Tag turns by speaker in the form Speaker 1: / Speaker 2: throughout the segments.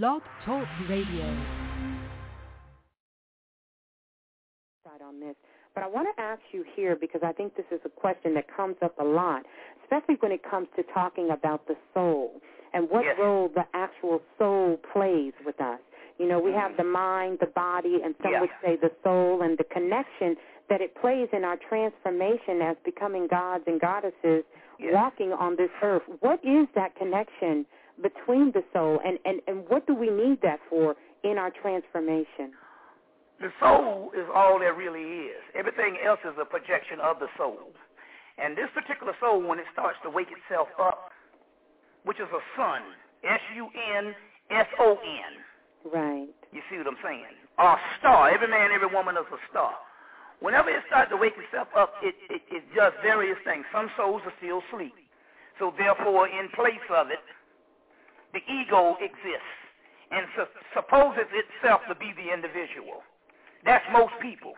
Speaker 1: Blog Talk Radio.
Speaker 2: On this, but I want to ask you here because I think this is a question that comes up a lot, especially when it comes to talking about the soul and what
Speaker 3: Yes.
Speaker 2: role the actual soul plays with us. You know, we mm-hmm. have the mind, the body, and some
Speaker 3: Yeah.
Speaker 2: would say the soul and the connection that it plays in our transformation as becoming gods and goddesses
Speaker 3: Yes.
Speaker 2: walking on this earth. What is that connection between the soul and, and, and what do we need that for in our transformation?
Speaker 3: The soul is all there really is. Everything else is a projection of the soul. And this particular soul, when it starts to wake itself up, which is a sun, S-U-N-S-O-N,
Speaker 2: Right.
Speaker 3: you see what I'm saying? Or a star. Every man, every woman is a star. Whenever it starts to wake itself up, it, it, it does various things. Some souls are still asleep. So therefore, in place of it, the ego exists and su- supposes itself to be the individual. That's most people.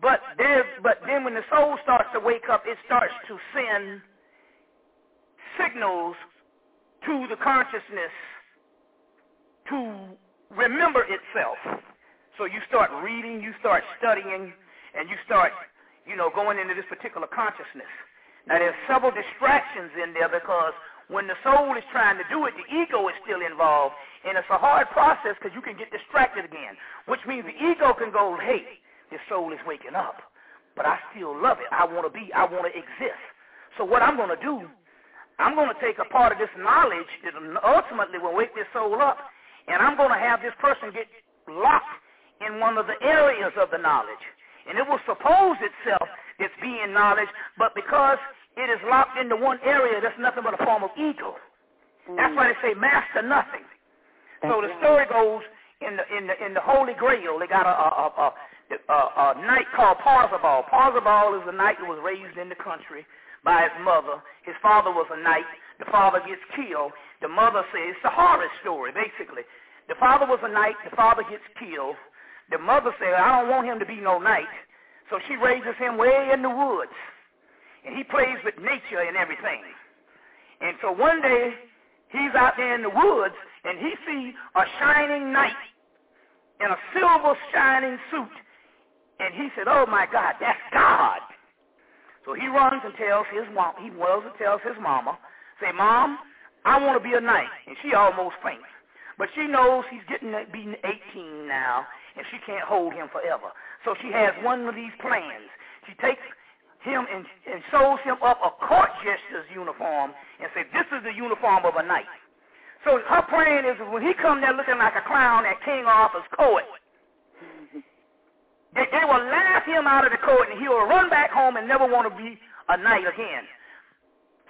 Speaker 3: But there, but then when the soul starts to wake up, it starts to send signals to the consciousness to remember itself. So you start reading, you start studying, and you start, you know, going into this particular consciousness. Now there's several distractions in there because when the soul is trying to do it, the ego is still involved, and it's a hard process because you can get distracted again, which means the ego can go, hey, this soul is waking up, but I still love it. I want to be, I want to exist. So what I'm going to do, I'm going to take a part of this knowledge that ultimately will wake this soul up, and I'm going to have this person get locked in one of the areas of the knowledge. And it will suppose itself it's being knowledge, but because it is locked into one area, that's nothing but a form of ego. That's why they mm. say master nothing. so the
Speaker 2: That's
Speaker 3: story goes in the in the in the Holy Grail. They got a a, a, a, a knight called Parzival. Parzival is a knight who was raised in the country by his mother. His father was a knight. The father gets killed. The mother says it's a horror story, basically. The father was a knight. The father gets killed. The mother said, I don't want him to be no knight. So she raises him way in the woods. And he plays with nature and everything. And so one day, he's out there in the woods, and he sees a shining knight in a silver shining suit. And he said, oh my God, that's God. So he runs and tells his mom, he runs and tells his mama, say, Mom, I want to be a knight. And she almost faints. But she knows he's getting to be 18 now, and she can't hold him forever. So she has one of these plans. She takes him and, and sews him up a court jester's uniform and say, this is the uniform of a knight. So her plan is when he come there looking like a clown at King Arthur's court, they, they will laugh him out of the court and he will run back home and never want to be a knight again.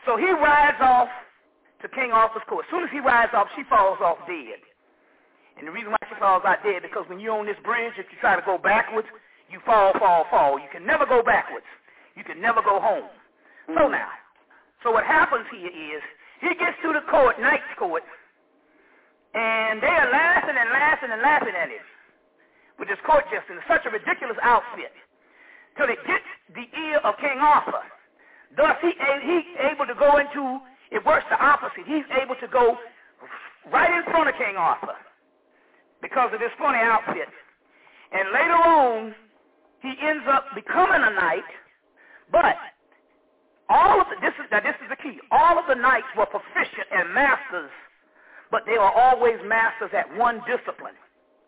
Speaker 3: So he rides off to King Arthur's court. As soon as he rides off, she falls off dead. And the reason why she falls out dead because when you're on this bridge, if you try to go backwards, you fall, fall, fall. You can never go backwards. You can never go home. So mm. now, so what happens here is he gets to the court, knight's court, and they are laughing and laughing and laughing at him with this court jester in such a ridiculous outfit till it gets the ear of King Arthur. Thus, he he's able to go into, it works the opposite. He's able to go right in front of King Arthur because of this funny outfit. And later on, he ends up becoming a knight, but all of the, this is, now this is the key. All of the knights were proficient and masters, but they were always masters at one discipline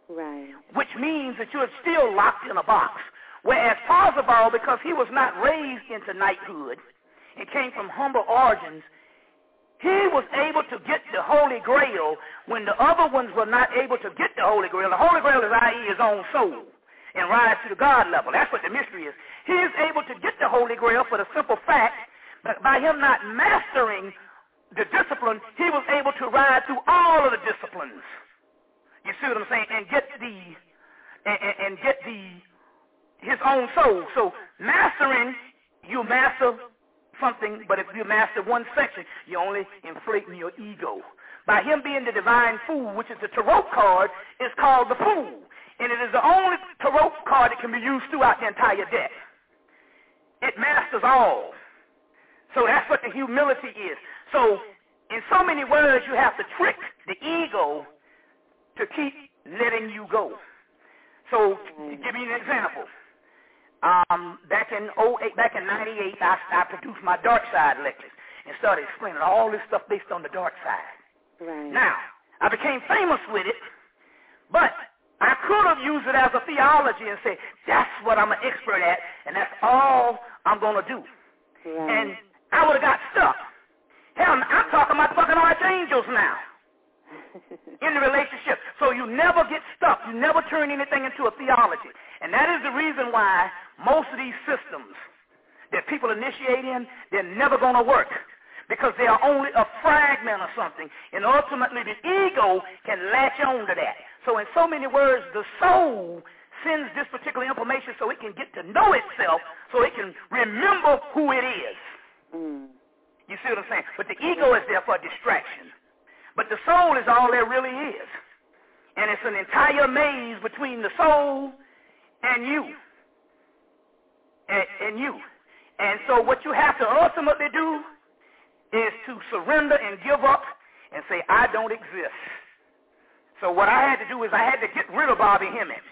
Speaker 2: Right.
Speaker 3: which means that you're still locked in a box. Whereas Parzival, because he was not raised into knighthood and came from humble origins, he was able to get the Holy Grail when the other ones were not able to get the Holy Grail. The Holy Grail is i.e. his own soul and rise to the God level. That's what the mystery is. He is able to get the Holy Grail for the simple fact that by him not mastering the discipline, he was able to ride through all of the disciplines. You see what I'm saying? And get the and, and, and get the his own soul. So mastering, you master something, but if you master one section, you're only inflating your ego. By him being the divine fool, which is the tarot card, is called the fool. And it is the only tarot card that can be used throughout the entire deck. It masters all. So that's what the humility is. So in so many words, you have to trick the ego to keep letting you go. So, give me an example, um, back in 08, back in 98, I, I produced my dark side lectures and started explaining all this stuff based on the dark side.
Speaker 2: Right.
Speaker 3: Now, I became famous with it, but I could have used it as a theology and say, that's what I'm an expert at, and that's all I'm going to do.
Speaker 2: Right.
Speaker 3: And I would have got stuck. Hell, I'm talking about fucking archangels now in the relationship. So you never get stuck. You never turn anything into a theology. And that is the reason why most of these systems that people initiate in, they're never going to work because they are only a fragment of something. And ultimately the ego can latch on to that. So in so many words, the soul sends this particular information so it can get to know itself, so it can remember who it is.
Speaker 2: Mm.
Speaker 3: You see what I'm saying? But the ego is there for distraction. But the soul is all there really is. And it's an entire maze between the soul and you. And, and you. And so what you have to ultimately do is to surrender and give up and say, I don't exist. So what I had to do is I had to get rid of Bobby Hemmings.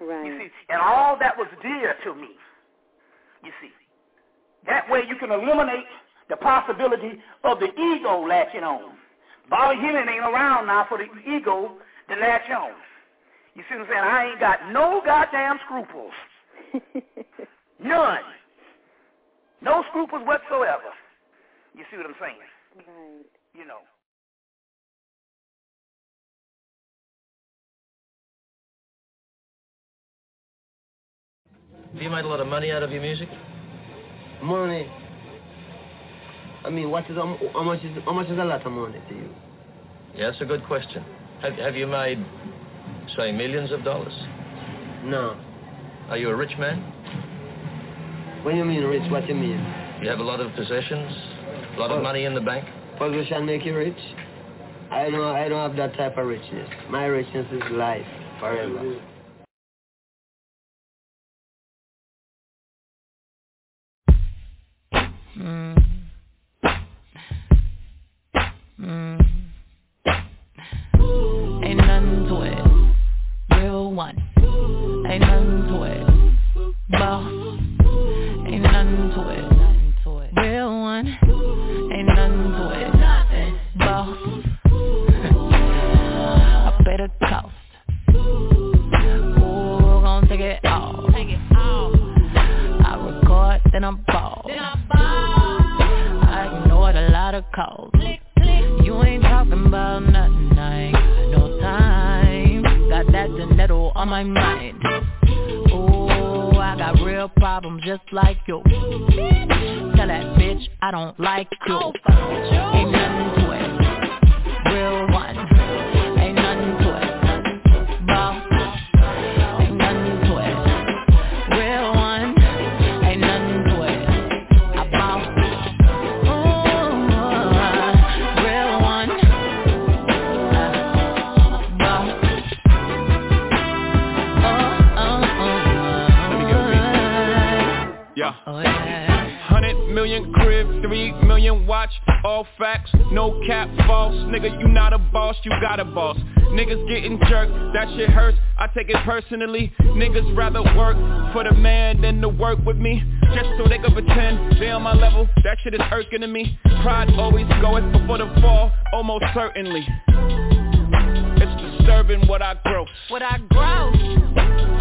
Speaker 2: Right.
Speaker 3: You see, and all that was dear to me. You see. That way you can eliminate the possibility of the ego latching on. Bobby Hemmings ain't around now for the ego to latch on. You see what I'm saying? I ain't got no goddamn scruples. None. No scruples whatsoever. You see what I'm saying?
Speaker 2: right.
Speaker 3: You know.
Speaker 1: Have you made a lot of money out of your music?
Speaker 4: Money. I mean, what is how how much is how much is a lot of money to you?
Speaker 1: Yeah, that's a good question. Have, have you made, say, millions of dollars?
Speaker 4: No.
Speaker 1: Are you a rich man?
Speaker 4: When you mean rich, what do you mean?
Speaker 1: You have a lot of possessions? A lot of money in the bank?
Speaker 4: Position make you rich? I know I don't have that type of richness. My richness is life forever.
Speaker 5: Mm. Ain't nothing to it. Real one. Ain't nothing to it. Ain't nothing to it. Record, then I ball. I ignored a lot of calls. You ain't talking about nothing, I ain't got no time. Got that Janetto on my mind. Ooh, I got real problems just like you. Tell that bitch I don't like you. Ain't nothing
Speaker 6: all facts, no cap, false. Nigga, you not a boss, you got a boss. Niggas getting jerked, that shit hurts, I take it personally. Niggas rather work for the man than to work with me. Just so they can pretend they on my level, that shit is irking to me. Pride always goeth before the fall, almost certainly. It's disturbing what I grow.
Speaker 5: What I grow.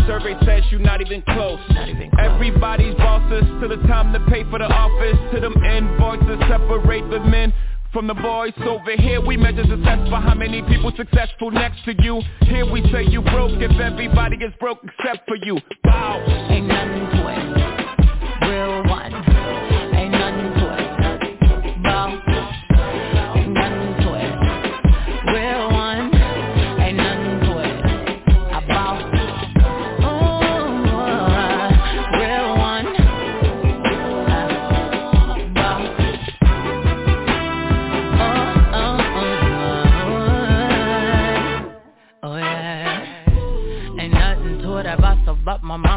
Speaker 6: Survey says you not even close.
Speaker 5: Not even close.
Speaker 6: Everybody's bosses till the time to pay for the office. To them invoices separate the men from the boys over here. We measure success by how many people successful next to you. Here we say you broke if everybody is broke except for you. Wow.
Speaker 5: Ain't nothing to it. Real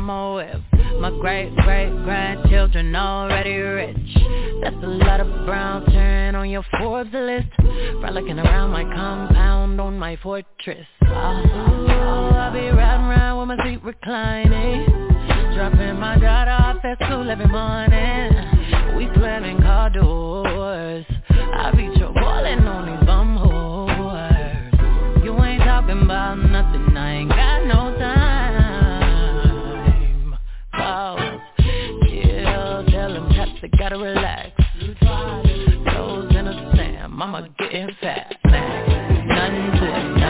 Speaker 5: mama with. My great great grandchildren already rich. That's a lot of brown turn on your Forbes list. Frolicking around my compound on my fortress. Oh, I'll be riding around with my seat reclining. Dropping my daughter off at school every morning. We slamming car doors. I be trolling on these bum whores. You ain't talking about nothing. I ain't got no time. They gotta relax. Toes in the sand. Mama getting fat. Nothing to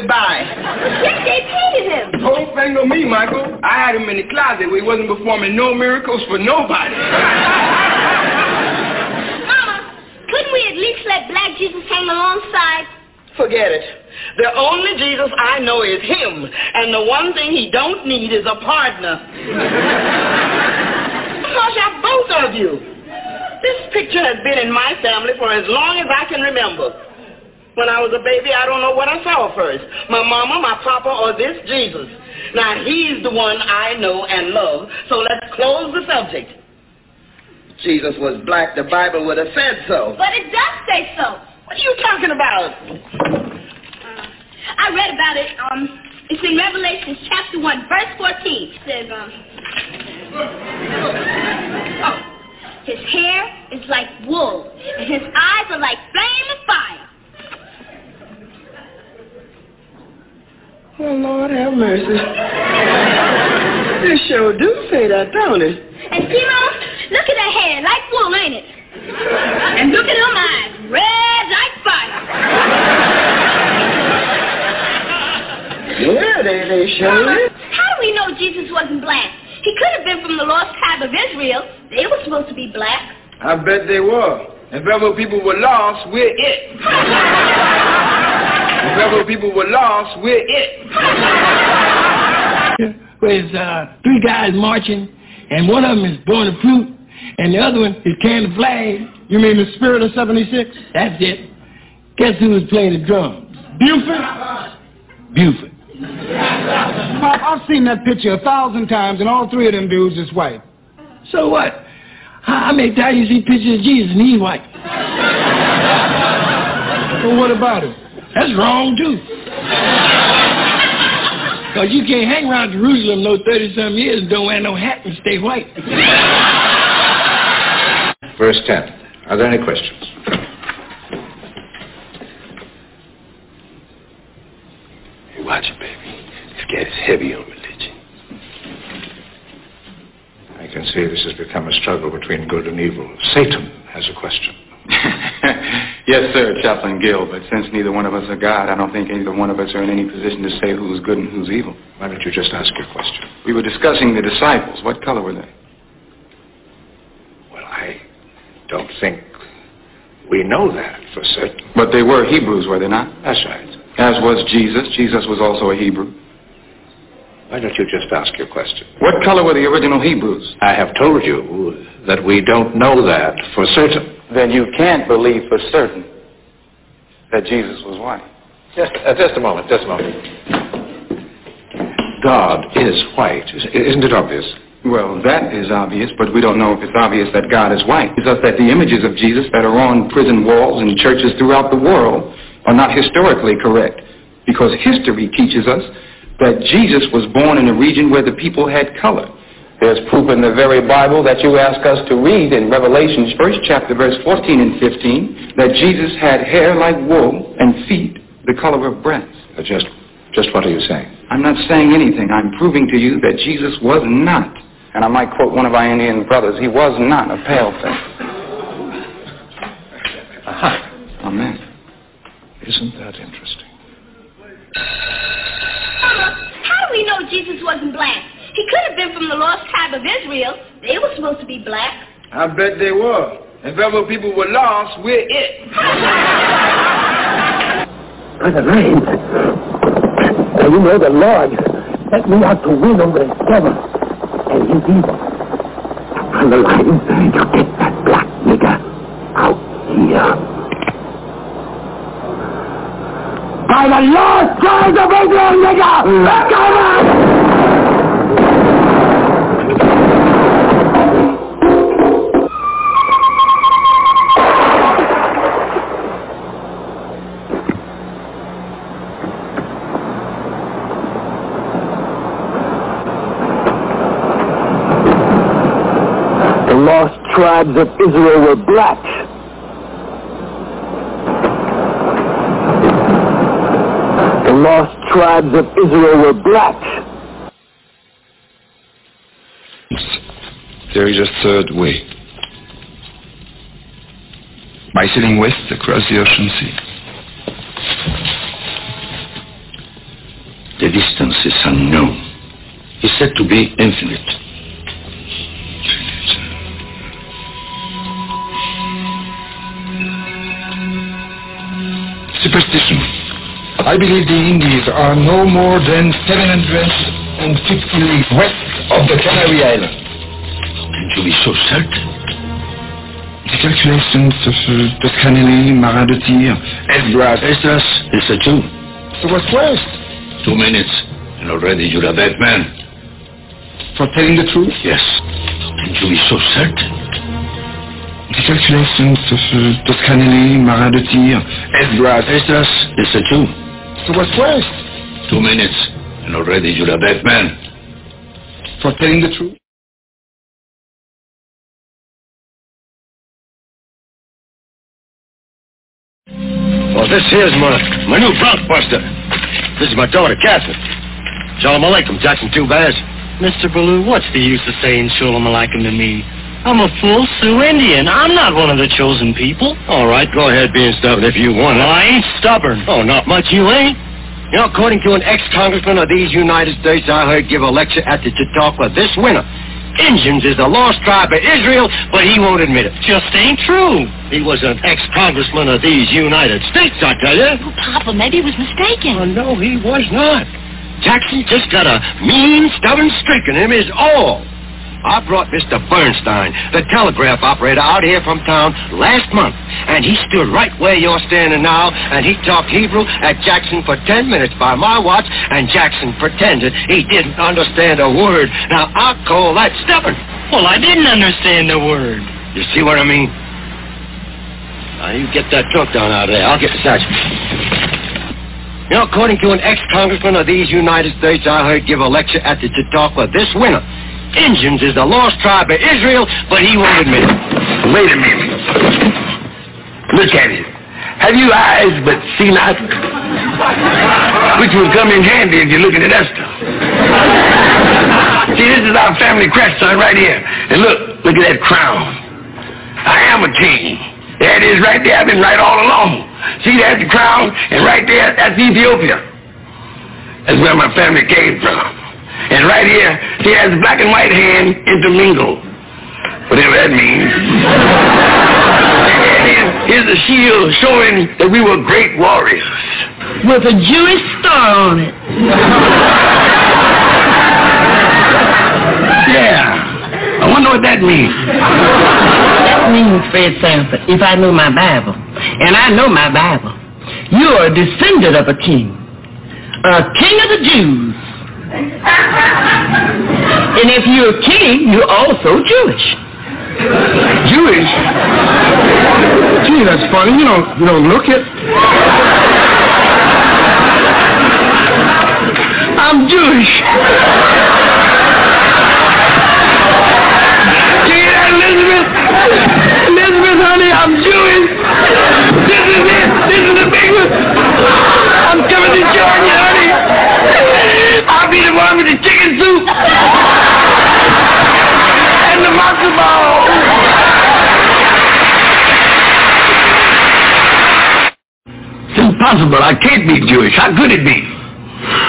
Speaker 7: goodbye.
Speaker 8: Yes, they painted him.
Speaker 7: Don't finger me, Michael. I had him in the closet where he wasn't performing no miracles for nobody.
Speaker 8: Mama, couldn't we at least let black Jesus hang alongside?
Speaker 7: Forget it. The only Jesus I know is him, and the one thing he don't need is a partner. Gosh, I both of you. This picture has been in my family for as long as I can remember. When I was a baby, I don't know what I saw first. My mama, my papa, or this Jesus. Now, he's the one I know and love, so let's close the subject. Jesus was black, the Bible would have said so.
Speaker 8: But it does say so.
Speaker 7: What are you talking about?
Speaker 8: I read about it. Um, it's in Revelation chapter 1, verse 14. It says, um, oh, his hair is like wool, and his eyes are like flame of fire.
Speaker 7: Oh, Lord have mercy. This sure do say that, don't it?
Speaker 8: And see, Mama, look at that hair, like wool, ain't it? And look at them eyes, red like fire.
Speaker 7: Yeah, they, they sure
Speaker 8: Mama,
Speaker 7: is.
Speaker 8: how do we know Jesus wasn't black? He could have been from the lost tribe of Israel. They were supposed to be black.
Speaker 7: I bet they were. If ever people were lost, we're it. If ever people were lost, we're it.
Speaker 9: Where it's uh, three guys marching, and one of them is blowing a flute, and the other one is carrying the flag. You mean the Spirit of 76? That's it. Guess who was playing the drums? Buford? Buford.
Speaker 10: Pop, I've seen that picture a thousand times, and all three of them dudes is white.
Speaker 9: So what? How how many times you see pictures of Jesus and he's white?
Speaker 10: Well, what about it?
Speaker 9: That's wrong too. Cause you can't hang around Jerusalem no thirty some years and don't wear no hat and stay white.
Speaker 11: Verse 10. Are there any questions?
Speaker 12: Hey, watch it, baby. This cat is heavy on religion.
Speaker 11: I can see this has become a struggle between good and evil. Satan has a question.
Speaker 13: yes, sir, Chaplain Gill, but since neither one of us are God, I don't think either one of us are in any position to say who's good and who's evil.
Speaker 11: Why don't you just ask your question?
Speaker 13: We were discussing the disciples. What color were they?
Speaker 11: Well, I don't think we know that for certain.
Speaker 13: But they were Hebrews, were they not?
Speaker 11: That's right.
Speaker 13: As was Jesus. Jesus was also a Hebrew.
Speaker 11: Why don't you just ask your question?
Speaker 13: What color were the original Hebrews?
Speaker 11: I have told you that we don't know that for certain.
Speaker 13: Then you can't believe for certain that Jesus was white.
Speaker 11: Just, uh, just a moment, just a moment. God is white. Is- Isn't it obvious?
Speaker 13: Well, that is obvious, but we don't know if it's obvious that God is white. It's just that the images of Jesus that are on prison walls and churches throughout the world are not historically correct because history teaches us that Jesus was born in a region where the people had color. There's proof in the very Bible that you ask us to read in Revelations, first chapter, verse 14 and 15, that Jesus had hair like wool and feet the color of brass.
Speaker 11: Uh, just, just what are you saying?
Speaker 13: I'm not saying anything. I'm proving to you that Jesus was not, and I might quote one of our Indian brothers, he was not a pale face.
Speaker 11: Aha.
Speaker 13: Amen.
Speaker 11: Isn't that interesting?
Speaker 8: How do we know Jesus wasn't black? He could have been from the lost tribe of Israel. They were supposed to be black.
Speaker 9: I bet they were. If ever people were lost, we're it.
Speaker 14: Brother Rain, now you know the Lord let me out to win over the devil and his evil. From the line, you get that black nigger out here. By the Lord God of Israel, nigger! Come on! Tribes of Israel were black. The lost tribes of Israel were black.
Speaker 15: There is a third way. By sailing west across the ocean sea. The distance is unknown. Is said to be infinite. Superstition. I believe the Indies are no more than 750 leagues west of the Canary Islands. Can you be so certain? The calculations of uh, Toscanelli, Marin de Tir, Esdras, Esdras, is a two. So what's west? Two minutes, and already you're a dead man. For telling the truth? Yes. Can you be so certain? The calculations of uh, Toscanelli, Marin de Tir, Esdras, Esdras, is a two. So what's west? Two minutes, and already you're a dead man. For telling the truth?
Speaker 14: Well, this here's my, my new blockbuster. This is my daughter, Catherine. Shalom Aleichem, Jackson Two Bears.
Speaker 16: Mr. Baloo, what's the use of saying Shalom Alaikum to me? I'm a full Sioux Indian. I'm not one of the chosen people.
Speaker 14: All right, go ahead being stubborn if you want.
Speaker 16: Well, I ain't stubborn.
Speaker 14: Oh, not much you ain't. You know, according to an ex-congressman of these United States I heard give a lecture at the Chautauqua this winter, Indians is the lost tribe of Israel, but he won't admit it.
Speaker 16: Just ain't true.
Speaker 14: He was an ex-congressman of these United States, I tell you.
Speaker 8: Oh, Papa, maybe he was mistaken.
Speaker 14: Oh, no, he was not. Jackson just got a mean, stubborn streak in him is all. I brought Mr. Bernstein, the telegraph operator, out here from town last month, and he stood right where you're standing now, and he talked Hebrew at Jackson for ten minutes by my watch, and Jackson pretended he didn't understand a word. Now, I call that stubborn.
Speaker 16: Well, I didn't understand a word.
Speaker 14: You see what I mean? Now, you get that trunk down out of there. I'll get the sergeant. You know, according to an ex-congressman of these United States I heard give a lecture at the Chautauqua this winter, Indians is the lost tribe of Israel, but he won't admit it.
Speaker 17: Wait a minute. Look at it. Have you eyes but see not? Which will come in handy if you're looking at that stuff. See, this is our family crest, son, right here. And look, look at that crown. I am a king. It is right there. I've been right all along. See, there's the crown, and right there, that's Ethiopia. That's where my family came from. And right here, he has black and white hand intermingled. Whatever that means. and here, here's the shield showing that we were great warriors.
Speaker 16: With a Jewish star on it.
Speaker 17: Yeah. I wonder what that means.
Speaker 16: That means, Fred Sanford, if I know my Bible, and I know my Bible, you are a descendant of a king. A king of the Jews and if you're a king, you're also Jewish.
Speaker 17: Jewish? Gee, that's funny. You don't, you don't look it. I'm Jewish. Gee, Elizabeth, Elizabeth, honey, I'm Jewish. I'll be the with the chicken soup and the matzo ball. It's impossible. I can't be Jewish. How could it be?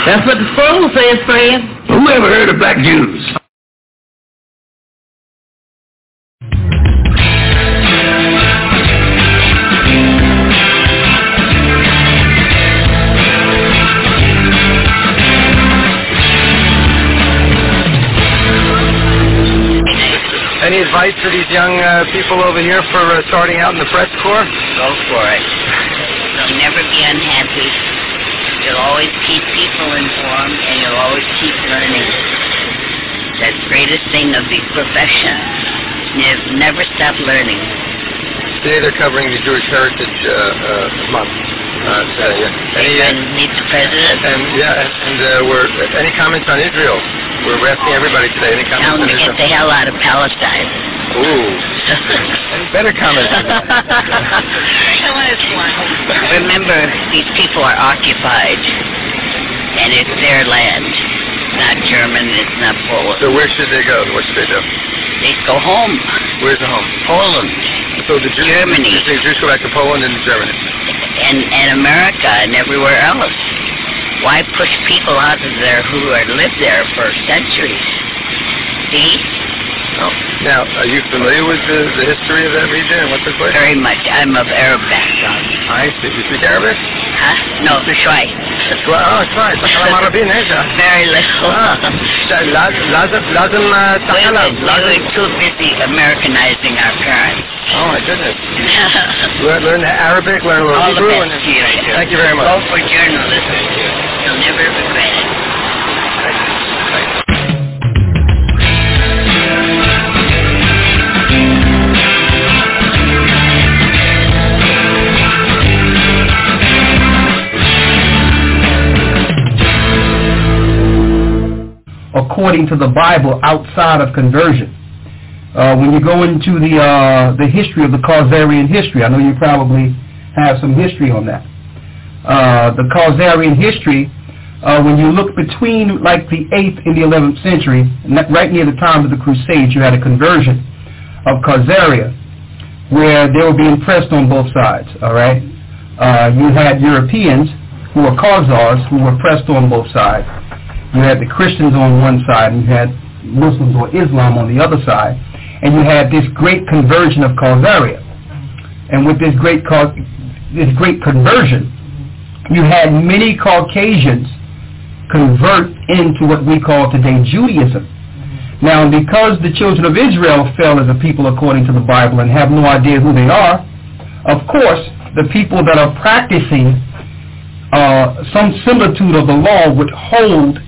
Speaker 16: That's what the scroll says, Fred.
Speaker 17: Who ever heard of black Jews?
Speaker 18: People over here for uh, starting out in the press corps?
Speaker 19: Go for it. You'll never be unhappy. You'll always keep people informed and you'll always keep learning. That's the greatest thing of the profession. You never stop learning.
Speaker 18: Today they're covering the Jewish Heritage uh, uh, Month. Uh, today, yeah. Any, uh,
Speaker 19: And meet the president.
Speaker 18: and yeah, and, and uh, we're any comments on Israel? We're asking everybody today. Any
Speaker 19: Tell
Speaker 18: comments
Speaker 19: them
Speaker 18: on
Speaker 19: to get the hell out of Palestine.
Speaker 18: Ooh, better comments?
Speaker 19: Remember, these people are occupied, and it's their land. It's not German, it's not Poland.
Speaker 18: so where should they go? What should they do?
Speaker 19: They go home.
Speaker 18: Where's the home?
Speaker 19: Poland.
Speaker 18: So the Jews,
Speaker 19: Germany.
Speaker 18: The Jews go back to Poland and Germany.
Speaker 19: and, and America and everywhere else. Why push people out of there who have lived there for centuries? See?
Speaker 18: Oh. Now, are you familiar with the, the history of that region and what took place?
Speaker 19: Very much. I'm of Arab background.
Speaker 18: I see. You speak Arabic?
Speaker 19: Huh? No, شوي.
Speaker 18: Well, oh, that's right. تتكلم عربي هذا.
Speaker 19: Very little.
Speaker 18: لازم لازم
Speaker 19: we,
Speaker 18: تتكلم.
Speaker 19: were, we were too busy Americanizing our parents.
Speaker 18: Oh my goodness. learn, learn the Arabic, learn a little
Speaker 19: All the
Speaker 18: Hebrew.
Speaker 19: best
Speaker 18: and-
Speaker 19: to you.
Speaker 18: Thank you very much.
Speaker 19: Go for journalism. You'll never regret it.
Speaker 20: According to the Bible outside of conversion. Uh, when you go into the uh, the history of the Khazarian history, I know you probably have some history on that. Uh, the Khazarian history, uh, when you look between like the 8th and the 11th century, right near the time of the Crusades, you had a conversion of Khazaria where they were being pressed on both sides, all right? Uh, you had Europeans who were Khazars who were pressed on both sides. You had the Christians on one side and you had Muslims or Islam on the other side. And you had this great conversion of Khazaria. And with this great, this great conversion, you had many Caucasians convert into what we call today Judaism. Now, because the children of Israel fell as a people according to the Bible and have no idea who they are, of course, the people that are practicing uh, some similitude of the law would hold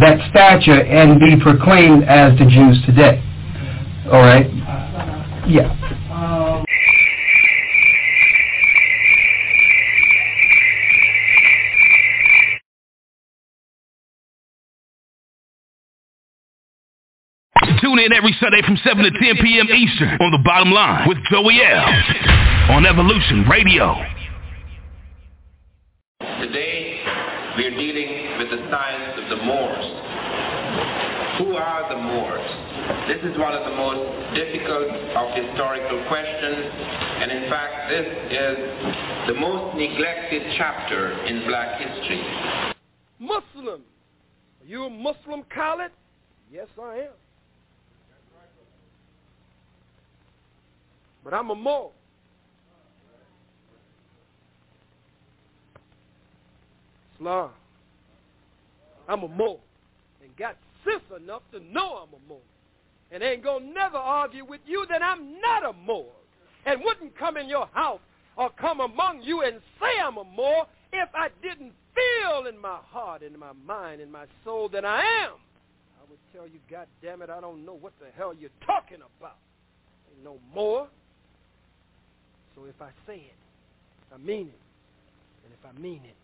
Speaker 20: that stature and be proclaimed as the Jews today. All right? Yeah.
Speaker 21: Tune in every Sunday from 7 to 10 p.m. Eastern on the bottom line with Joey L. on Evolution Radio.
Speaker 22: Today, we are dealing with the science of the Moors. Who are the Moors? This is one of the most difficult of historical questions, and in fact, this is the most neglected chapter in black history.
Speaker 23: Muslim. Are you a Muslim, Khaled? Yes, I am. But I'm a Moor. Islam. I'm a Moor. And got sense enough to know I'm a Moor. And ain't gonna never argue with you that I'm not a Moor. And wouldn't come in your house or come among you and say I'm a Moor if I didn't feel in my heart, in my mind, in my soul that I am. I would tell you, God damn it, I don't know what the hell you're talking about. Ain't no more. So if I say it, I mean it. And if I mean it,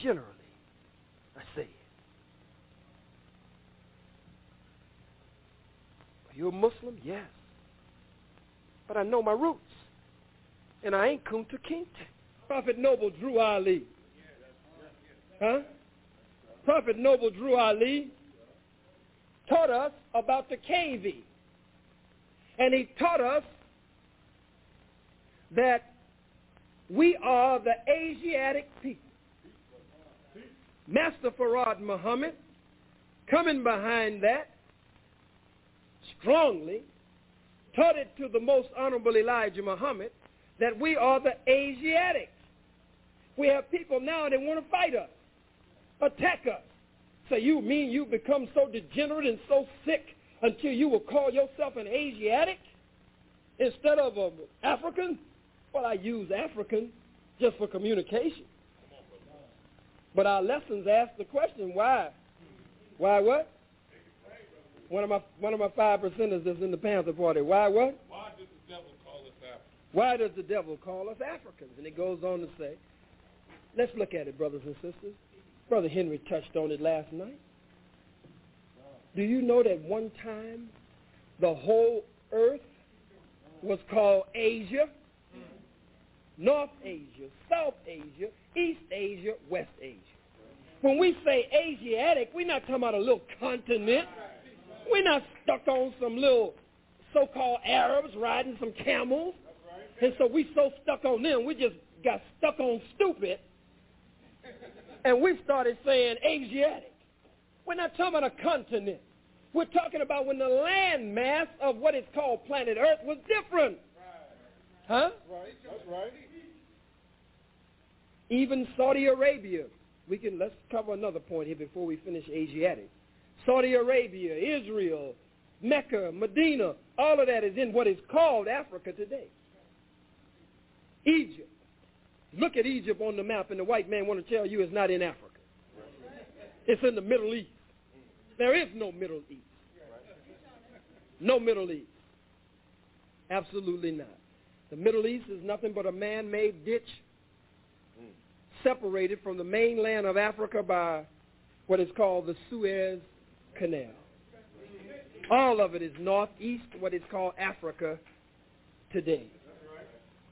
Speaker 23: Generally, I say it. Are you a Muslim? Yes. But I know my roots. And I ain't Kunta Kinte. Prophet Noble Drew Ali. Huh? Prophet Noble Drew Ali taught us about the K.V. And he taught us that we are the Asiatic people. Master Fard Muhammad, coming behind that, strongly, taught it to the most honorable Elijah Muhammad that we are the Asiatics. We have people now that want to fight us, attack us. So you mean you become so degenerate and so sick until you will call yourself an Asiatic instead of an African? Well, I use African just for communication. But our lessons ask the question, why? Why what? One of my one of my five percenters that's in the Panther Party. Why what?
Speaker 24: Why does the devil call us Africans?
Speaker 23: Why does the devil call us Africans? And it goes on to say, let's look at it, brothers and sisters. Brother Henry touched on it last night. Do you know that one time the whole earth was called Asia? North Asia, South Asia, East Asia, West Asia. When we say Asiatic, we're not talking about a little continent. We're not stuck on some little so-called Arabs riding some camels. And so we so stuck on them, we just got stuck on stupid. And we started saying Asiatic. We're not talking about a continent. We're talking about when the land mass of what is called planet Earth was different. Huh?
Speaker 24: Right, that's right.
Speaker 23: Even Saudi Arabia. We can let's cover another point here before we finish Asiatic. Saudi Arabia, Israel, Mecca, Medina, all of that is in what is called Africa today. Egypt. Look at Egypt on the map, and the white man want to tell you it's not in Africa. It's in the Middle East. There is no Middle East. No Middle East. Absolutely not. The Middle East is nothing but a man-made ditch separated from the mainland of Africa by what is called the Suez Canal. All of it is northeast, what is called Africa today.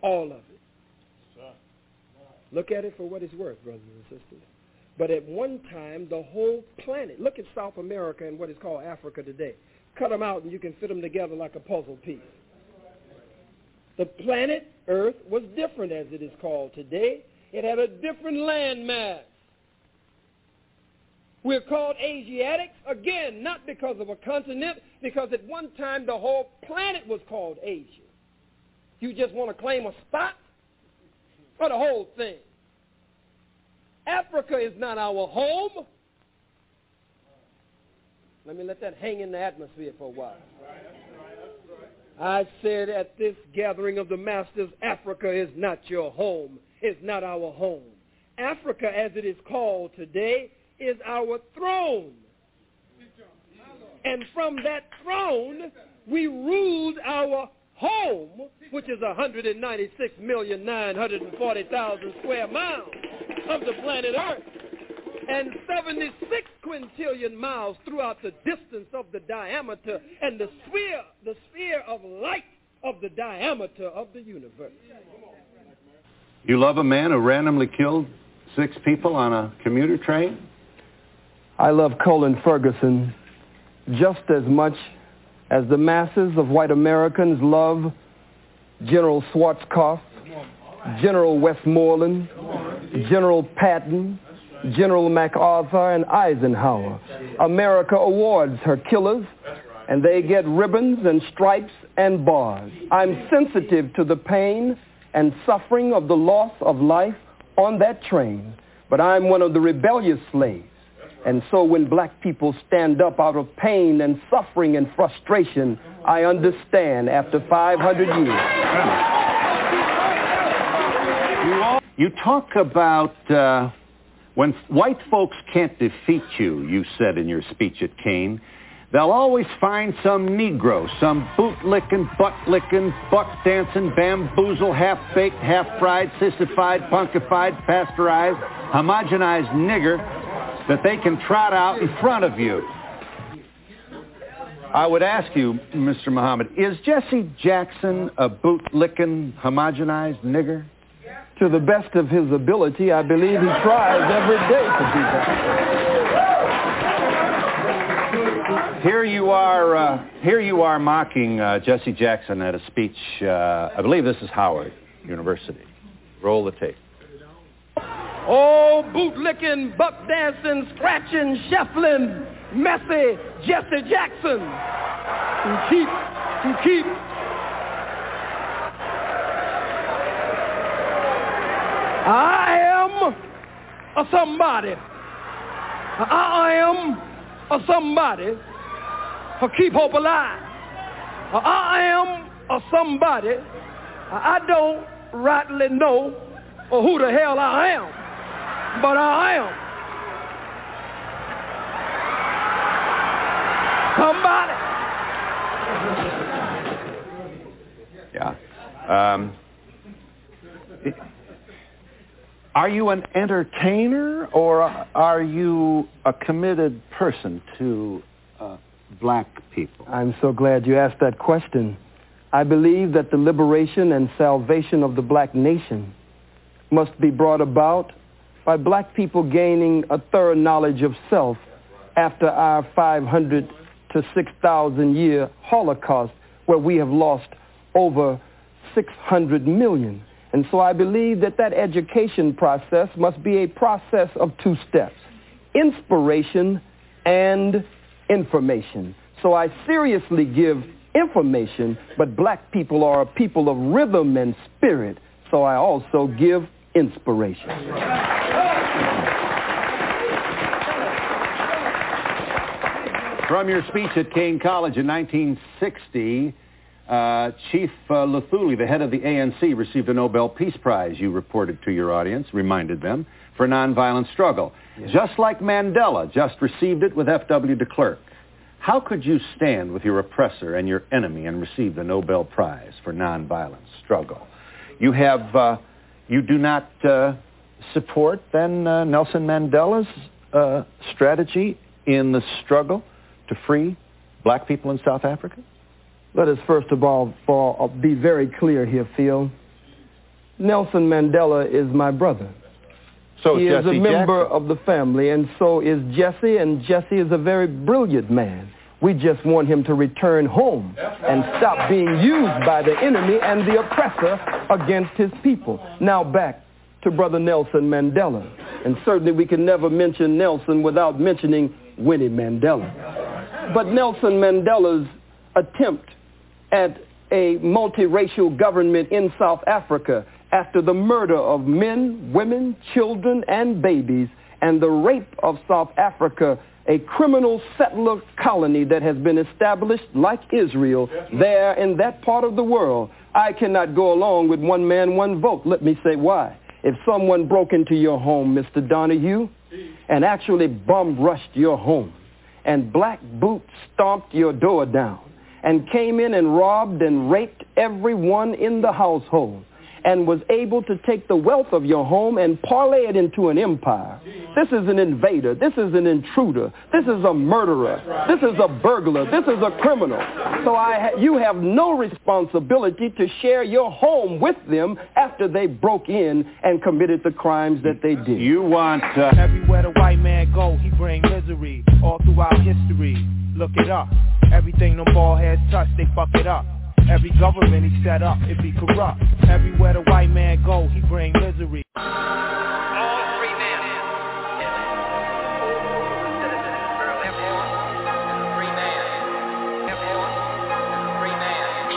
Speaker 23: All of it. Look at it for what it's worth, brothers and sisters. But at one time, the whole planet, look at South America and what is called Africa today. Cut them out and you can fit them together like a puzzle piece. The planet Earth was different as it is called today. It had a different land mass. We're called Asiatics, again, not because of a continent, because at one time the whole planet was called Asia. You just want to claim a spot? For the whole thing. Africa is not our home. Let me let that hang in the atmosphere for a while. I said at this gathering of the masters, Africa is not your home. It's not our home. Africa, as it is called today, is our throne. And from that throne, we ruled our home, which is 196,940,000 square miles of the planet Earth, and 76 quintillion miles throughout the distance of the diameter and the sphere, the sphere of light of the diameter of the universe.
Speaker 25: You love a man who randomly killed six people on a commuter train?
Speaker 20: I love Colin Ferguson just as much as the masses of white Americans love General Schwarzkopf, General Westmoreland, General Patton, General MacArthur, and Eisenhower. America awards her killers, and they get ribbons and stripes and bars. I'm sensitive to the pain and suffering of the loss of life on that train, but I'm one of the rebellious slaves. And so when black people stand up out of pain and suffering and frustration, I understand after 500
Speaker 25: years. You talk about uh, when white folks can't defeat you, you said in your speech at Kean, they'll always find some Negro, some boot-licking, butt-licking, buck-dancing, bamboozle, half-baked, half-fried, sissified, punkified, pasteurized, homogenized nigger that they can trot out in front of you. I would ask you, Mr. Muhammad, is Jesse Jackson a boot-licking, homogenized nigger?
Speaker 26: To the best of his ability, I believe he tries every day to do that.
Speaker 25: Here you are, uh, here you are mocking uh, Jesse Jackson at a speech. Uh, I believe this is Howard University. Roll the tape.
Speaker 23: Oh, bootlicking, buck dancing, scratching, shuffling, messy Jesse Jackson. To keep, to keep. I am a somebody. I am a somebody. For keep hope alive. I am a somebody. I don't rightly know who the hell I am but I am.
Speaker 25: Somebody. Yeah. Um, are you an entertainer or are you a committed person to uh, black people?
Speaker 26: I'm so glad you asked that question. I believe that the liberation and salvation of the black nation must be brought about by black people gaining a thorough knowledge of self after our 500 to 6,000 year Holocaust where we have lost over 600 million. And so I believe that that education process must be a process of two steps, inspiration and information. So I seriously give information, but black people are a people of rhythm and spirit. So I also give inspiration.
Speaker 25: From your speech at Kean College in 1960, uh, Chief uh, Luthuli, the head of the ANC, received a Nobel Peace Prize, you reported to your audience, reminded them, for nonviolent struggle. Yes. Just like Mandela just received it with F.W. de Klerk. How could you stand with your oppressor and your enemy and receive the Nobel Prize for nonviolent struggle? You have, uh, you do not uh, support then uh, Nelson Mandela's uh, strategy in the struggle to free black people in South Africa?
Speaker 26: Let us first of all for, uh, be very clear here, Phil. Nelson Mandela is my brother.
Speaker 25: So
Speaker 26: he
Speaker 25: is
Speaker 26: a member
Speaker 25: Jackson.
Speaker 26: of the family, and so is Jesse, and Jesse is a very brilliant man. We just want him to return home and stop being used by the enemy and the oppressor against his people. Now back to Brother Nelson Mandela. And certainly we can never mention Nelson without mentioning Winnie Mandela. But Nelson Mandela's attempt at a multiracial government in South Africa after the murder of men, women, children, and babies, and the rape of South Africa, a criminal settler colony that has been established like Israel there in that part of the world. I cannot go along with one man, one vote. Let me say why. If someone broke into your home, Mr. Donahue, and actually bum rushed your home, and Black boots stomped your door down, and came in and robbed and raped everyone in the household, and was able to take the wealth of your home and parlay it into an empire. This is an invader. This is an intruder. This is a murderer. This is a burglar. This is a criminal. So I ha- you have no responsibility to share your home with them after they broke in and committed the crimes that they did.
Speaker 25: You want... Uh...
Speaker 27: Everywhere the white man go, he bring misery all throughout history. Look it up. Everything them bald heads touch, they fuck it up. Every government he set up, it be corrupt. Everywhere the white man go, he bring misery.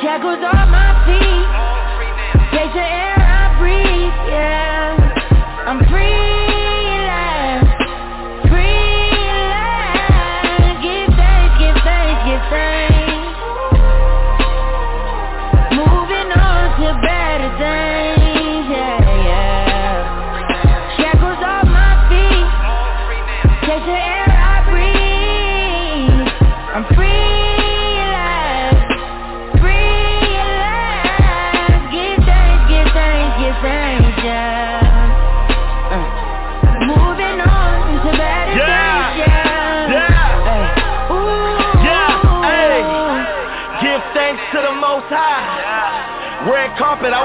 Speaker 5: Shackles on my feet,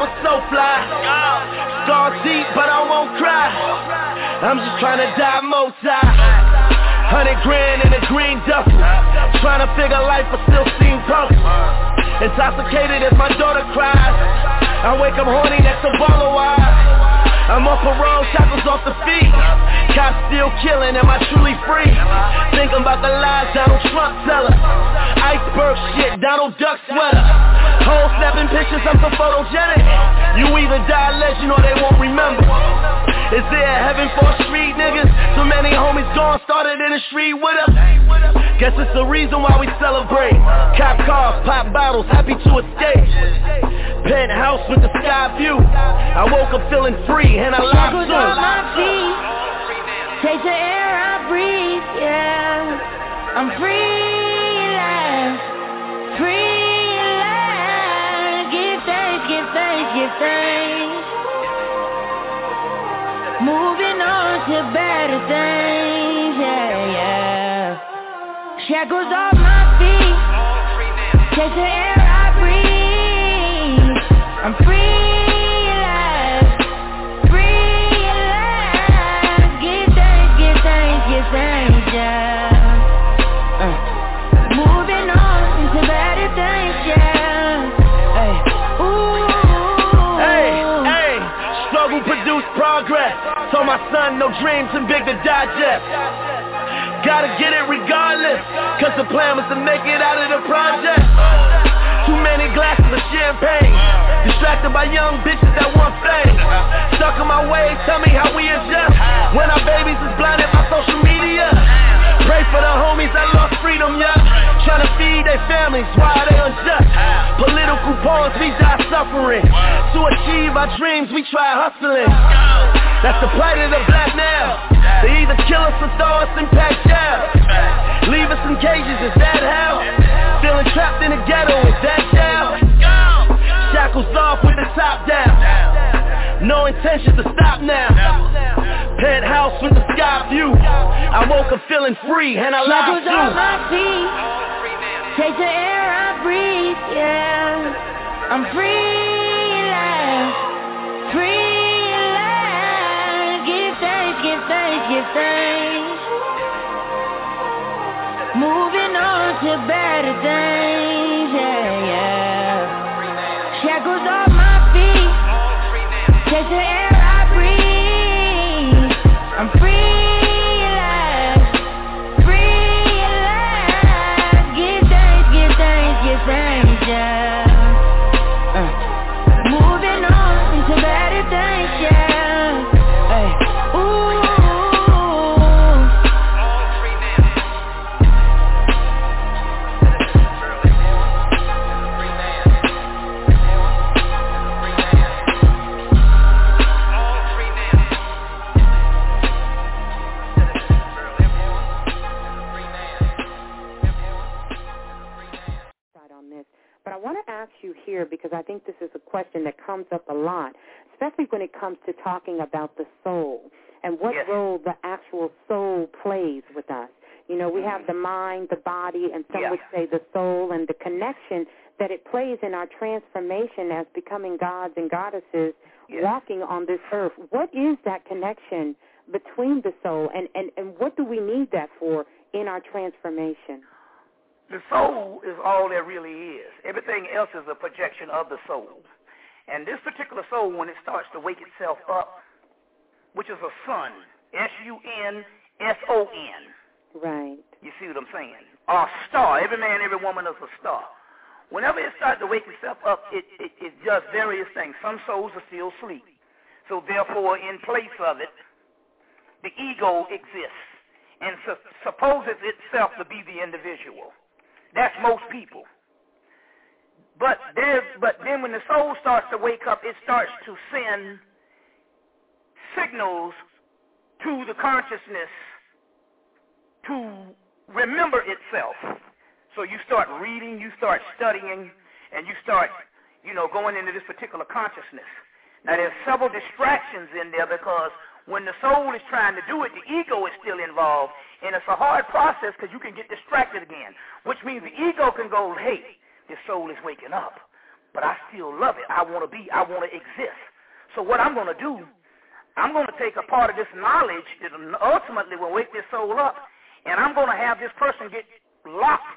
Speaker 7: was so fly. Scar deep, but I won't cry. I'm just trying to die multi. Hundred grand in a green duffel. Trying to figure life, but still seem puzzled. Intoxicated as my daughter cries. I wake up horny next to wire. I'm on parole, shackles off the feet. Cops still killing, am I truly free? Thinking about the lies Donald Trump tell us. Iceberg shit, Donald Duck sweater. Whole snapping pictures, I'm so photogenic. You either die legend or they won't remember. Is there a heaven for street niggas? So many homies gone, started in the street with us. Guess it's the reason why we celebrate. Cop cars, pop bottles, happy to escape. Penthouse with the sky view. I woke up feeling free and I locked
Speaker 28: Shackles on my feet. Take the air I breathe, yeah. I'm free last, free last. Give thanks, give thanks, give thanks. Moving on to better things, yeah, yeah. Shackles off my feet. Take the air I breathe. I'm free
Speaker 7: son no dreams and big to digest. Gotta get it regardless, cause the plan was to make it out of the project. Too many glasses of champagne, distracted by young bitches that want fame. Stuck in my ways, tell me how we adjust. When our babies is blinded by social media. Pray for the homies that lost freedom, yeah. Trying to feed their families, why are they unjust? Political pawns, we die suffering. To achieve our dreams, we try hustling. That's the plight of the black now. They either kill us or throw us in packed jail. Leave us in cages, is that hell? Feeling trapped in the ghetto, is that jail? Shackles off with the top down. No intention to stop now. Penthouse with the sky view. I woke up feeling free and I lied
Speaker 28: off
Speaker 7: too.
Speaker 28: my feet. Take the air I breathe, yeah. I'm free last, free last. Give thanks, give thanks, give thanks. Moving on to better things,
Speaker 2: when it comes to talking about the soul and what role the actual soul plays with us. You know, we have mm-hmm. the mind, the body, and some would say the soul and the connection that it plays in our transformation as becoming gods and goddesses walking on this earth. What is that connection between the soul and, and, and what do we need that for in our transformation?
Speaker 3: The soul is all there really is. Everything else is a projection of the soul. And this particular soul, when it starts to wake itself up, which is a sun, S-U-N-S-O-N.
Speaker 2: Right.
Speaker 3: You see what I'm saying? Or a star. Every man, every woman is a star. Whenever it starts to wake itself up, it, it, it does various things. Some souls are still asleep. So therefore, in place of it, the ego exists and su- supposes itself to be the individual. That's most people. But there's, but then when the soul starts to wake up, it starts to send signals to the consciousness to remember itself. So you start reading, you start studying, and you start, you know, going into this particular consciousness. Now there's several distractions in there because when the soul is trying to do it, the ego is still involved, and it's a hard process because you can get distracted again, which means the ego can go, hey, this soul is waking up. but I still love it. I want to be, I want to exist. So what I'm going to do, I'm going to take a part of this knowledge that ultimately will wake this soul up, and I'm going to have this person get locked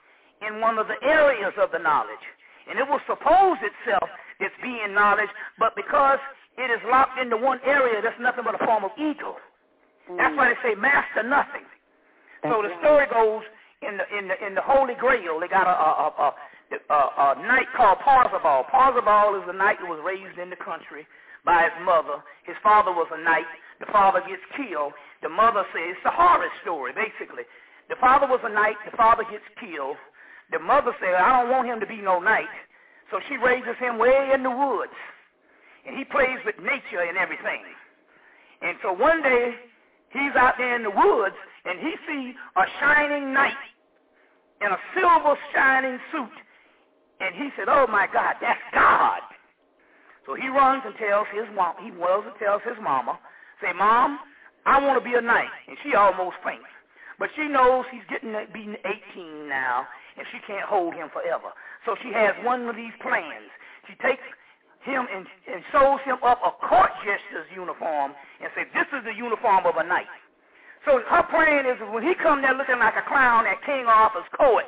Speaker 3: in one of the areas of the knowledge. And it will suppose itself it's being knowledge, but because it is locked into one area, that's nothing but a form of ego. Mm. That's why they say master nothing. That's so the story goes in the in the in the Holy Grail. They got a a, a, a, knight called Parzival. Parzival is a knight that was raised in the country by his mother. His father was a knight. The father gets killed. The mother says it's a horror story, basically. The father was a knight. The father gets killed. The mother said, I don't want him to be no knight. So she raises him way in the woods. And he plays with nature and everything. And so one day, he's out there in the woods, and he sees a shining knight in a silver shining suit. And he said, oh my God, that's God. So he runs and tells his mom, he runs and tells his mama, say, Mom, I want to be a knight. And she almost faints. But she knows he's getting to be 18 now, and she can't hold him forever. So she has one of these plans. She takes him and, and sews him up a court jester's uniform and says, this is the uniform of a knight. So her plan is when he come there looking like a clown at King Arthur's court,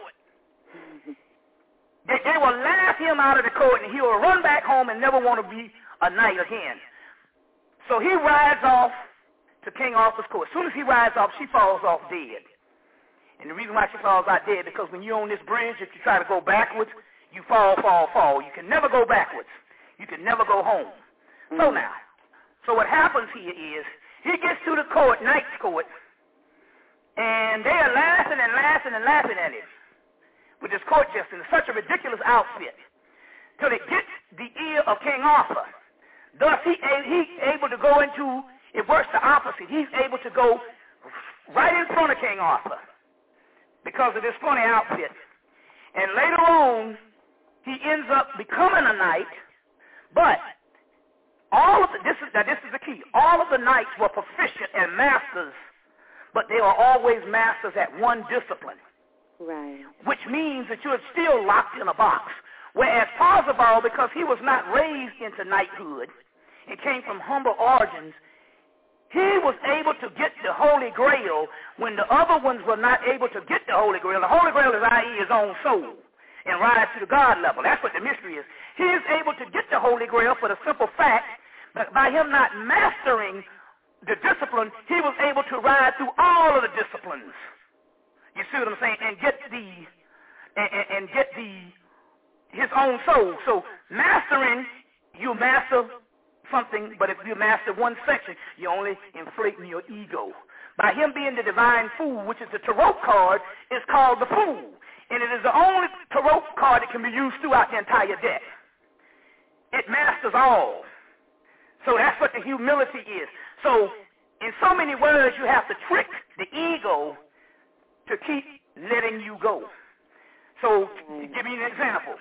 Speaker 3: they, they will laugh him out of the court and he will run back home and never want to be a knight again. So he rides off to King Arthur's court. As soon as he rides off, she falls off dead. And the reason why she falls out dead because when you're on this bridge, if you try to go backwards, you fall, fall, fall. You can never go backwards. You can never go home. Mm-hmm. So now, so what happens here is he gets to the court, knight's court, and they are laughing and laughing and laughing at him with this court jester in such a ridiculous outfit till it gets the ear of King Arthur. Thus, he he's able to go into, it works the opposite. He's able to go right in front of King Arthur because of this funny outfit. And later on, he ends up becoming a knight, but all of the, this is, now this is the key, all of the knights were proficient and masters, but they were always masters at one discipline.
Speaker 29: Right.
Speaker 3: Which means that you're still locked in a box. Whereas Parzival, because he was not raised into knighthood and came from humble origins, he was able to get the Holy Grail when the other ones were not able to get the Holy Grail. The Holy Grail is i.e. his own soul and rise to the God level. That's what the mystery is. He is able to get the Holy Grail for the simple fact that by him not mastering the discipline, he was able to ride through all of the disciplines. You see what I'm saying? And get the and, and, get the his own soul. So mastering, you master something, but if you master one section, you're only inflating your ego. By him being the divine fool, which is the tarot card, is called the fool. And it is the only tarot card that can be used throughout the entire deck. It masters all. So that's what the humility is. So in so many words, you have to trick the ego to keep letting you go. So give me an example,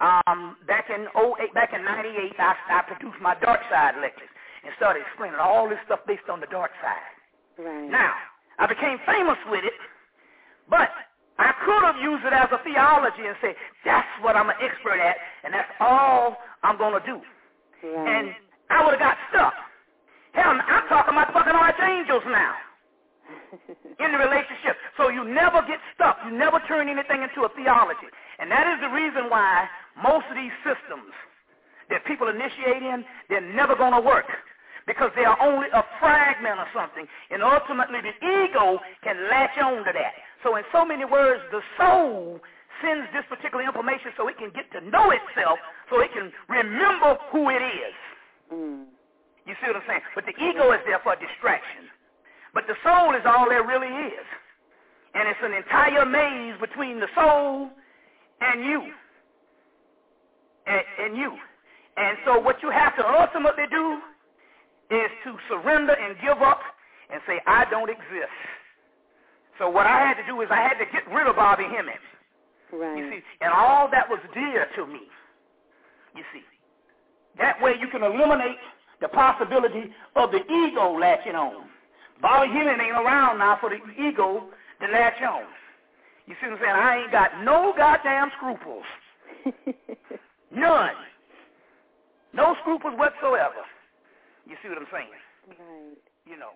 Speaker 3: um, back in 08, back in 98, I, I produced my dark side lectures and started explaining all this stuff based on the dark side.
Speaker 29: Right.
Speaker 3: Now, I became famous with it, but I could have used it as a theology and say, that's what I'm an expert at, and that's all I'm going to do.
Speaker 29: Right.
Speaker 3: And I would have got stuck. Hell, I'm talking about fucking archangels now in the relationship. So you never get stuck. You never turn anything into a theology. And that is the reason why most of these systems that people initiate in, they're never going to work because they are only a fragment of something. And ultimately, the ego can latch on to that. So in so many words, the soul sends this particular information so it can get to know itself, so it can remember who it is.
Speaker 29: Mm.
Speaker 3: You see what I'm saying? But the ego is there for distraction. But the soul is all there really is. And it's an entire maze between the soul and you. And, and you. And so what you have to ultimately do is to surrender and give up and say, I don't exist. So what I had to do is I had to get rid of Bobby Hemmitt.
Speaker 29: Right.
Speaker 3: You see, and all that was dear to me. You see. That way you can eliminate the possibility of the ego latching on. Bobby Hemmitt ain't around now for the ego to latch on. You see what I'm saying? I ain't got no goddamn scruples. None. No scruples whatsoever. You see what I'm saying?
Speaker 29: Right.
Speaker 3: You know.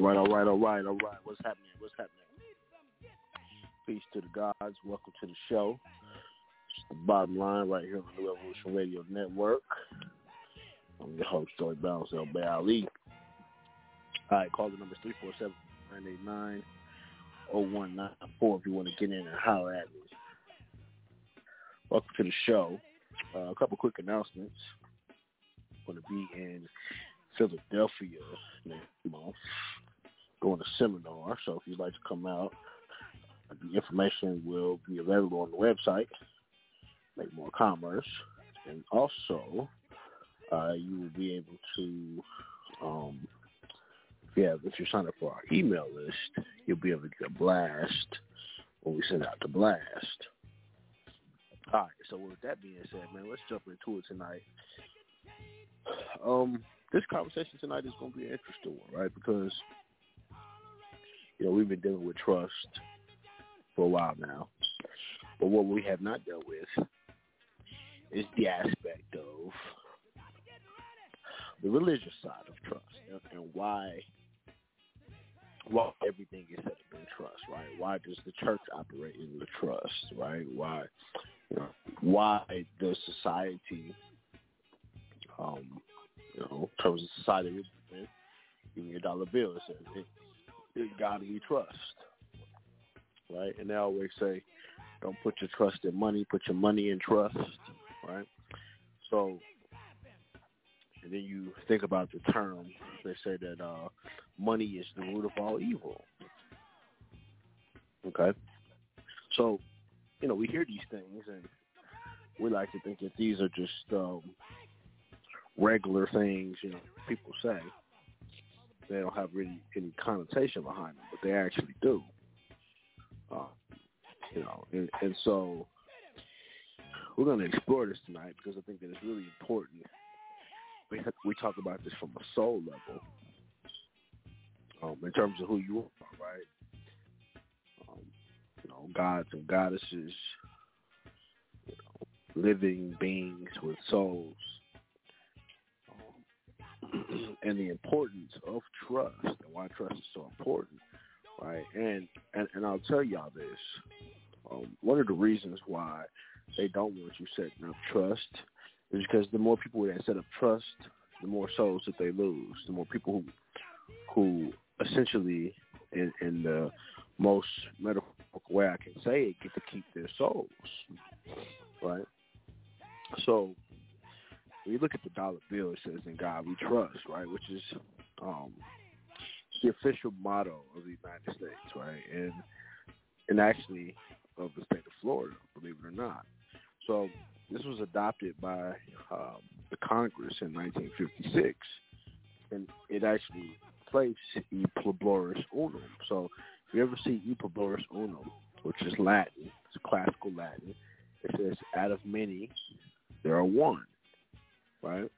Speaker 30: All right, all right, all right, all right. What's happening? What's happening? Peace to the gods. Welcome to the show. It's the bottom line right here on the Revolution Radio Network. I'm your host, Joey Bounce, El Ali. All right, call the number 347 0194 if you want to get in and holler at me. Welcome to the show. Uh, a couple quick announcements. I'm going to be in Philadelphia next month doing a seminar. So if you'd like to come out, the information will be available on the website, Make More Commerce. And also, uh, you will be able to, um, if, you have, if you're signed up for our email list, you'll be able to get a blast when we send out the blast. All right, so with that being said, man, let's jump into it tonight. Um, this conversation tonight is going to be an interesting one, right? Because you know we've been dealing with trust for a while now, but what we have not dealt with is the aspect of the religious side of trust and, why why everything is set up in trust, right? Why does the church operate in the trust, right? Why you know, why does society um, you know, in terms of society, even your dollar bill, it says it, got to be trust, right? And they always say, don't put your trust in money, put your money in trust, right? So, and then you think about the term, they say that uh, money is the root of all evil. Okay? So, you know, we hear these things and we like to think that these are just um, regular things, you know, people say. They don't have really any connotation behind them, but they actually do. Uh, you know, and, and so we're going to explore this tonight because I think that it's really important. We we talk about this from a soul level, um, in terms of who you are, right? Um, you know, gods and goddesses, you know, living beings with souls and the importance of trust and why trust is so important, right? And and, and I'll tell y'all this. Um, one of the reasons why they don't want you setting up trust is because the more people that set up trust, the more souls that they lose. The more people who who essentially in, in the most metaphorical way I can say it get to keep their souls. Right? So when you look at the dollar bill, it says "In God We Trust," right? Which is um, the official motto of the United States, right? And and actually of the state of Florida, believe it or not. So this was adopted by um, the Congress in 1956, and it actually placed "E pluribus unum." So if you ever see "E pluribus unum," which is Latin, it's classical Latin, it says "Out of many, there are one." Right?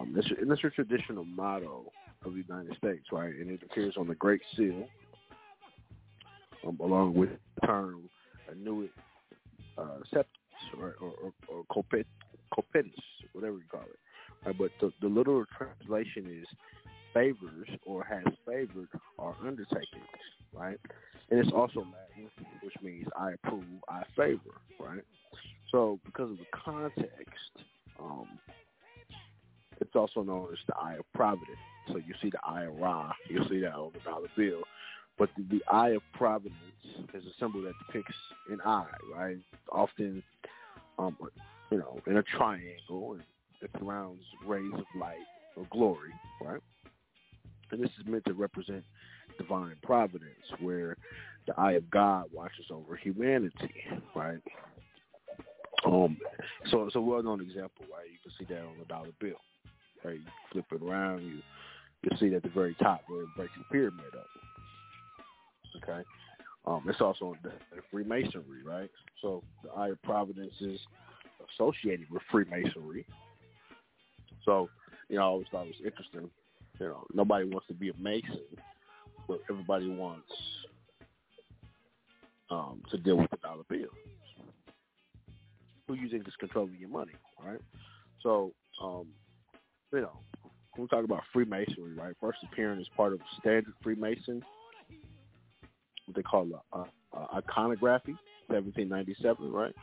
Speaker 30: Um, this, and this is a traditional motto of the United States, right? And it appears on the Great Seal, um, along with the term annuit uh, coeptis or, or, or, or whatever you call it. Right? But the, the literal translation is favors or has favored our undertakings, right? And it's also Latin, which means I approve, I favor, right? So because of the context, um, it's also known as the Eye of Providence. So you see the Eye of Ra, you'll see that on the dollar bill. But the, the Eye of Providence is a symbol that depicts an eye, right? Often, um, you know, in a triangle, and it surrounds rays of light or glory, right? And this is meant to represent divine providence, where the eye of God watches over humanity, right? Um, so it's a well-known example, right? You can see that on the dollar bill. Hey, you flip it around, you you see at the very top where it breaks the pyramid up. Okay. Um, it's also the, the Freemasonry, right? So the Eye of Providence is associated with Freemasonry. So, you know, I always thought it was interesting. You know, nobody wants to be a Mason, but everybody wants um, to deal with the dollar bill. Who you think is controlling your money, right? So, um, you know, we talk about Freemasonry, right? First appearing as part of Standard Freemason, what they call a, a, a iconography, 1797, right?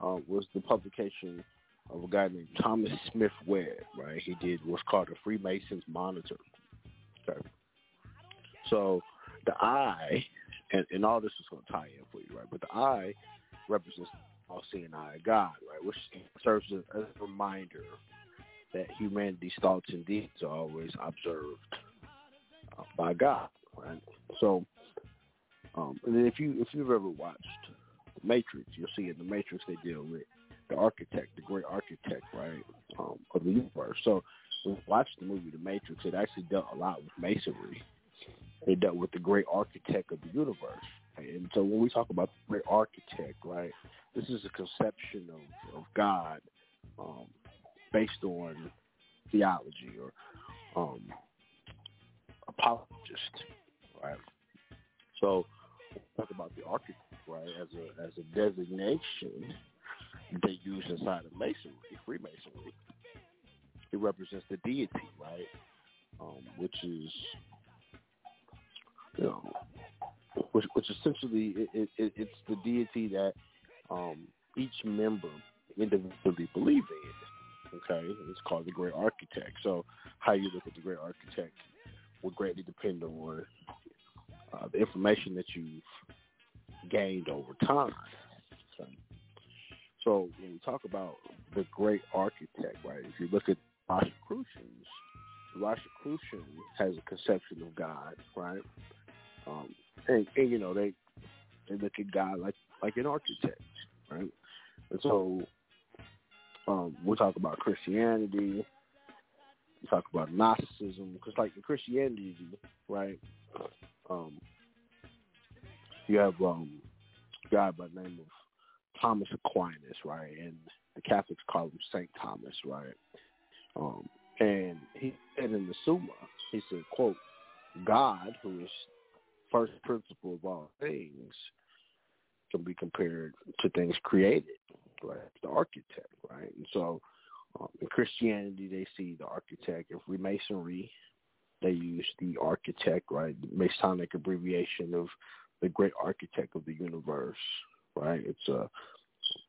Speaker 30: Uh, was the publication of a guy named Thomas Smith Webb, right? He did what's called a Freemason's Monitor. Okay. So the eye, and, and all this is going to tie in for you, right? But the eye represents all-seeing eye of God, right? Which serves as a reminder that humanity's thoughts and deeds are always observed uh, by God, right? So, um, and if you if you've ever watched The Matrix, you'll see in The Matrix they deal with the architect, the great architect, right, um, of the universe. So when you watch the movie The Matrix, it actually dealt a lot with masonry. It dealt with the great architect of the universe. And so when we talk about the great architect, right, this is a conception of, of God um, based on theology or um, apologist, right? So talk about the architect, right, as a as a designation they use inside of Masonry, Freemasonry. It represents the deity, right? Um, which is, you know, which, which essentially it, it, it's the deity that um, each member individually believe in. Okay, it's called the Great Architect. So how you look at the Great Architect will greatly depend on uh, the information that you've gained over time. So when we talk about the great architect, right? If you look at Rosicrucians, Rosicrucian has a conception of God, right? Um, and, and you know they they look at God like like an architect, right? And so um, we'll talk about Christianity. We talk about Gnosticism because, like in Christianity, right? Um, you have um, a guy by the name of Thomas Aquinas, right? And the Catholics call him Saint Thomas, right? Um, and he said in the Summa, he said, "quote God, who is first principle of all things, can be compared to things created, right? The architect, right? And so, um, in Christianity, they see the architect. In Freemasonry, they use the architect, right? The Masonic abbreviation of the great architect of the universe, right? It's a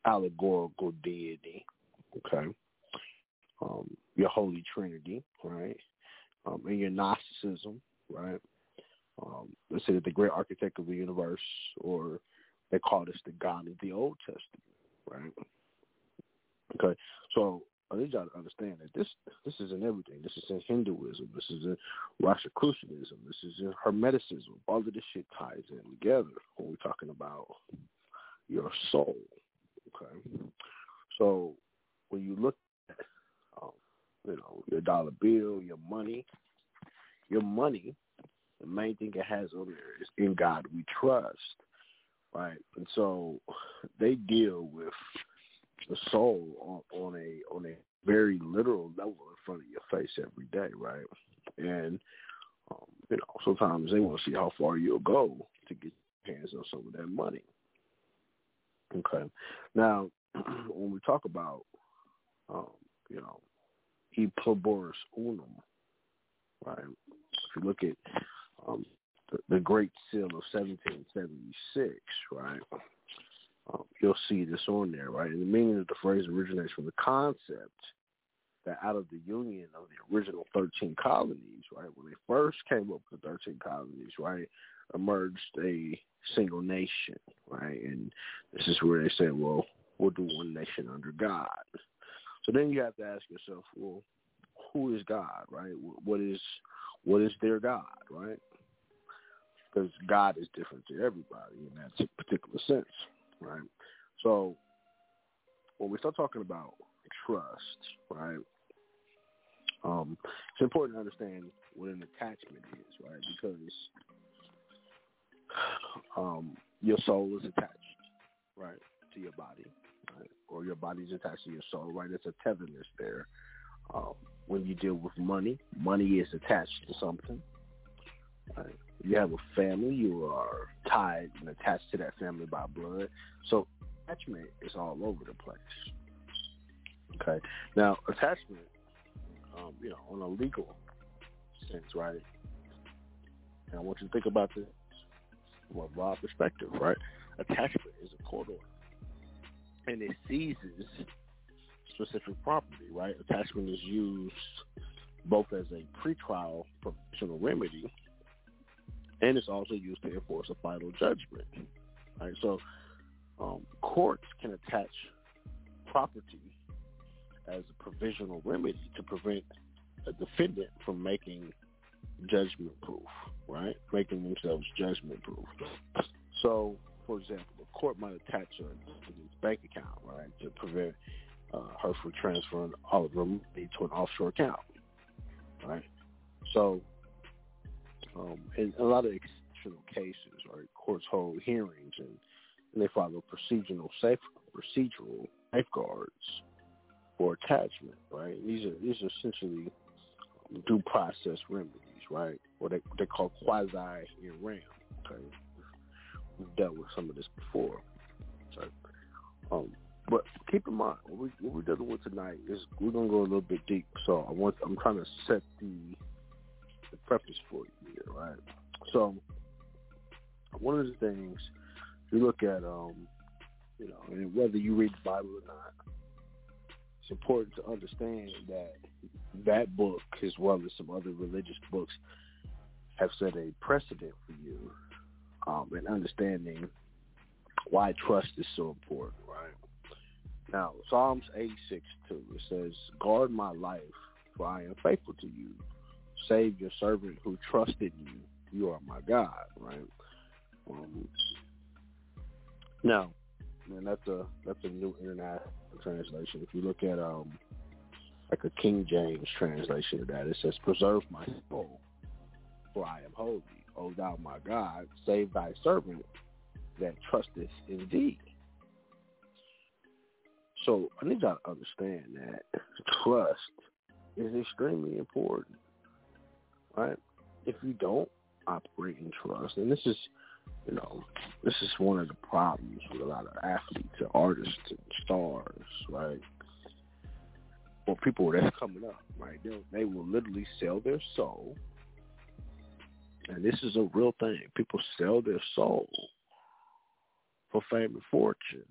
Speaker 30: allegorical deity, okay? Um, your Holy Trinity, right? Um, and your Gnosticism, right? Um, let's say that the great architect of the universe, or they call this the God of the Old Testament, right? Okay, so I need y'all to understand that this this is in everything. This is in Hinduism. This is in Rosicrucianism. This is in Hermeticism. All of this shit ties in together when we're talking about your soul. Okay, so when you look at um, you know your dollar bill, your money, your money, the main thing it has on there is in God we trust, right? And so they deal with the soul on, on a on a very literal level in front of your face every day, right? And um, you know sometimes they want to see how far you'll go to get your hands on some of that money. Okay. Now, when we talk about, um, you know, e pluribus unum, right? If you look at um, the, Great Seal of 1776, right, um, you'll see this on there, right? And the meaning of the phrase originates from the concept that out of the union of the original 13 colonies, right, when they first came up with the 13 colonies, right, emerged a single nation, right? And this is where they said, well, we'll do one nation under God. So then you have to ask yourself, well, who is God, right? What is what is their God, right? Because God is different to everybody in that particular sense, right? So when we start talking about trust, right? Um, it's important to understand what an attachment is, right? Because um, your soul is attached, right, to your body, right? or your body is attached to your soul, right? It's a tetherness there. Um, when you deal with money, money is attached to something. Right? You have a family, you are tied and attached to that family by blood. So attachment is all over the place. Okay. Now attachment, um, you know, on a legal sense, right? And I want you to think about this from a broad perspective, right? Attachment is a court order. And it seizes specific property, right? Attachment is used both as a pretrial provisional remedy and it's also used to enforce a final judgment. Right? So um, courts can attach property as a provisional remedy to prevent a defendant from making judgment proof, right? Making themselves judgment proof. So, for example, the court might attach a bank account, right, to prevent uh, her from transferring all of her money to an offshore account, right? So, um, in a lot of exceptional cases, right, courts hold hearings and, and they follow procedural safe procedural safeguards for attachment, right? These are these are essentially due process remedies, right? Or they they call quasi in rem. Okay, we've dealt with some of this before. So, um, but keep in mind what, we, what we're dealing with tonight is we're gonna go a little bit deep. So I want I'm trying to set the preface for you here, right? So one of the things you look at, um, you know, whether you read the Bible or not, it's important to understand that that book, as well as some other religious books, have set a precedent for you um, in understanding why trust is so important, right? Now, Psalms 86, 2, it says, Guard my life, for I am faithful to you. Save your servant who trusted you. You are my God, right? Um, now, man, that's a that's a new international translation. If you look at um like a King James translation of that, it says, "Preserve my soul, for I am holy. O thou my God, save thy servant that trusteth in thee." So I need y'all to understand that trust is extremely important, right? If you don't operate in trust, and this is you know, this is one of the problems with a lot of athletes and artists and stars, right? Or people that's coming up, right? They they will literally sell their soul, and this is a real thing. People sell their soul for fame and fortune.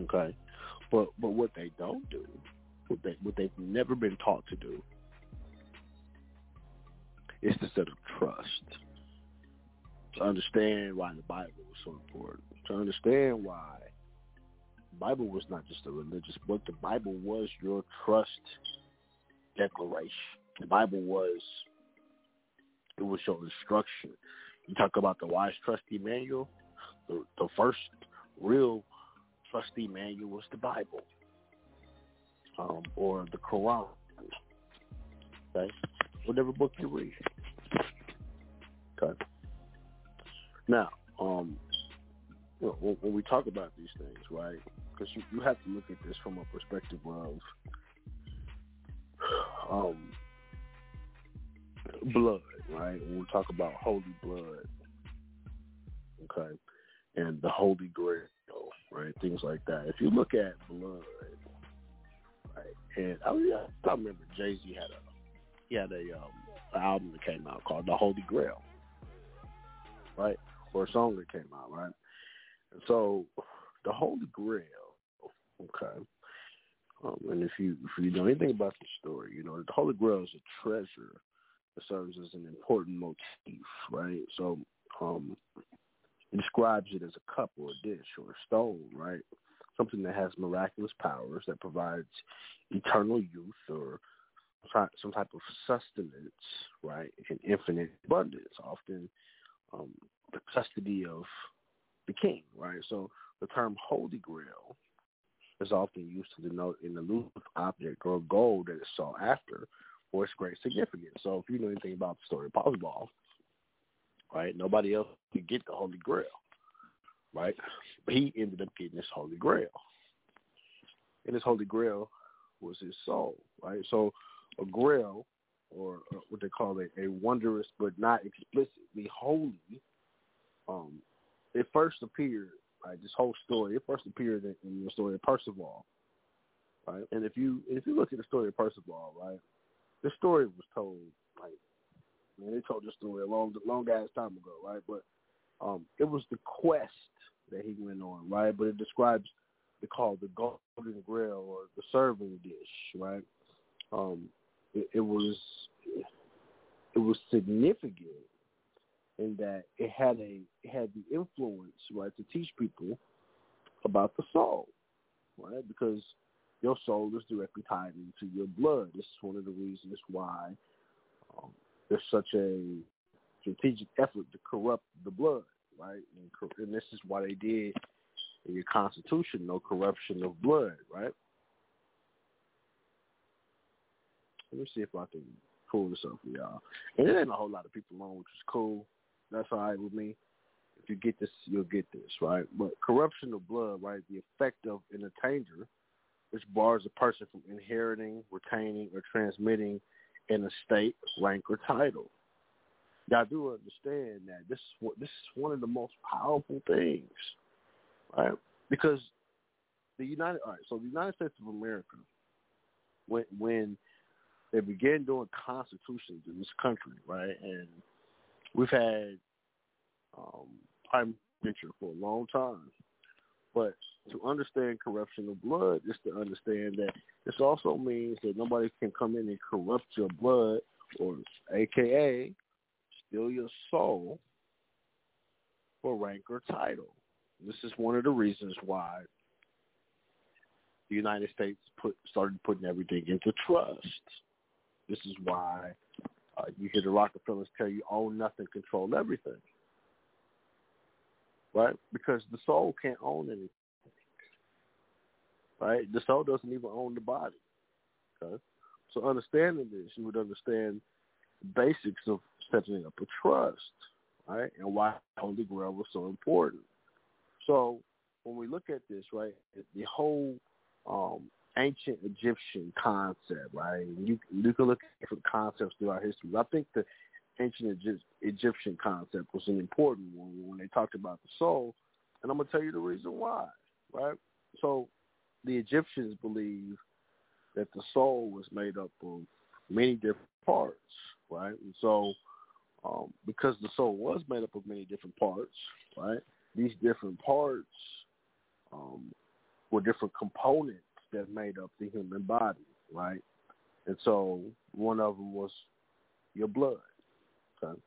Speaker 30: Okay, but but what they don't do, what they what they've never been taught to do, is to set up trust to understand why the Bible was so important, to understand why the Bible was not just a religious book. The Bible was your trust declaration. The Bible was it was your instruction. You talk about the wise trustee manual. The, the first real trustee manual was the Bible, um, or the Quran. Okay, whatever book you read. Okay. Now, um, you know, when, we talk about these things, right? Because you, you have to look at this from a perspective of um, blood, right? When we talk about holy blood, okay, and the holy grail, right? Things like that. If you look at blood, right, and I, yeah, I remember Jay Z had a he had a um, album that came out called The Holy Grail, right? or a song that came out, right? And so the Holy Grail, okay. Um, and if you if you know anything about the story, you know the Holy Grail is a treasure that serves as an important motif, right? So um, it describes it as a cup or a dish or a stone, right? Something that has miraculous powers that provides eternal youth or some type of sustenance, right, in infinite abundance. Often um, the custody of the king, right? So the term Holy Grail is often used to denote an elusive object or goal that is sought after for its great significance. So if you know anything about the story of Parzival, right, nobody else could get the Holy Grail, right? But he ended up getting this Holy Grail. And this Holy Grail was his soul, right? So a grail, or what they call it, a wondrous but not explicitly holy, um, it first appeared Right, this whole story it first appeared in, in the story of Percival, right? And if you if you look at the story of Percival, right, this story was told like man, they told this story a long long ass time ago, right? But um, it was the quest that he went on, right? But it describes the called the golden grail or the serving dish, right? Um, it, was it was significant in that it had a it had the influence right to teach people about the soul, right? Because your soul is directly tied into your blood. This is one of the reasons why um, there's such a strategic effort to corrupt the blood, right? And, and this is why they did in your Constitution no corruption of blood, right? Let me see if I can pull this up for y'all. And there ain't a whole lot of people on, which is cool. That's all right with me. If you get this, you'll get this, right? But corruption of blood, right? The effect of an attainder, which bars a person from inheriting, retaining, or transmitting an estate, rank, or title. Y'all do understand that this is what this is one of the most powerful things, right? Because the United, all right, so the United States of America, when when they began doing constitutions in this country, right, and we've had um, prime minister for a long time. But to understand corruption of blood is to understand that this also means that nobody can come in and corrupt your blood or AKA steal your soul for rank or title. This is one of the reasons why the United States put started putting everything into trust. This is why uh, you hear the Rockefellers tell you own nothing, control everything. Right? Because the soul can't own anything. Right? The soul doesn't even own the body. Okay? So understanding this, you would understand the basics of setting up a trust, right? And why Holy Grail was so important. So when we look at this, right, the whole um, ancient Egyptian concept, right? You you can look at different concepts throughout history. I think the ancient Egyptian concept was an important one when they talked about the soul, and I'm gonna tell you the reason why, right? So the Egyptians believe that the soul was made up of many different parts, right? And so um, because the soul was made up of many different parts, right? These different parts um, were different components that made up the human body, right? And so one of them was your blood, okay?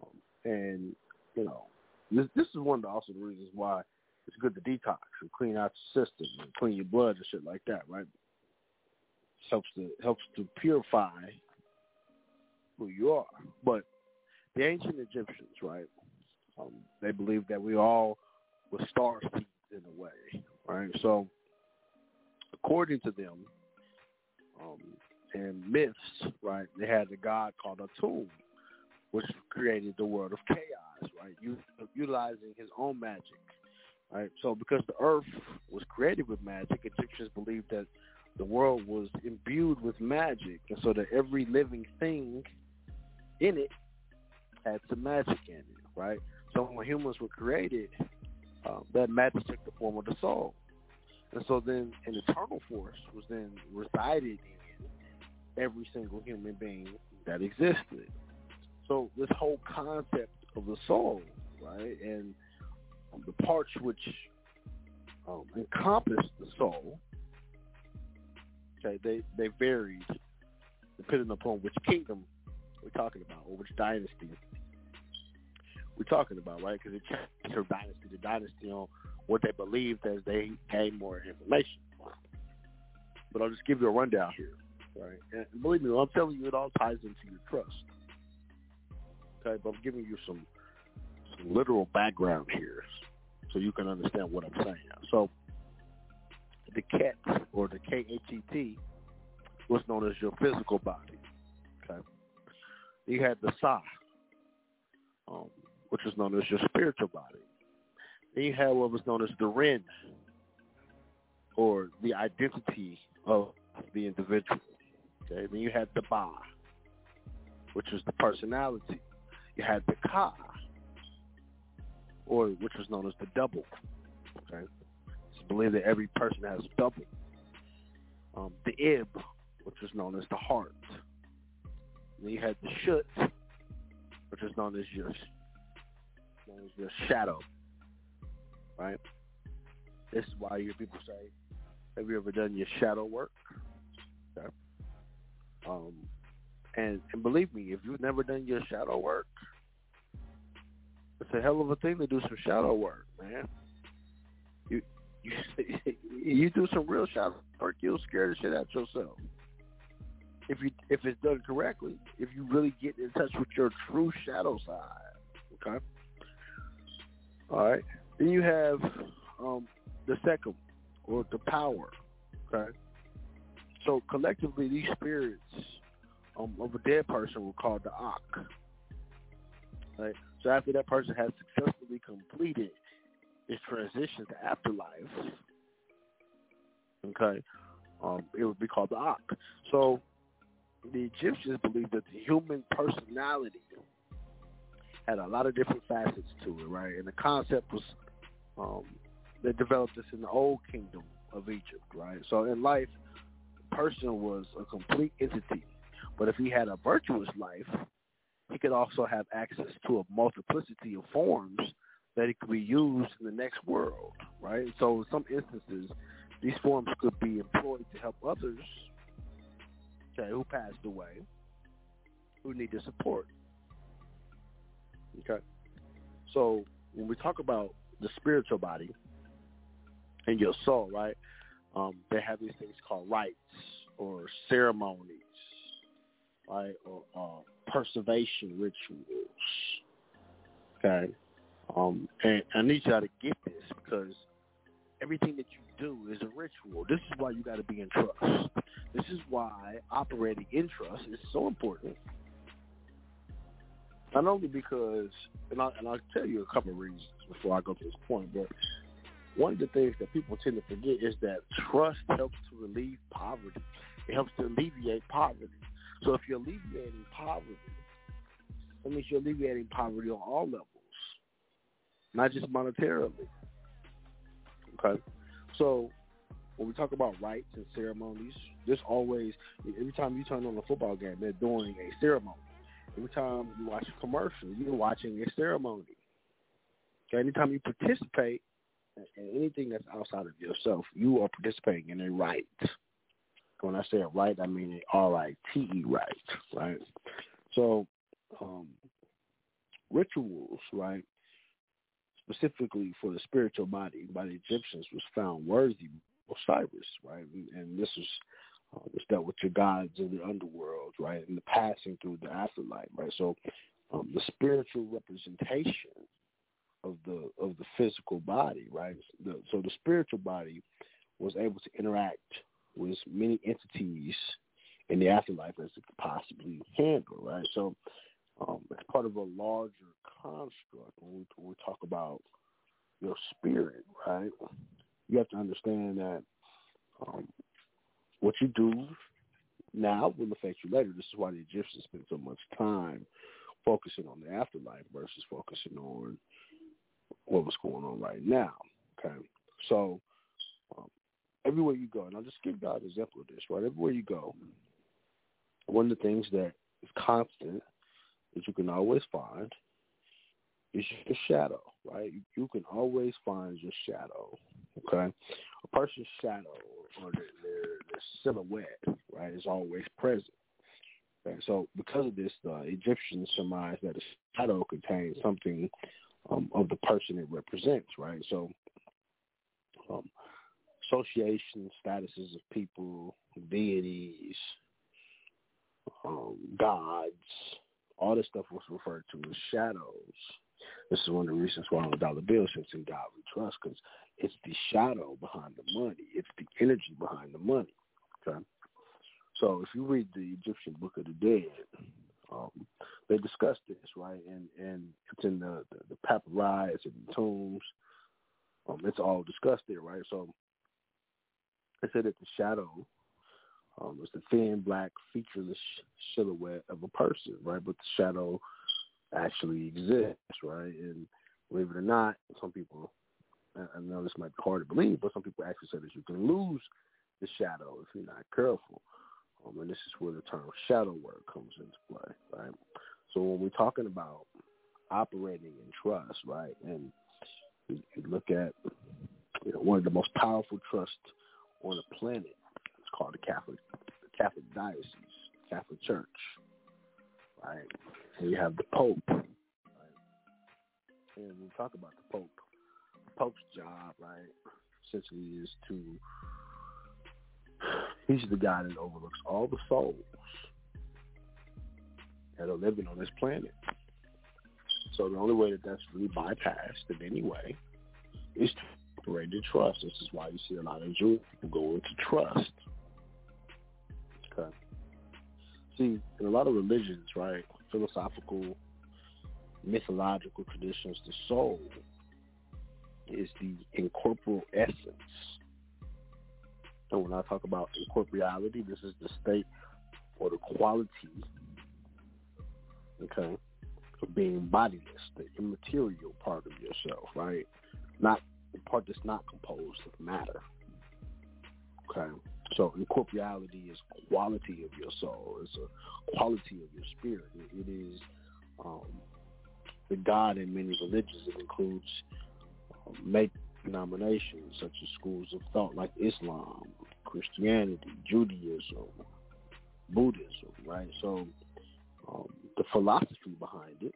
Speaker 30: Um, and you know, this this is one of the also the reasons why it's good to detox and clean out your system and clean your blood and shit like that, right? Helps to helps to purify who you are. But the ancient Egyptians, right? Um, they believed that we all were star seeds in a way, right? So according to them, um, in myths, right, they had a god called Atum, which created the world of chaos, right, utilizing his own magic, right. So because the earth was created with magic, Egyptians believed that the world was imbued with magic, and so that every living thing in it had some magic in it, right. So when humans were created, uh, that magic took the form of the soul. And so then an eternal force was then resided in every single human being that existed. So this whole concept of the soul, right, and the parts which um, encompass the soul, okay, they, they varied depending upon which kingdom we're talking about or which dynasty we're talking about, right? Because it changed from dynasty to dynasty on what they believed as they gain more information. But I'll just give you a rundown here, right? And believe me, I'm telling you, it all ties into your trust. Okay, but I'm giving you some, some literal background here so you can understand what I'm saying. So the ket or the K-H-E-T was known as your physical body. Okay. You had the Sa, um, which is known as your spiritual body. Then you had what was known as the Ren, or the identity of the individual. Okay. Then you had the Ba, which was the personality. You had the Ka, or which was known as the double. Okay. It's believed that every person has a double. Um, the Ib, which was known as the heart. then you had the Shut, which is known as your known as your shadow. Right? This is why you people say, Have you ever done your shadow work? Okay. Um and and believe me, if you've never done your shadow work, it's a hell of a thing to do some shadow work, man. You you you do some real shadow work, you'll scare the shit out yourself. If you if it's done correctly, if you really get in touch with your true shadow side, okay. All right. Then you have um, the Sekhem, or the power. Okay. So collectively, these spirits um, of a dead person were called the Ak. Right. So after that person has successfully completed its transition to afterlife, okay, um, it would be called the Ak. So the Egyptians believed that the human personality had a lot of different facets to it, right? And the concept was um, they developed this in the old kingdom of Egypt, right? So in life, the person was a complete entity, but if he had a virtuous life, he could also have access to a multiplicity of forms that it could be used in the next world, right? So in some instances, these forms could be employed to help others, okay, who passed away, who needed support. Okay. So when we talk about the spiritual body and your soul, right? Um, they have these things called rites or ceremonies, right? Or uh, preservation rituals. Okay. Um, and I need y'all to get this because everything that you do is a ritual. This is why you got to be in trust. This is why operating in trust is so important. Not only because, and, I, and I'll tell you a couple of reasons before I go to this point, but one of the things that people tend to forget is that trust helps to relieve poverty. It helps to alleviate poverty. So if you're alleviating poverty, that means you're alleviating poverty on all levels, not just monetarily. Okay? So when we talk about rites and ceremonies, there's always, every time you turn on a football game, they're doing a ceremony. Every time you watch a commercial, you're watching a ceremony. Okay? Anytime you participate in anything that's outside of yourself, you are participating in a rite. When I say a rite, I mean an R-I-T-E rite, right? So, um, rituals, right, specifically for the spiritual body by the Egyptians was found worthy Osiris, right? And, and this is uh, this dealt with your gods of the underworld, right, and the passing through the afterlife, right? So, um, the spiritual representation of the of the physical body, right? The, so the spiritual body was able to interact with as many entities in the afterlife as it could possibly handle, right? So um, it's part of a larger construct when we, when we talk about your spirit, right? You have to understand that um, what you do now will affect you later. This is why the Egyptians spent so much time focusing on the afterlife versus focusing on what was going on right now. Okay, so um, everywhere you go, and I'll just give God an example of this, right? Everywhere you go, one of the things that is constant that you can always find is your shadow, right? You, you can always find your shadow, okay? A person's shadow or their, silhouette, right, is always present. Okay? So because of this, the Egyptians surmised that a shadow contains something um, of the person it represents, right? So um, association statuses of people, deities, um, gods, all this stuff was referred to as shadows. This is one of the reasons why on the dollar bill says in God we trust, because it's the shadow behind the money. It's the energy behind the money. Okay. So if you read the Egyptian Book of the Dead, um, they discuss this, right? And and it's in the the, the papyri, it's in the tombs. Um, it's all discussed there, right? So they said that the shadow um, is the thin, black, featureless silhouette of a person, right? But the shadow actually exists, right? And believe it or not, some people, I know this might be hard to believe, but some people actually say that you can lose the shadow if you're not careful. Um, and this is where the term shadow work comes into play, right? So when we're talking about operating in trust, right, and you, look at you know, one of the most powerful trusts on the planet, it's called the Catholic, the Catholic Diocese, Catholic Church, right? And you have the Pope, right? And we talk about the Pope, the Pope's job, right, essentially is to He's the guy that overlooks all the souls that are living on this planet. So the only way that that's really bypassed in any way is to operate in trust. This is why you see a lot of people go into trust. Okay. See, in a lot of religions, right, philosophical, mythological traditions, the soul is the incorporeal essence and when I talk about incorporeality, this is the state or the quality, okay, of being bodiless, the immaterial part of yourself, right? Not the part that's not composed of matter. Okay. So incorporeality is quality of your soul. It's a quality of your spirit. it, is um, the God in many religions. It includes um, make denominations such as schools of thought like Islam, Christianity, Judaism, Buddhism, right? So um, the philosophy behind it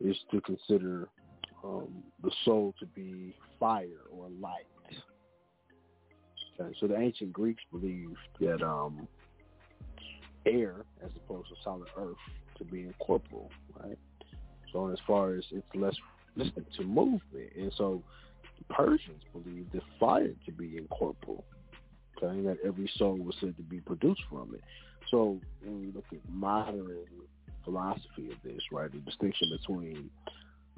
Speaker 30: is to consider um, the soul to be fire or light. Okay, so the ancient Greeks believed that um, air, as opposed to solid earth, to be incorporeal, right? So as far as it's less listening to movement. And so the Persians believed that fire to be incorporeal. Okay, that every soul was said to be produced from it. So when we look at modern philosophy of this, right, the distinction between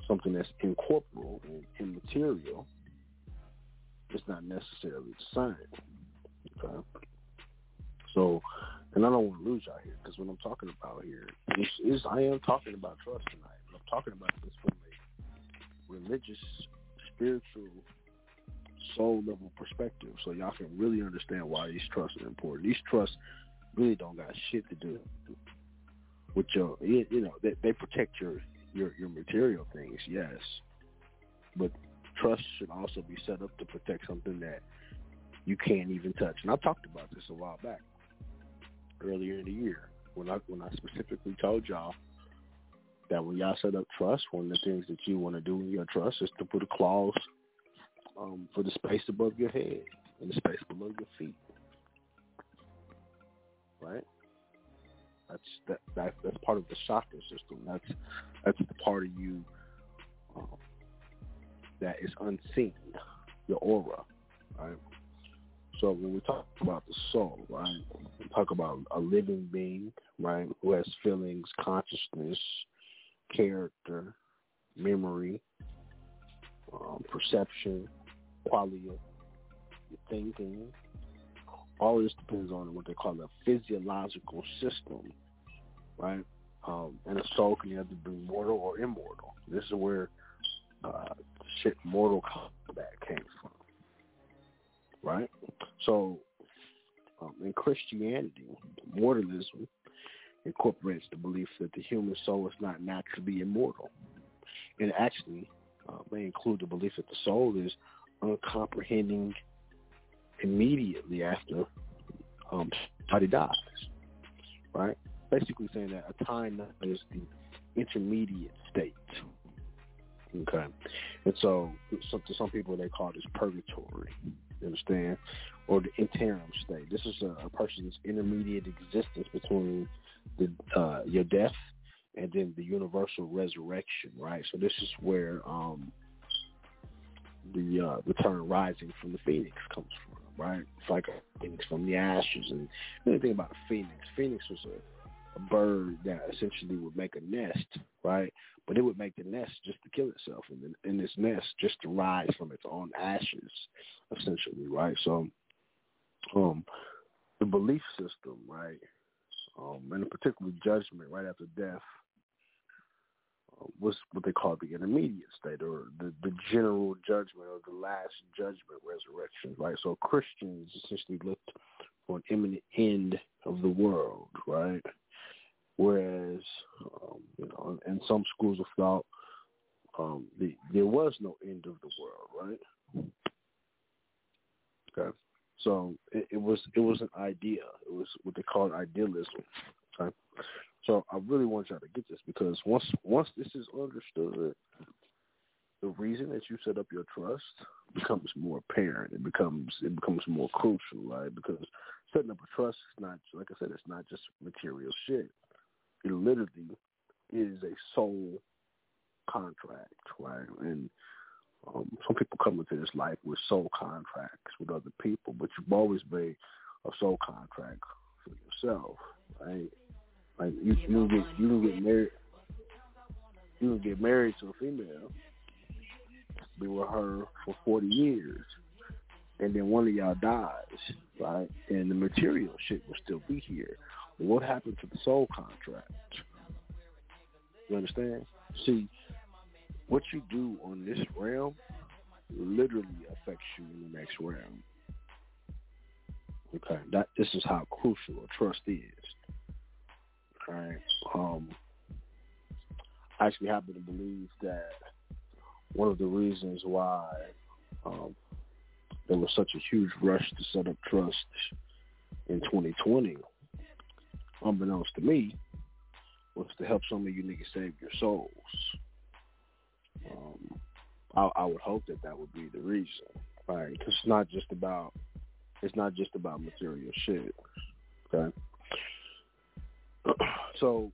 Speaker 30: something that's incorporeal and immaterial is not necessarily the same. Okay. So, and I don't want to lose y'all here because what I'm talking about here is, is I am talking about trust tonight. Talking about this from a religious, spiritual, soul level perspective, so y'all can really understand why these trusts are important. These trusts really don't got shit to do with your, you know, they, they protect your your your material things, yes, but trust should also be set up to protect something that you can't even touch. And I talked about this a while back, earlier in the year, when I when I specifically told y'all that when y'all set up trust, one of the things that you want to do in your trust is to put a clause um, for the space above your head and the space below your feet. Right? That's that, that that's part of the chakra system. That's that's the part of you um, that is unseen, your aura. Right? So when we talk about the soul, right, we talk about a living being, right, who has feelings, consciousness, character, memory, um, perception, quality of thinking. All this depends on what they call a physiological system, right? Um, and a soul can either be mortal or immortal. This is where uh, shit Mortal Kombat came from, right? So um, in Christianity, mortalism incorporates the belief that the human soul is not naturally immortal. And actually, uh, may include the belief that the soul is uncomprehending immediately after um, somebody dies, right? Basically saying that a time is the intermediate state. Okay, and so, so to some people they call this purgatory. You understand? Or the interim state. This is a, a person's intermediate existence between the, uh, your death and then the universal resurrection, right? So this is where um, the uh, the term rising from the phoenix comes from, right? It's like a phoenix from the ashes. And the thing about a phoenix, phoenix was a, a bird that essentially would make a nest, right? But it would make the nest just to kill itself, and then in this nest just to rise from its own ashes, essentially, right? So, um, the belief system, right, um, and a particular judgment right after death was what they call the intermediate state or the, the general judgment or the last judgment resurrection, right? So Christians essentially looked for an imminent end of the world, right? Whereas, um, you know, in some schools of thought, um, the, there was no end of the world, right? Okay, so it, it was it was an idea. It was what they called idealism. Okay, so I really want y'all to get this because once once this is understood, the reason that you set up your trust becomes more apparent. It becomes it becomes more crucial, right? Because setting up a trust is not like I said, it's not just material shit. It literally is a soul contract, right? And um, some people come into this life with soul contracts with other people, but you've always made a soul contract for yourself, right? Like you, you get you can get married you can get married to a female, be with her for forty years, and then one of y'all dies, right? And the material shit will still be here. What happened to the soul contract? You understand? See, what you do on this realm literally affects you in the next realm. Okay, that this is how crucial a trust is. Right. Um, I actually happen to believe that one of the reasons why um, there was such a huge rush to set up trust in 2020, unbeknownst to me, was to help some of you niggas save your souls. Um, I, I would hope that that would be the reason, right? Because it's not just about it's not just about material shit, okay? so,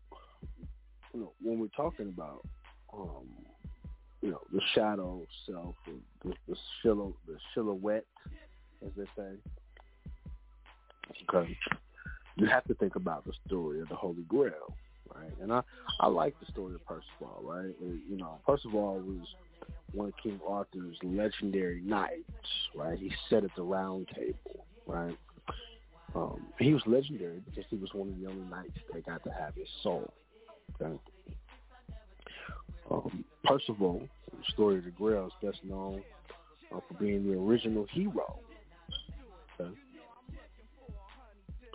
Speaker 30: you know, when we're talking about, um, you know, the shadow self, the, the, the silhouette, as they say, okay, you have to think about the story of the Holy Grail, right? And I, I like the story of Percival, right? You know, Percival was one of King Arthur's legendary knights, right? He sat at the round table, right? Um, he was legendary because he was one of the only knights that got to have his soul. Okay. Um, Percival, the story of the Grail, is best known uh, for being the original hero. Okay.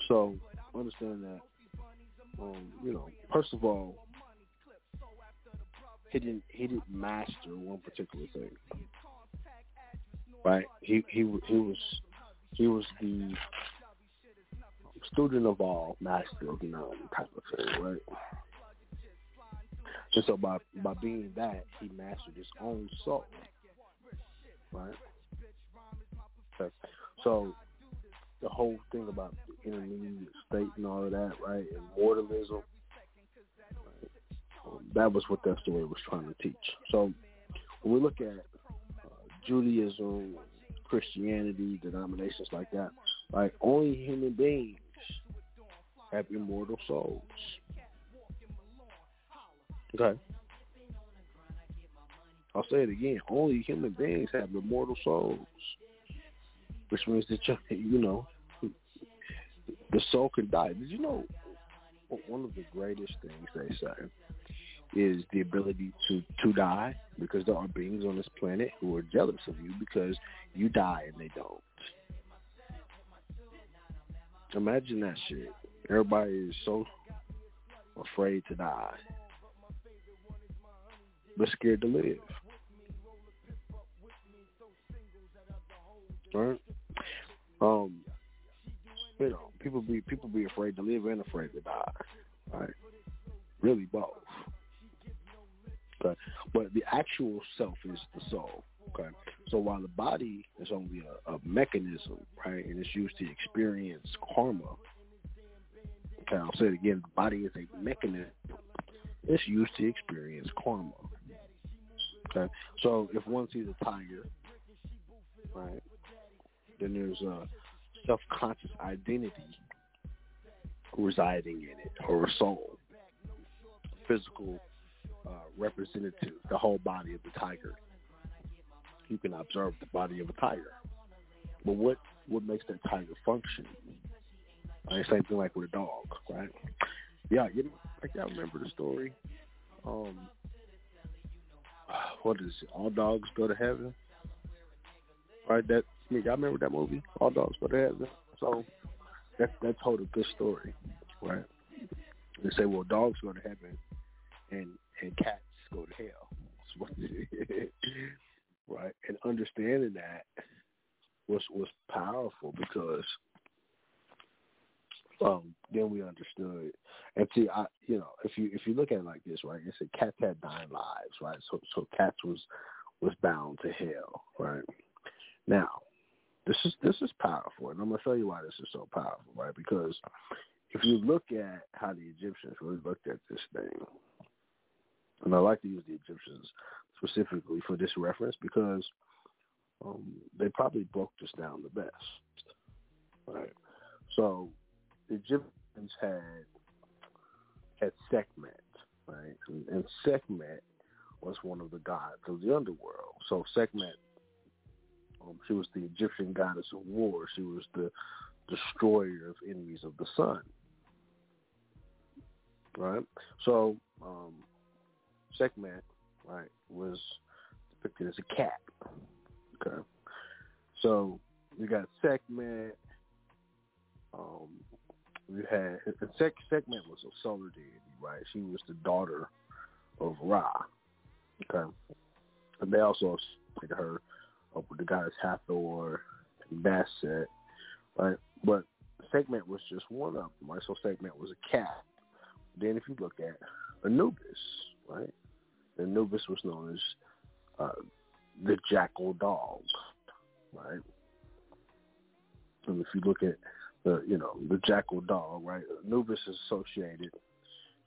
Speaker 30: So understand that, um, you know, first of all, he didn't he didn't master one particular thing, right? He he he was he was the student of all, master of none type of thing, right? And so by by being that, he mastered his own soul, right? So the whole thing about the intermediate state and all of that, right? Immortalism, right? Um, that was what that story was trying to teach. So when we look at uh, Judaism, Christianity, denominations like that, right? Only human beings have immortal souls. Okay. I'll say it again. Only human beings have immortal souls, which means that you know the soul can die. Did you know one of the greatest things they say is the ability to to die because there are beings on this planet who are jealous of you because you die and they don't. Imagine that shit. Everybody is so afraid to die, but scared to live. Right? Um, people be people be afraid to live and afraid to die. Right? Really both. Okay. But the actual self is the soul. Okay. So while the body is only a, a mechanism, right, and it's used to experience karma, Okay, I'll say it again. The body is a mechanism It's used to experience karma. Okay, so if one sees a tiger, right, then there's a self-conscious identity residing in it, or a soul, physical uh, representative, the whole body of the tiger. You can observe the body of a tiger, but what what makes that tiger function? Right, same thing like with a dog, right? Yeah, you know, I remember the story. Um, what is it? All dogs go to heaven. Right? That mean, y'all remember that movie? All dogs go to heaven. So that that told a good story, right? They say, well, dogs go to heaven, and and cats go to hell. right? And understanding that was was powerful because um, then we understood. And see, I you know, if you if you look at it like this, right? It said cats had nine lives, right? So so cats was was bound to hell, right? Now, this is this is powerful, and I'm gonna show you why this is so powerful, right? Because if you look at how the Egyptians really looked at this thing, and I like to use the Egyptians specifically for this reference because um, they probably broke this down the best, right? So the Egyptians had had Sekhmet, right? And, and Sekhmet was one of the gods of the underworld. So Sekhmet, um, she was the Egyptian goddess of war. She was the destroyer of enemies of the sun, right? So um, Sekhmet, right, was depicted as a cat. Okay, so you got Sekhmet. Um, we had and Sek, Sekhmet was a solar deity, right? She was the daughter of Ra. Okay, and they also like her up with the goddess Hathor and Bastet, right? But Sekhmet was just one of them, right? So Sekhmet was a cat. Then if you look at Anubis, right? Anubis was known as uh, the jackal dog, right? And if you look at the you know the jackal dog, right? Anubis is associated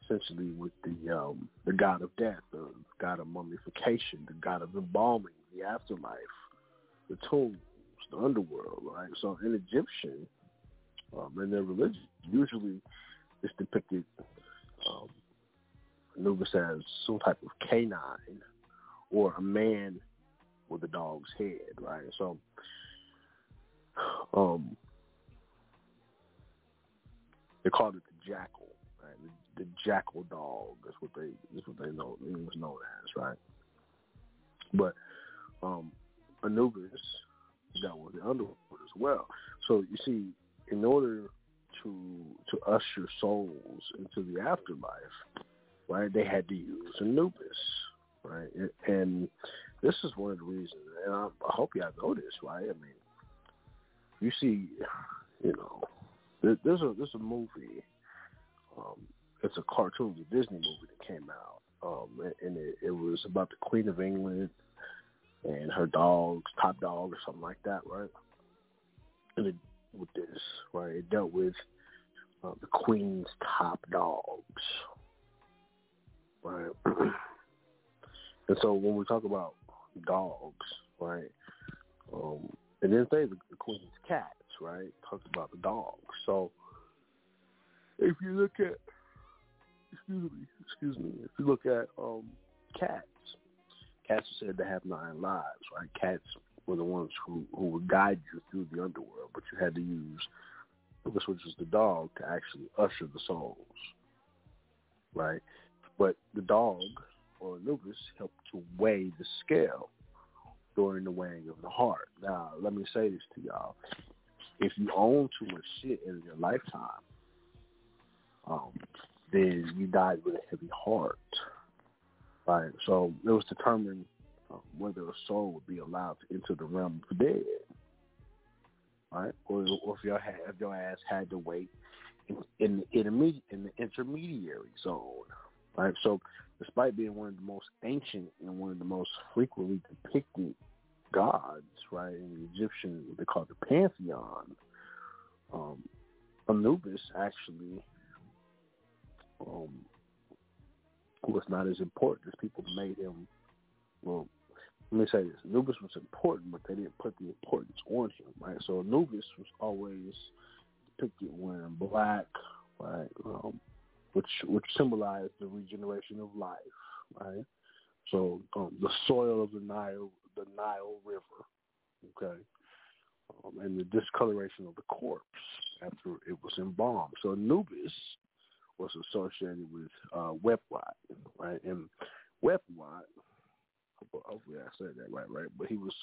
Speaker 30: essentially with the um, the god of death, the god of mummification, the god of embalming, the afterlife, the tombs, the underworld, right? So in Egyptian, um, in their religion, usually it's depicted um, Anubis as some type of canine or a man with a dog's head, right? So, um, they called it the jackal, right? The, the jackal dog is what they is what they know it was known as, right? But um, Anubis that with the underworld as well. So you see, in order to to usher souls into the afterlife, right, they had to use Anubis, right? And this is one of the reasons, and I, I hope y'all know this, right? I mean, you see, you know, there, there's a there's a movie, um, it's a cartoon, a Disney movie that came out, um, and it, it was about the Queen of England and her dogs, top dog or something like that, right? And it, with this, right, it dealt with uh, the Queen's top dogs, right? and so when we talk about dogs, right, um, it didn't say the, the Queen's cats, right? It talked about the dogs. So if you look at, excuse me, excuse me, if you look at um, cats, cats are said to have nine lives, right? Cats were the ones who, who would guide you through the underworld, but you had to use this, which is the dog, to actually usher the souls, right? But the dog or Anubis helped to weigh the scale during the weighing of the heart. Now, let me say this to y'all: if you own too much shit in your lifetime, um, then you died with a heavy heart. Right. So it was determined um, whether a soul would be allowed to enter the realm of the dead. Right. Or, or if your if your ass had to wait in, in the intermediate in the intermediary zone. Right. So despite being one of the most ancient and one of the most frequently depicted gods, right, in the Egyptian, they call the pantheon, um, Anubis actually um, was not as important as people made him. Well, let me say this: Anubis was important, but they didn't put the importance on him, right? So Anubis was always depicted wearing black, right, um, which which symbolized the regeneration of life, right? So um, the soil of the Nile, the Nile River, okay, um, and the discoloration of the corpse after it was embalmed. So Anubis was associated with uh, Wepwat, right? And Wepwat, hopefully I said that right, right? But he was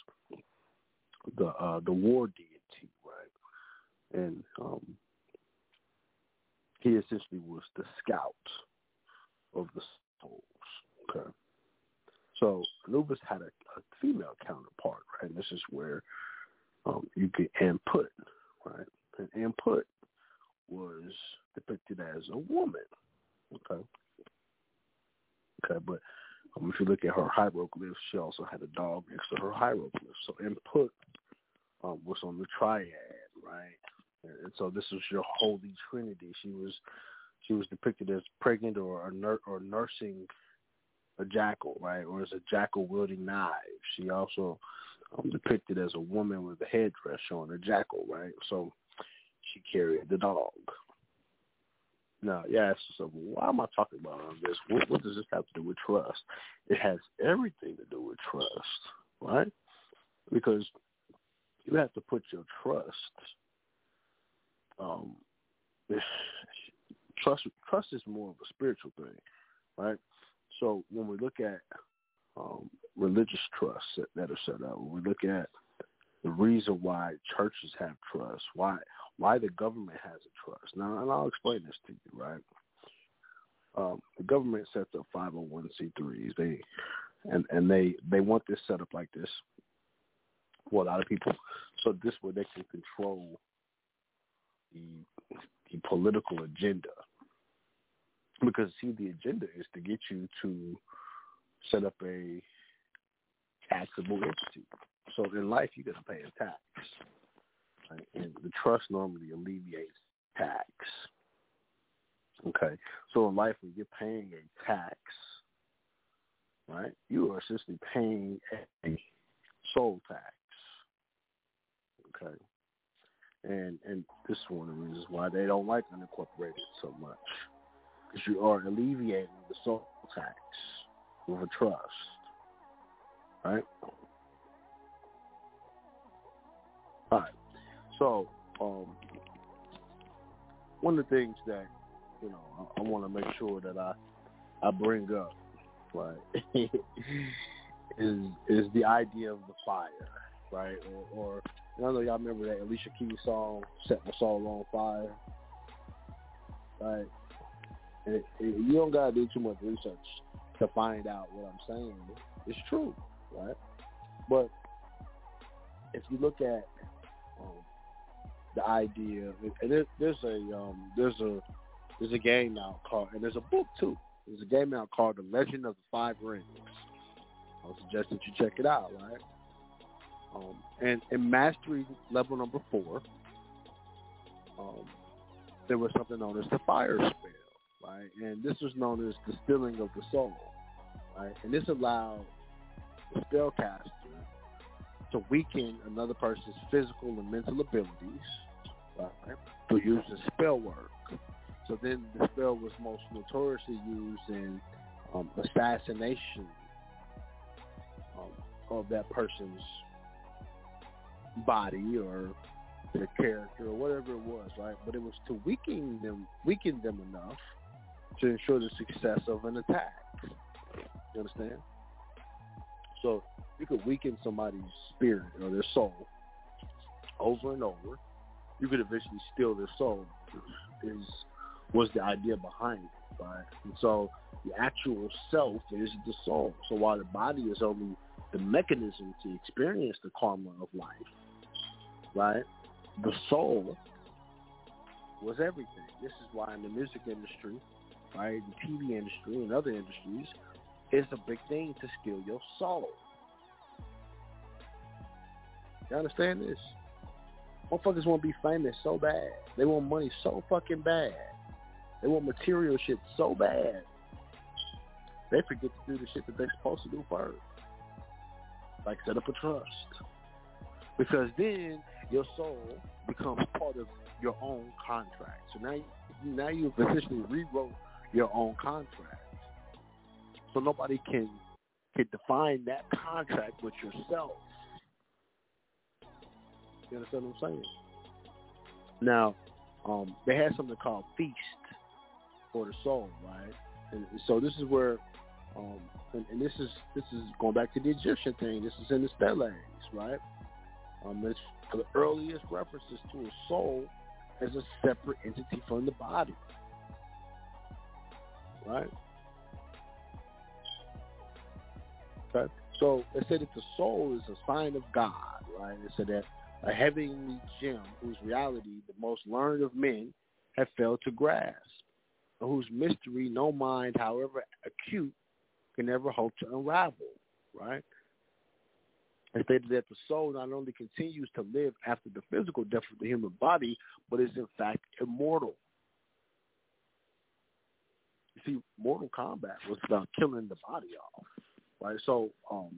Speaker 30: the uh, the war deity, right? And um, he essentially was the scout of the souls. Okay. So Anubis had a, a female counterpart, right? And this is where um, you get Anput, right? And Anput was depicted as a woman. Okay. Okay, but um, if you look at her hieroglyphs, she also had a dog next to her hieroglyphs. So Anput um, was on the triad, right? And so this was your holy trinity. She was she was depicted as pregnant or nur- or nursing a jackal, right, or as a jackal wielding knives. She also um, depicted as a woman with a headdress showing a jackal, right? So she carried the dog. Now, you ask yourself, why am I talking about all this? What, what does this have to do with trust? It has everything to do with trust, right? Because you have to put your trust. Um, trust trust is more of a spiritual thing, right? So when we look at um, religious trusts that, that are set up, when we look at the reason why churches have trust, why why the government has a trust. Now, and I'll explain this to you, right? Um, the government sets up 501c3s. They and and they they want this set up like this for a lot of people, so this way they can control the the political agenda. Because see, the agenda is to get you to set up a taxable entity. So in life, you got to pay a tax, right? and the trust normally alleviates tax. Okay, so in life, when you're paying a tax, right, you are essentially paying a soul tax. Okay, and and this is one of the reasons why they don't like unincorporated so much, because you are alleviating the soul tax with a trust, right? All right. So, um, one of the things that you know I, I want to make sure that I I bring up, right, is is the idea of the fire, right? Or, or I know y'all remember that Alicia Keys song, "Set My Soul on Fire," right? It, it, you don't gotta do too much research to find out what I'm saying. It's true, right? But if you look at um, the idea. And there, there's a um, there's a there's a game now called and there's a book too. There's a game now called The Legend of the Five Rings. I suggest that you check it out, right? Um, and in mastery level number four, um, there was something known as the fire spell, right? And this was known as the stealing of the soul, right? And this allowed the spellcaster to weaken another person's physical and mental abilities right, to use the spell work. So then the spell was most notoriously used in um, assassination um, of that person's body or their character or whatever it was, right? But it was to weaken them, weaken them enough to ensure the success of an attack. You understand? So you could weaken somebody's spirit or their soul over and over. You could eventually steal their soul. Is was the idea behind it, right? And so the actual self is the soul. So while the body is only the mechanism to experience the karma of life, right? The soul was everything. This is why in the music industry, right, the TV industry and other industries, it's a big thing to steal your soul. You understand this? Motherfuckers want to be famous so bad. They want money so fucking bad. They want material shit so bad they forget to do the shit that they're supposed to do first. Like set up a trust. Because then your soul becomes part of your own contract. So now, now you've essentially rewrote your own contract. So nobody can can define that contract with yourself. You understand what I'm saying? Now, um, they had something called feast for the soul, right? And so this is where, um, and, and, this is this is going back to the Egyptian thing. This is in the steles, right? Um, it's the earliest references to a soul as a separate entity from the body, right? Okay. So they said that the soul is a sign of God, right? They said that a heavenly gem whose reality the most learned of men have failed to grasp, whose mystery no mind, however acute, can ever hope to unravel, right? They stated that the soul not only continues to live after the physical death of the human body, but is in fact immortal. You see, Mortal Kombat was about killing the body off, right? So um,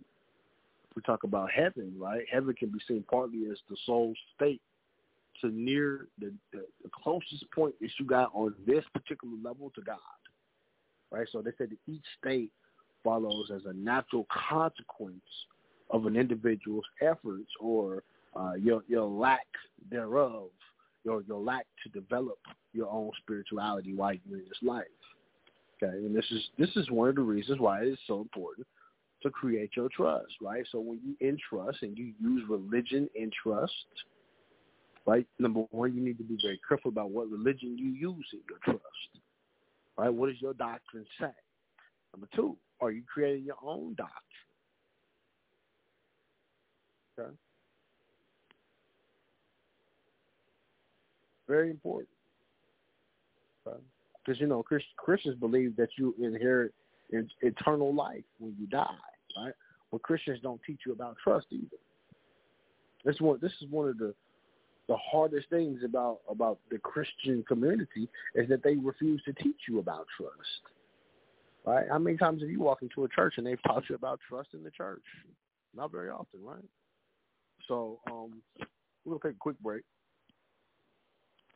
Speaker 30: we talk about heaven, right? Heaven can be seen partly as the soul state to near the, the, the closest point that you got on this particular level to God, right? So they said that each state follows as a natural consequence of an individual's efforts or uh, your your lack thereof, your your lack to develop your own spirituality while you're in this life. Okay, and this is this is one of the reasons why it is so important to create your trust, right? So when you entrust and you use religion in trust, right? Number one, you need to be very careful about what religion you use in your trust, right? What does your doctrine say? Number two, are you creating your own doctrine? Okay. Very important. Because, you know, Christians believe that you inherit eternal life when you die right? But Christians don't teach you about trust either. This one, this is one of the the hardest things about about the Christian community is that they refuse to teach you about trust. Right? How many times have you walked into a church and they've taught you about trust in the church? Not very often, right? So um, we're gonna take a quick break,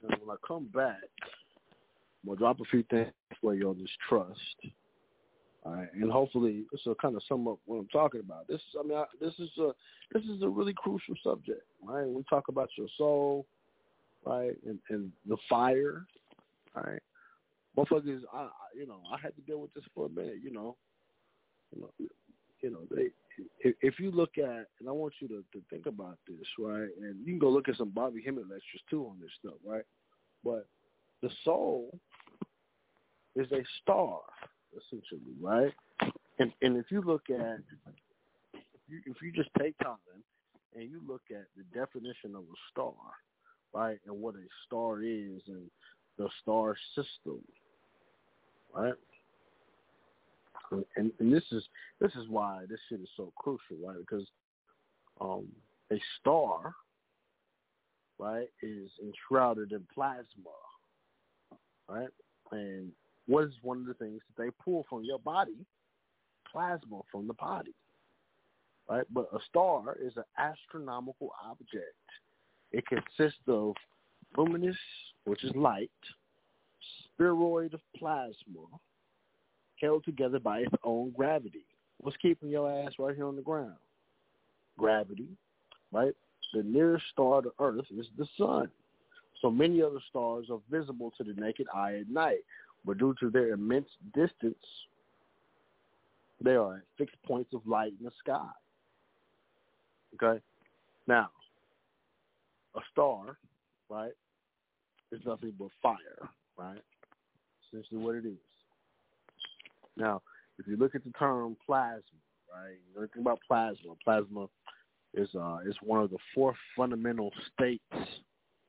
Speaker 30: and when I come back, I'm gonna drop a few things for you on this trust. And hopefully this will kind of sum up what I'm talking about. This, is, I mean, I, this is a this is a really crucial subject, right? We talk about your soul, right, and, and the fire, right. Motherfuckers, I, you know, I had to deal with this for a minute, you know, you know, you know, they. If, if you look at, and I want you to, to think about this, right, and you can go look at some Bobby Hemmitt lectures too on this stuff, right, but the soul is a star essentially, right? And and if you look at if you, if you just take time and you look at the definition of a star, right, and what a star is and the star system, right? And, and this is this is why this shit is so crucial, right? Because um, a star, right, is enshrouded in plasma, right, and what is one of the things that they pull from your body? Plasma from the body. Right? But a star is an astronomical object. It consists of luminous, which is light, spheroid of plasma, held together by its own gravity. What's keeping your ass right here on the ground? Gravity, right? The nearest star to Earth is the sun. So many other stars are visible to the naked eye at night, but due to their immense distance, they are at fixed points of light in the sky. Okay? Now, a star, right, is nothing but fire, right? Essentially what it is. Now, if you look at the term plasma, right, you think about plasma. Plasma is uh is one of the four fundamental states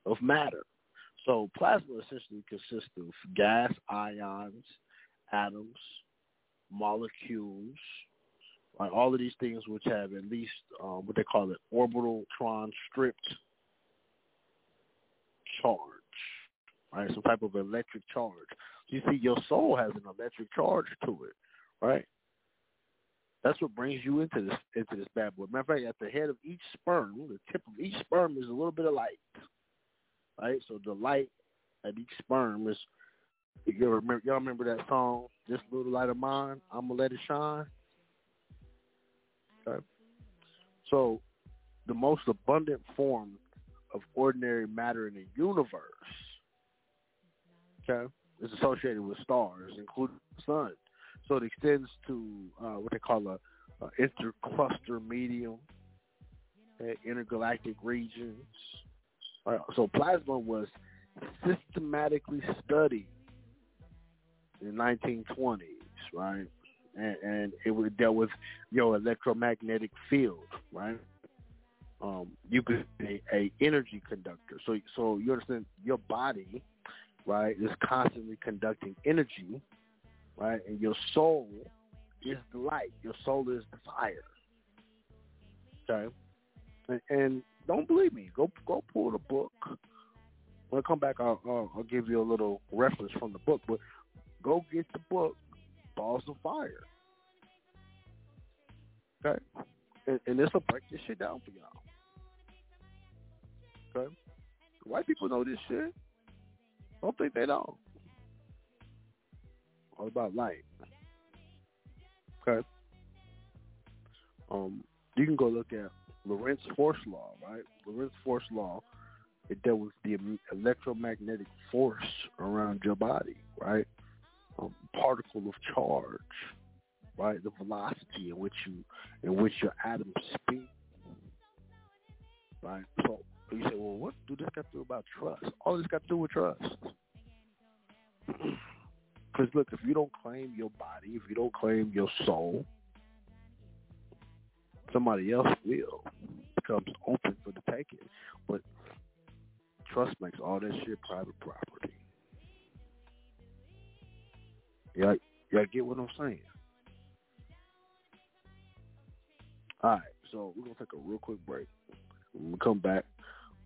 Speaker 30: of matter. So plasma essentially consists of gas, ions, atoms, molecules, like all of these things which have at least um, what they call it orbital tron stripped charge, right? Some type of electric charge. You see, your soul has an electric charge to it, right? That's what brings you into this into this bad boy. Matter of fact, at the head of each sperm, the tip of each sperm is a little bit of light. Right? So the light at each sperm is you remember y'all remember that song, This Little Light of Mine, I'ma let it shine? Okay. So the most abundant form of ordinary matter in the universe, okay, is associated with stars, including the sun. So it extends to uh, what they call a, a intercluster medium, uh, intergalactic regions. So plasma was systematically studied in the 1920s, right? And, and it dealt with your electromagnetic field, right? Um, you could be a, a energy conductor. So, so you understand your body, right, is constantly conducting energy right? And your soul is the light. Your soul is the fire. Okay, and, and don't believe me. Go go pull the book. When I come back, I'll, I'll, I'll give you a little reference from the book. But go get the book, Balls of Fire. Okay, and, and this will break this shit down for y'all. Okay, white people know this shit. Don't think they don't all about light. Okay. Um, you can go look at Lorentz force law, right? Lorentz force law, it dealt with the electromagnetic force around your body, right? Um, particle of charge, right? The velocity in which you, in which your atoms spin, right? So you say, well, what do this got to do about trust? All this got to do with trust. Because look, if you don't claim your body, if you don't claim your soul, somebody else will. Becomes open for the taking. But trust makes all that shit private property. Yeah, y'all get what I'm saying? All right, so we're gonna take a real quick break. When we come back,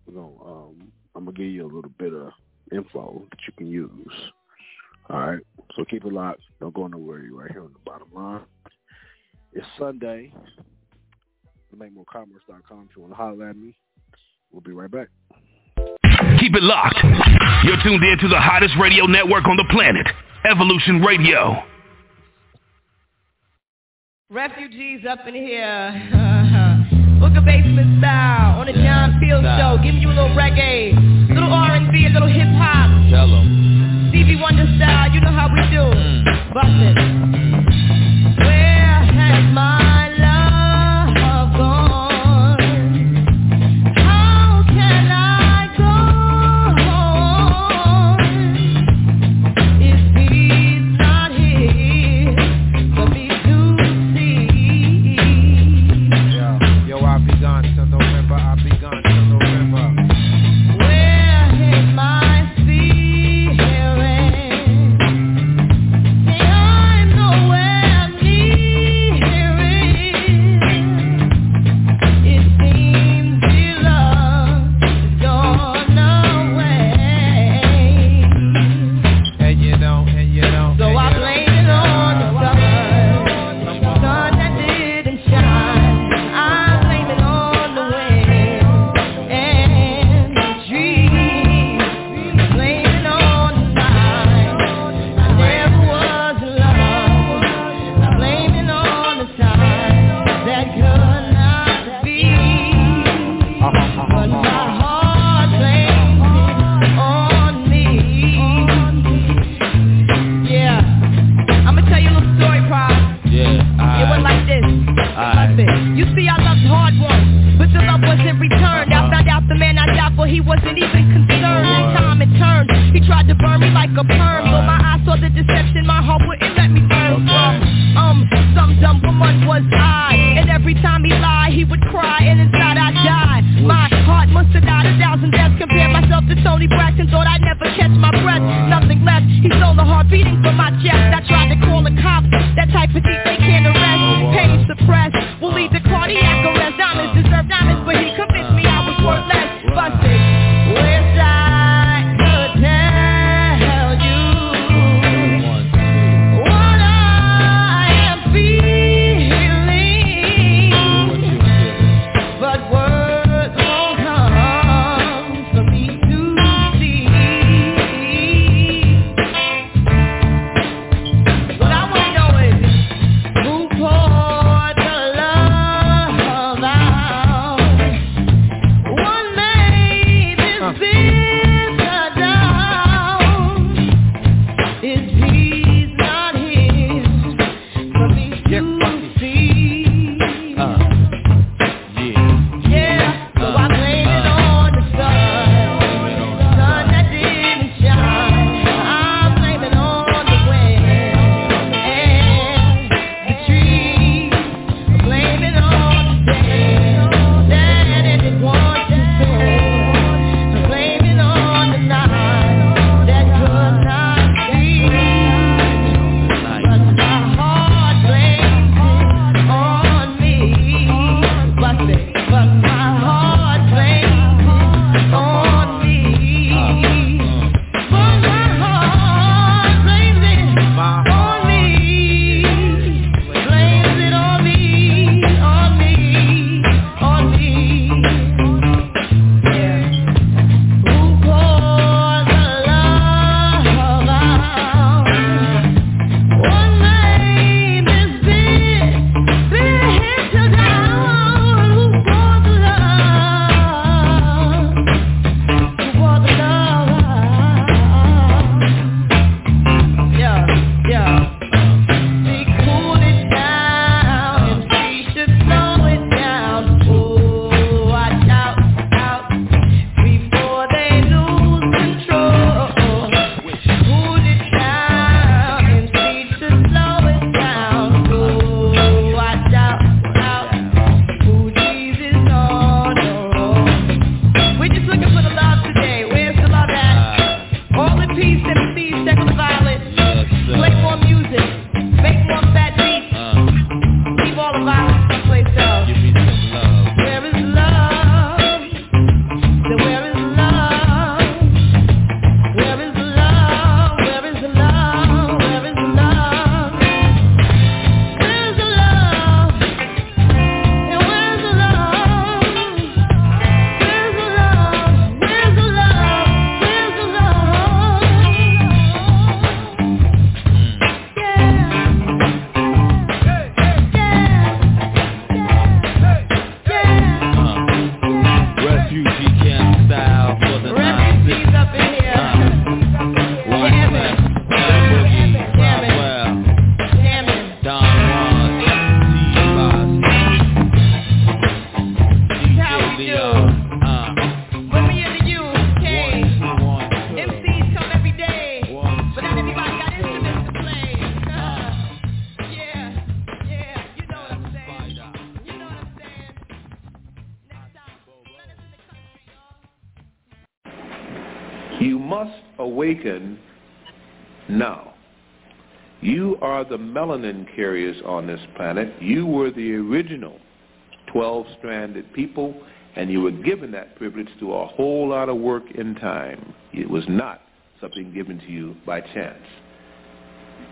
Speaker 30: we're gonna um, I'm gonna give you a little bit of info that you can use. All right. So keep it locked. Don't go nowhere. You're right here on the bottom line. It's Sunday. MakeMoreCommerce.com if you want to holler at me. We'll be right back.
Speaker 21: Keep it locked. You're tuned in to the hottest radio network on the planet, Evolution Radio.
Speaker 28: Refugees up in here. Book a basement style on the John Field show. Giving you a little reggae, little R&B, a little hip hop.
Speaker 31: Tell them.
Speaker 28: Stevie Wonder style, you know how we do. Mm. Bust it. Where has my
Speaker 22: carriers on this planet. You were the original 12-stranded people, and you were given that privilege through a whole lot of work in time. It was not something given to you by chance.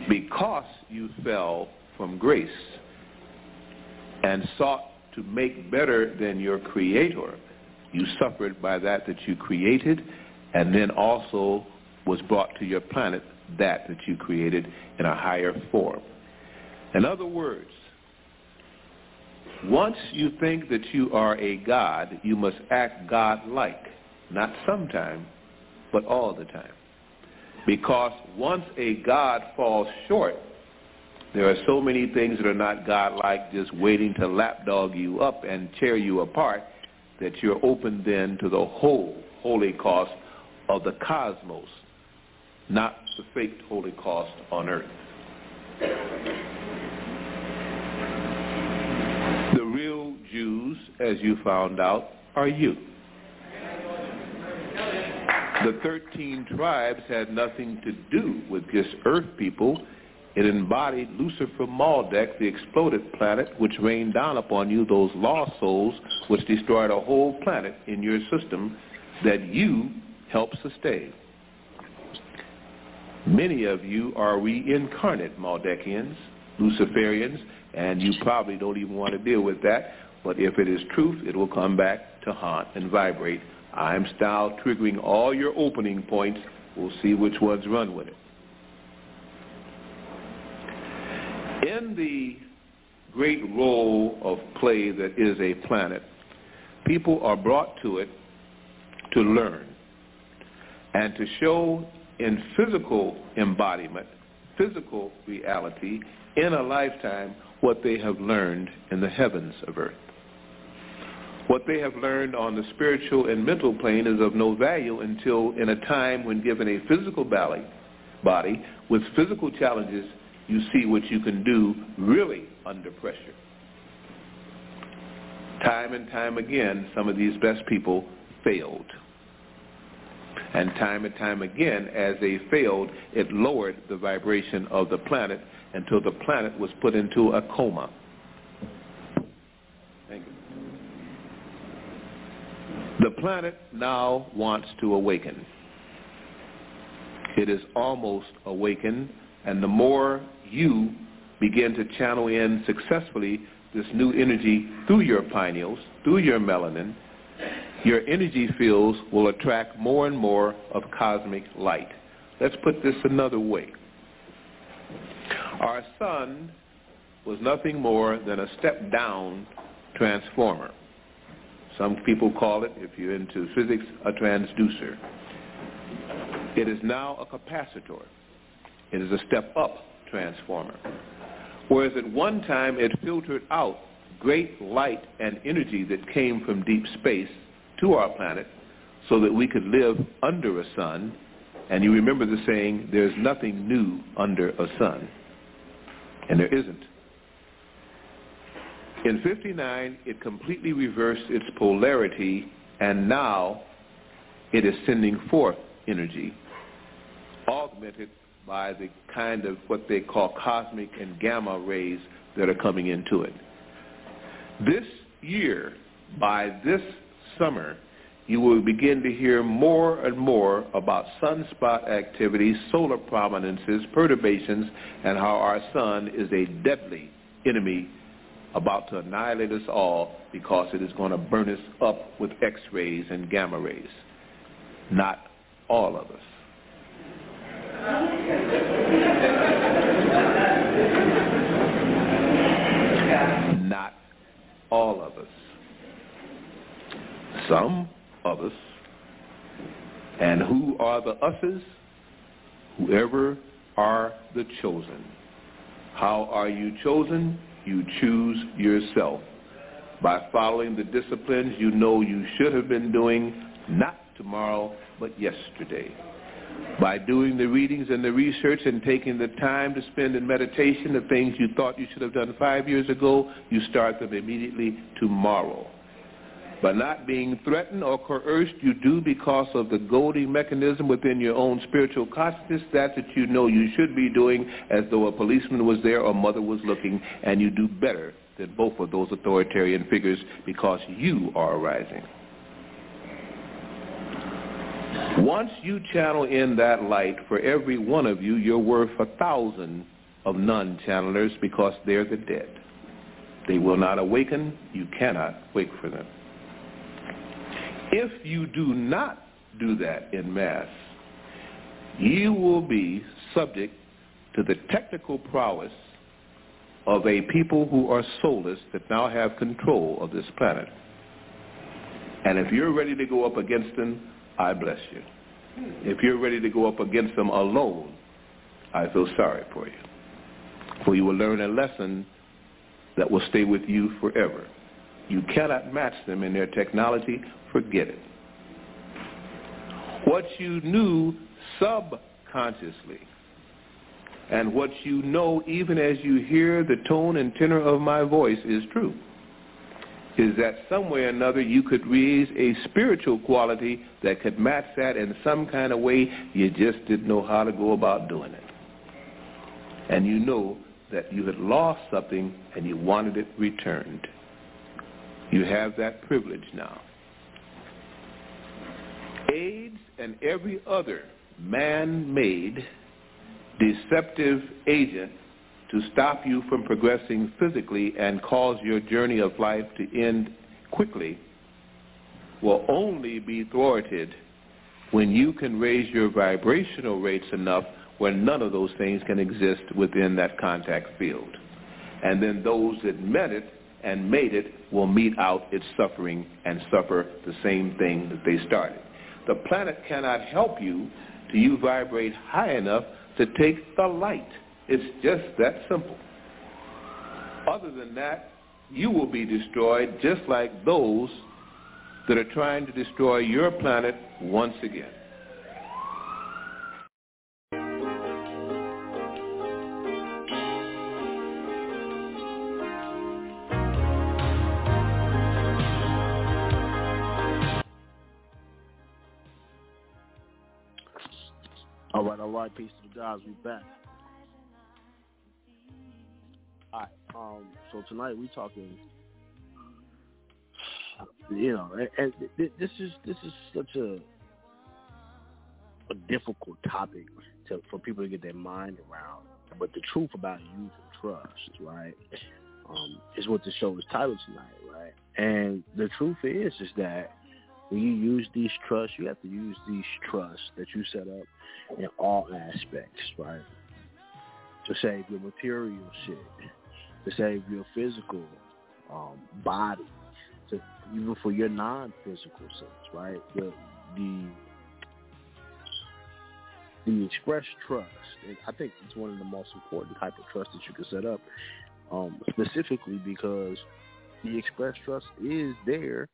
Speaker 22: Because you fell from grace and sought to make better than your creator, you suffered by that that you created and then also was brought to your planet that that you created in a higher form. In other words, once you think that you are a God, you must act God-like, not sometime, but all the time. Because once a God falls short, there are so many things that are not God-like, just waiting to lapdog you up and tear you apart, that you're open then to the whole holocaust of the cosmos, not the fake holocaust on earth. The real Jews, as you found out, are you. The 13 tribes had nothing to do with just earth people. It embodied Lucifer Maldek, the exploded planet, which rained down upon you those lost souls, which destroyed a whole planet in your system that you helped sustain. Many of you are reincarnate Maldekians, Luciferians, and you probably don't even want to deal with that. But if it is truth, it will come back to haunt and vibrate. I'm style triggering all your opening points. We'll see which ones run with it. In the great role of play that is a planet, people are brought to it to learn and to show in physical embodiment, physical reality, in a lifetime, what they have learned in the heavens of earth. What they have learned on the spiritual and mental plane is of no value until in a time when given a physical body, with physical challenges, you see what you can do really under pressure. Time and time again, some of these best people failed. And time and time again, as they failed, it lowered the vibration of the planet until the planet was put into a coma. Thank you. The planet now wants to awaken. It is almost awakened, and the more you begin to channel in successfully this new energy through your pineals, through your melanin, your energy fields will attract more and more of cosmic light. Let's put this another way. Our sun was nothing more than a step-down transformer. Some people call it, if you're into physics, a transducer. It is now a capacitor. It is a step-up transformer. Whereas at one time it filtered out great light and energy that came from deep space to our planet so that we could live under a sun. And you remember the saying, there's nothing new under a sun. And there isn't. In 59, it completely reversed its polarity, and now it is sending forth energy, augmented by the kind of what they call cosmic and gamma rays that are coming into it. This year, by this summer, you will begin to hear more and more about sunspot activities, solar prominences, perturbations, and how our sun is a deadly enemy about to annihilate us all because it is going to burn us up with X-rays and gamma rays. Not all of us. Not all of us. Some of us. And who are the us's? Whoever are the chosen. How are you chosen? You choose yourself by following the disciplines you know you should have been doing, not tomorrow, but yesterday. By doing the readings and the research and taking the time to spend in meditation, the things you thought you should have done five years ago, you start them immediately tomorrow. By not being threatened or coerced, you do because of the goading mechanism within your own spiritual consciousness, that that you know you should be doing as though a policeman was there or mother was looking, and you do better than both of those authoritarian figures because you are arising. Once you channel in that light, for every one of you, you're worth a thousand of non-channelers because they're the dead. They will not awaken. You cannot wait for them. If you do not do that in mass, you will be subject to the technical prowess of a people who are soulless that now have control of this planet. And if you're ready to go up against them, I bless you. If you're ready to go up against them alone, I feel sorry for you. For you will learn a lesson that will stay with you forever. You cannot match them in their technology. Forget it. What you knew subconsciously and what you know even as you hear the tone and tenor of my voice is true is that some way or another you could raise a spiritual quality that could match that in some kind of way. You just didn't know how to go about doing it. And you know that you had lost something and you wanted it returned. You have that privilege now. AIDS and every other man-made deceptive agent to stop you from progressing physically and cause your journey of life to end quickly will only be thwarted when you can raise your vibrational rates enough where none of those things can exist within that contact field. And then those that met it and made it will meet out its suffering and suffer the same thing that they started. The planet cannot help you till you vibrate high enough to take the light. It's just that simple. Other than that, you will be destroyed just like those that are trying to destroy your planet once again.
Speaker 30: Peace to the gods. We back. All right, um, so tonight we talking. You know, and, and this is this is such a a difficult topic to, for people to get their mind around. But the truth about youth and trust, right, um, is what the show is titled tonight, right? And the truth is, is that when you use these trusts, you have to use these trusts that you set up in all aspects, right? To save your material shit, to save your physical um, body, to even for your non-physical sense, right? The the the express trust, and I think it's one of the most important type of trust that you can set up, um, specifically because the express trust is there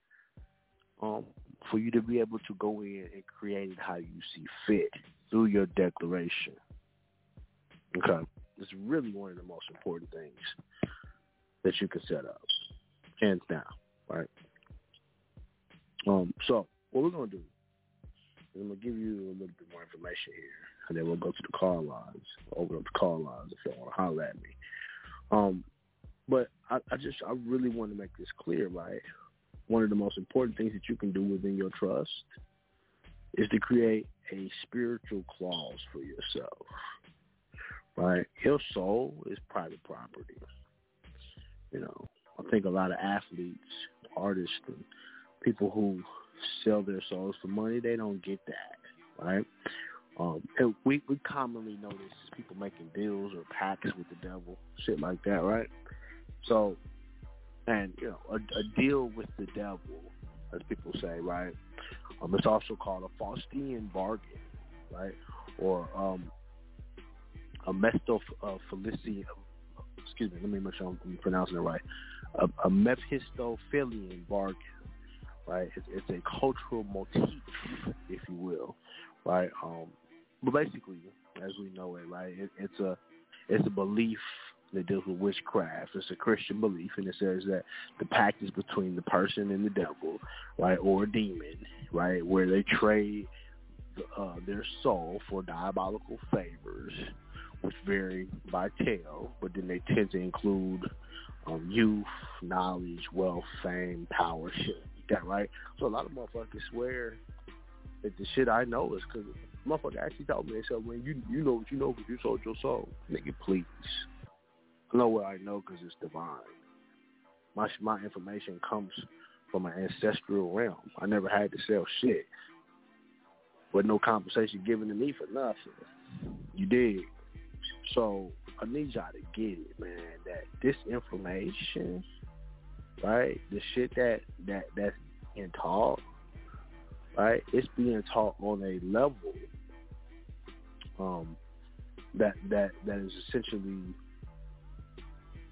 Speaker 30: um, for you to be able to go in and create it how you see fit through your declaration. Okay. It's really one of the most important things that you can set up. Hands down. Right? Um, so what we're gonna do is I'm gonna give you a little bit more information here and then we'll go to the call lines. Open up the call lines if you want to holler at me. Um, but I, I just I really want to make this clear, right? One of the most important things that you can do within your trust is to create a spiritual clause for yourself. Right? Your soul is private property. You know, I think a lot of athletes, artists, and people who sell their souls for money, they don't get that. Right? Um, and we we commonly notice people making deals or pacts with the devil, shit like that, right? So and you know a, a deal with the devil, as people say, right? Um, it's also called a Faustian bargain, right? Or um, a Mephistophelian. Excuse me, let me make sure I'm, pronouncing it right. A, a Mephistophelian bargain, right? It's, it's a cultural motif, if you will, right? Um, but basically, as we know it, right, it, it's a it's a belief that deals with witchcraft. It's a Christian belief, and it says that the pact is between the person and the devil, right, or a demon, right, where they trade uh, their soul for diabolical favors, which vary by tale, but then they tend to include um, youth, knowledge, wealth, fame, power, shit like that, right? So a lot of motherfuckers swear that the shit I know is because motherfucker actually told me, they said, when you you know what you know because you sold your soul. Nigga, please. I know what I know because it's divine. My my information comes from an ancestral realm. I never had to sell shit with no compensation given to me for nothing. You did. So I need y'all to get it, man. That this information, right? The shit that that that's being taught, right? It's being taught on a level um that that that is essentially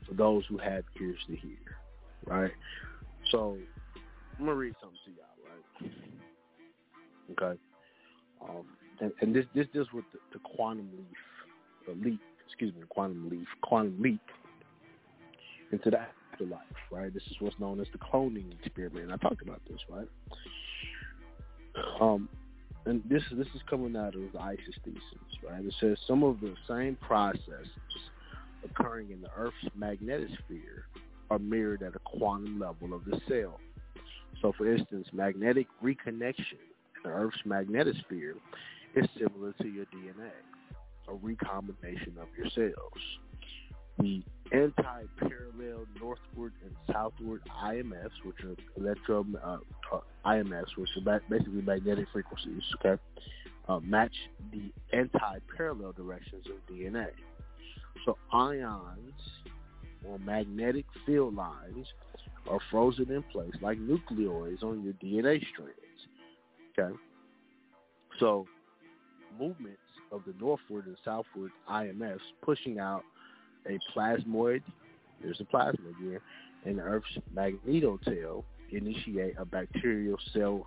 Speaker 30: for those who have ears to hear, right? So I'm gonna read something to y'all, right? Okay. Um, and, and this this deals with the, the quantum leaf, the leap, excuse me, quantum leap, quantum leap into the afterlife, right? This is what's known as the cloning experiment. I talked about this, right? Um, and this this is coming out of the ISIS thesis, right? It says some of the same processes occurring in the Earth's magnetosphere are mirrored at a quantum level of the cell. So, for instance, magnetic reconnection in the Earth's magnetosphere is similar to your DNA, a recombination of your cells. The anti-parallel northward and southward IMFs, which are electro uh, uh, IMFs, which are basically magnetic frequencies, okay, uh, match the anti-parallel directions of DNA. So ions or magnetic field lines are frozen in place like nucleoids on your DNA strands. Okay. So movements of the northward and southward IMFs pushing out a plasmoid, there's a plasma again, and Earth's magnetotail initiate a bacterial cell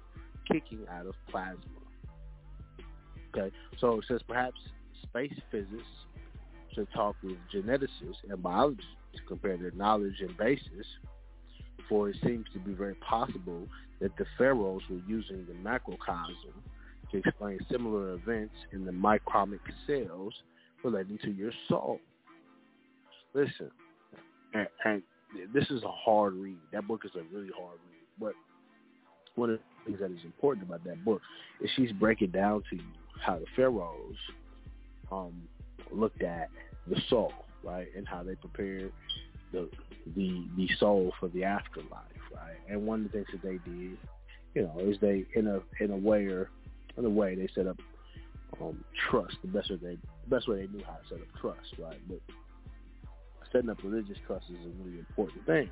Speaker 30: kicking out of plasma. Okay, so it says perhaps space physicists should talk with geneticists and biologists to compare their knowledge and basis, for it seems to be very possible that the pharaohs were using the macrocosm to explain similar events in the micromic cells relating to your soul. Listen, and, and this is a hard read. That book is a really hard read. But one of the things that is important about that book is she's breaking down to you how the pharaohs um, looked at the soul, right, and how they prepared the the the soul for the afterlife, right? And one of the things that they did, you know, is they in a in a way or in a way they set up um, trust the best way they the best way they knew how to set up trust, right? But setting up religious trust is a really important thing.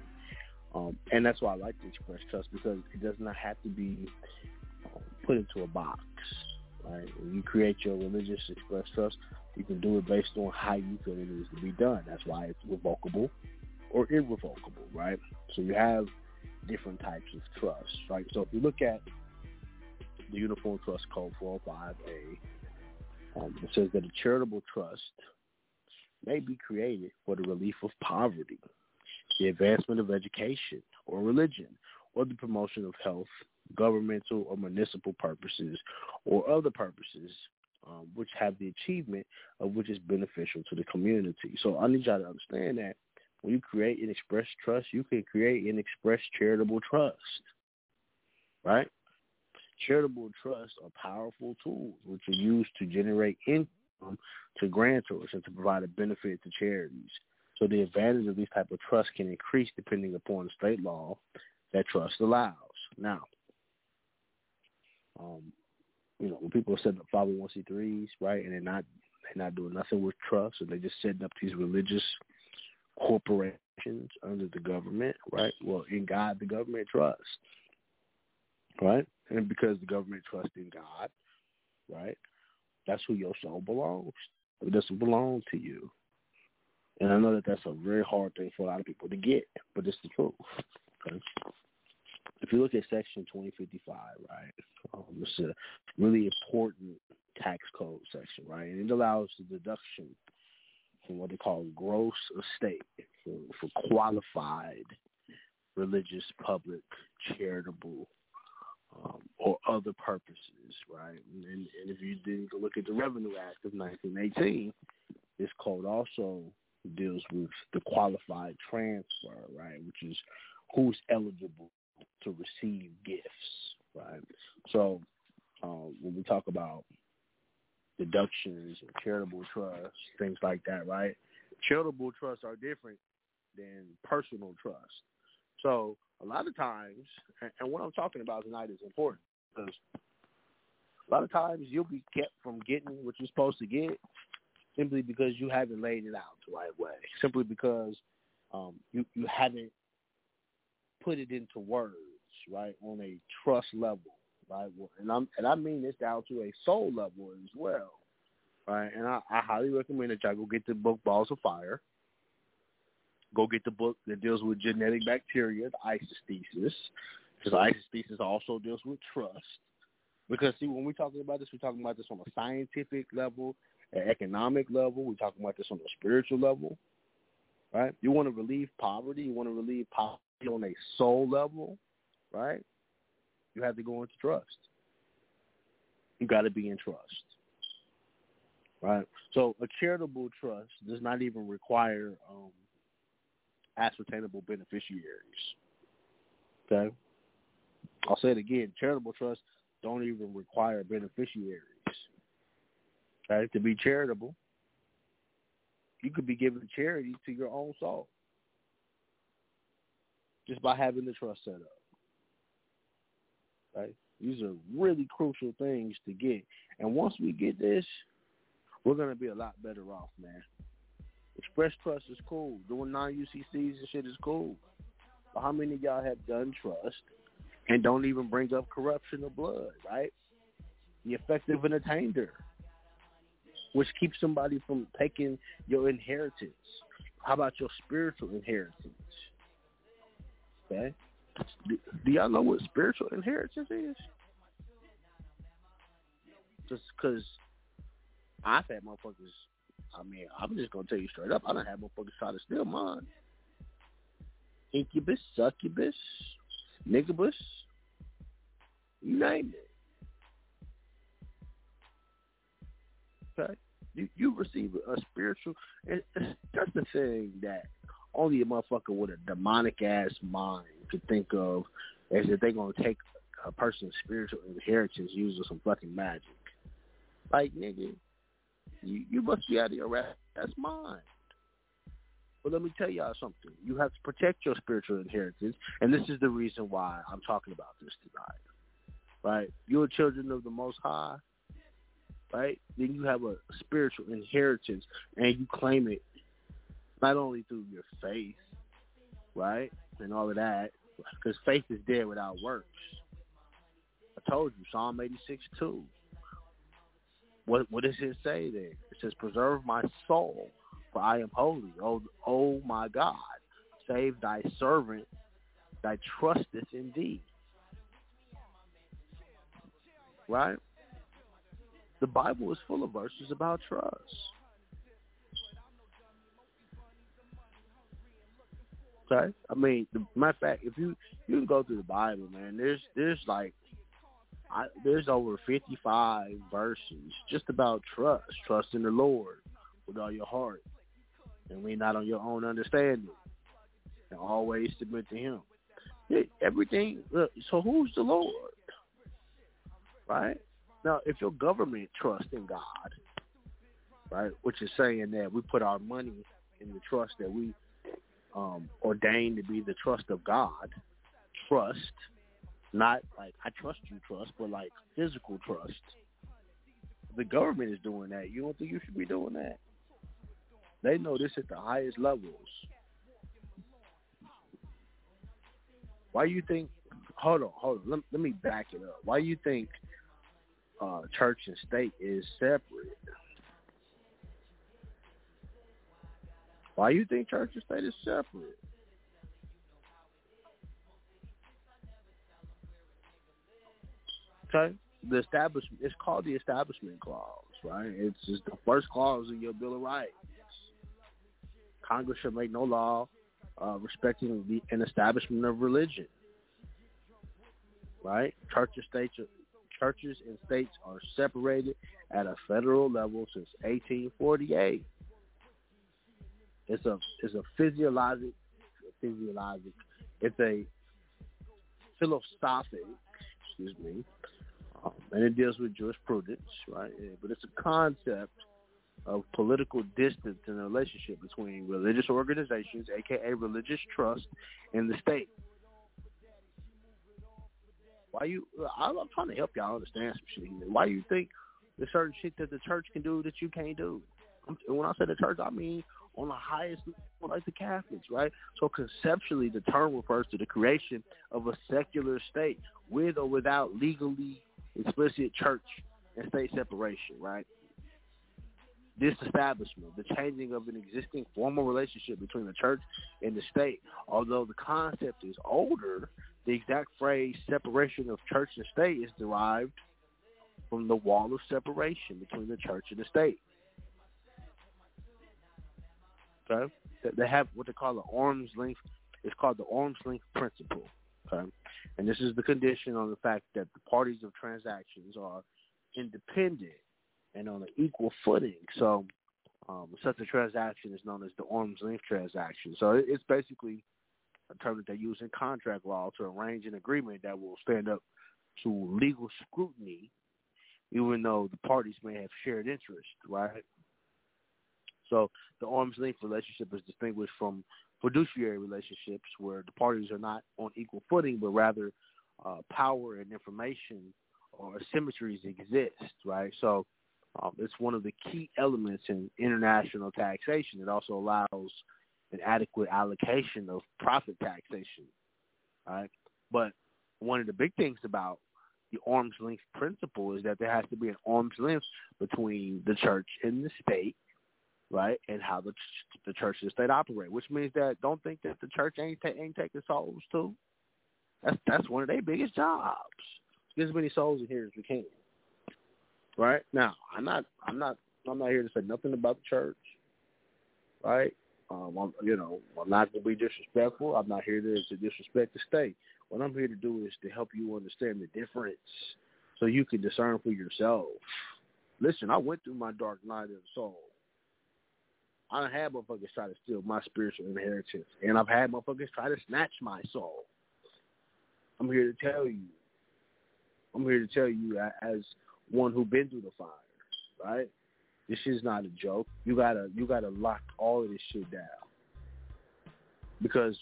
Speaker 30: Um, and that's why I like to express trust because it does not have to be um, put into a box. Right? When you create your religious express trust, you can do it based on how you feel it needs to be done. That's why it's revocable or irrevocable, right? So you have different types of trust, right? So if you look at the Uniform Trust Code 405A, um, it says that a charitable trust may be created for the relief of poverty, the advancement of education or religion, or the promotion of health, governmental or municipal purposes, or other purposes um, which have the achievement of which is beneficial to the community. So I need y'all to understand that when you create and express trust, you can create and express charitable trust. Right? Charitable trusts are powerful tools which are used to generate income to grantors and to provide a benefit to charities. So the advantage of these type of trusts can increase depending upon the state law that trust allows. Now, um, you know, when people are setting up 501c3s, right, and they're not they're not doing nothing with trust, and they're just setting up these religious corporations under the government, right? Well, in God, the government trusts, right? And because the government trusts in God, right? That's who your soul belongs. It doesn't belong to you. And I know that that's a very hard thing for a lot of people to get, but it's the truth. Okay? If you look at Section 2055, right, um, it's a really important tax code section, right? And it allows the deduction from what they call gross estate for, for qualified religious, public, charitable, um, or other purposes, right? And, and if you didn't look at the Revenue Act of 1918, this code also deals with the qualified transfer, right, which is who's eligible to receive gifts, right? So um, when we talk about deductions and charitable trusts, things like that, right? Charitable trusts are different than personal trust. So a lot of times, and what I'm talking about tonight is important because a lot of times you'll be kept from getting what you're supposed to get simply because you haven't laid it out the right way. Simply because um, you you haven't put it into words, right, on a trust level, right? And I'm and I mean this down to a soul level as well, right? And I, I highly recommend that y'all go get the book Balls of Fire. Go get the book that deals with genetic bacteria, the ISIS thesis, because ISIS thesis also deals with trust. Because see, when we're talking about this, we're talking about this on a scientific level, an economic level. We're talking about this on a spiritual level, right? You want to relieve poverty. You want to relieve poverty on a soul level, right? You have to go into trust. You got to be in trust, right? So a charitable trust does not even require um, ascertainable beneficiaries. Okay, I'll say it again: charitable trusts don't even require beneficiaries. Okay, to be charitable, you could be giving charity to your own soul just by having the trust set up. Right? These are really crucial things to get. And once we get this, we're going to be a lot better off, man. Express trust is cool. Doing non-UCCs and shit is cool. But how many of y'all have done trust and don't even bring up corruption of blood, right? The effective entertainer, which keeps somebody from taking your inheritance. How about your spiritual inheritance? Do, do y'all know what spiritual inheritance is? Just because I've had motherfuckers. I mean, I'm just gonna tell you straight up. I don't have motherfuckers try to steal mine. Incubus, succubus, niggabus, you name it. Okay, you you receive a spiritual. It, that's the thing that only a motherfucker with a demonic ass mind could think of is that they're gonna take a person's spiritual inheritance using some fucking magic. Like nigga, you you must be out of your ass mine. But let me tell y'all something. You have to protect your spiritual inheritance, and this is the reason why I'm talking about this tonight. Right? You're children of the Most High, right? Then you have a spiritual inheritance, and you claim it not only through your faith, right, and all of that, because faith is dead without works. I told you, Psalm 86, 2. What, what does it say there? It says, preserve my soul, for I am holy. Oh, oh my God, save thy servant that trusteth in thee. Right? The Bible is full of verses about trust. Okay, I mean, the matter of fact, if you you can go through the Bible, man, there's there's like I, there's over 55 verses just about trust, trust in the Lord with all your heart, and lean not on your own understanding, and always submit to Him. everything. Look, so who's the Lord? Right now, if your government trusts in God, right, which is saying that we put our money in the trust that we um, ordained to be the trust of God. Trust, not like I trust you trust, but like physical trust. The government is doing that. You don't think you should be doing that? They know this at the highest levels. Why do you think? Hold on, hold on. Let, let me back it up. Why do you think uh, church and state is separate? Why you think church and state is separate? Okay, the establishment. It's called the Establishment Clause, right? It's just the first clause in your Bill of Rights. Congress shall make no law uh, respecting the an establishment of religion. Right? Church and states, churches and states are separated at a federal level since 1848. It's a it's a physiologic physiologic. It's a philosophic, excuse me, um, and it deals with jurisprudence, right? But it's a concept of political distance in the relationship between religious organizations, aka religious trust, and the state. Why you? I'm trying to help y'all understand some shit. Why you think there's certain shit that the church can do that you can't do? When I say the church, I mean on the highest level, like the Catholics, right? So conceptually, the term refers to the creation of a secular state with or without legally explicit church and state separation, right? Disestablishment, the changing of an existing formal relationship between the church and the state. Although the concept is older, the exact phrase separation of church and state is derived from the wall of separation between the church and the state. Okay? They have what they call the arm's length. It's called the arm's length principle. Okay? And this is the condition on the fact that the parties of transactions are independent and on an equal footing. So um, such a transaction is known as the arm's length transaction. So it's basically a term that they use in contract law to arrange an agreement that will stand up to legal scrutiny, even though the parties may have shared interest, right? So the arm's length relationship is distinguished from fiduciary relationships where the parties are not on equal footing, but rather uh, power and information or asymmetries exist, right? So um, it's one of the key elements in international taxation. It also allows an adequate allocation of profit taxation, right? But one of the big things about the arm's length principle is that there has to be an arm's length between the church and the state right? And how the the church and state operate, which means that don't think that the church ain't ta- ain't taking souls too. That's that's one of their biggest jobs. Get as many souls in here as we can. Right now, I'm not I'm not I'm not here to say nothing about the church. Right? Um, I'm, you know, I'm not going to be disrespectful. I'm not here to, to disrespect the state. What I'm here to do is to help you understand the difference, so you can discern for yourself. Listen, I went through my dark night of the soul. I done had motherfuckers try to steal my spiritual inheritance, and I've had motherfuckers try to snatch my soul. I'm here to tell you. I'm here to tell you as one who been through the fire, right? This is not a joke. You gotta you gotta lock all of this shit down because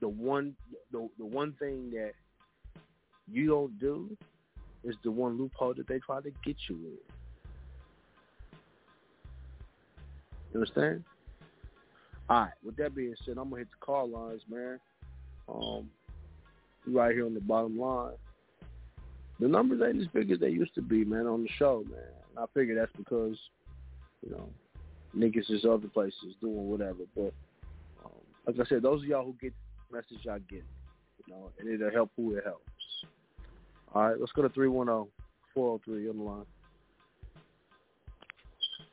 Speaker 30: the one the the one thing that you don't do is the one loophole that they try to get you in. You understand? All right. With that being said, I'm gonna hit the call lines, man. Um, right here on the bottom line. The numbers ain't as big as they used to be, man, on the show, man. I figure that's because, you know, niggas is other places doing whatever. But um, like I said, those of y'all who get the message, y'all get it. You know, and it'll help who it helps. All right, let's go to 310 403 on the line.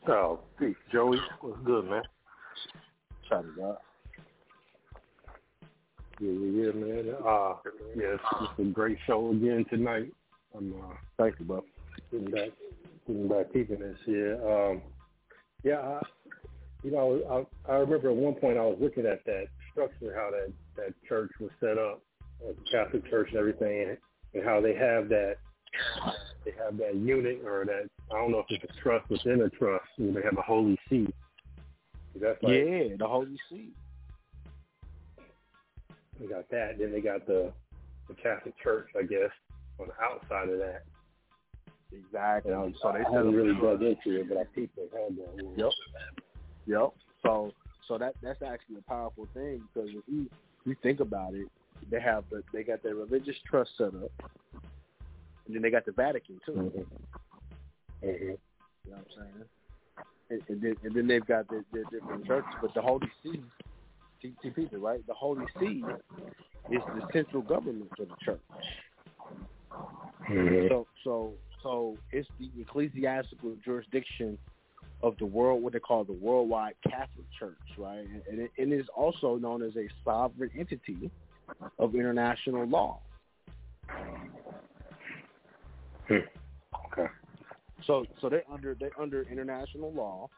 Speaker 32: Oh, peace, Joey. What's good, man?
Speaker 30: Shout it out.
Speaker 32: Yeah, yeah, yeah, man. Uh, yeah, it's, it's a great show again tonight. I'm uh,
Speaker 30: thank you, bro.
Speaker 32: Getting back, getting back, keeping this. Yeah, um, yeah. I, you know, I, I remember at one point I was looking at that structure, how that that church was set up, uh, the Catholic Church and everything, and how they have that they have that unit or that I don't know if it's a trust within a trust. You know, they have a holy see. That's like,
Speaker 30: yeah, the holy see.
Speaker 32: They got that. Then they got the the Catholic Church, I guess, on the outside of that.
Speaker 30: Exactly.
Speaker 32: You know,
Speaker 30: so they
Speaker 32: I haven't really dug into it, but I think they had that.
Speaker 30: Yep. Yep. So so that that's actually a powerful thing because if you you think about it, they have the they got their religious trust set up, and then they got the Vatican too.
Speaker 32: Mm-hmm. Mm-hmm.
Speaker 30: You know what I'm saying? And, and, then, and then they've got their, their different churches, but the Holy See, see, see people, right? The Holy See is the central government for the church.
Speaker 32: Mm-hmm.
Speaker 30: So, so, so it's the ecclesiastical jurisdiction of the world, what they call the worldwide Catholic Church, right? And it, and it is also known as a sovereign entity of international law.
Speaker 32: Hmm. Okay.
Speaker 30: So, so they under they under international law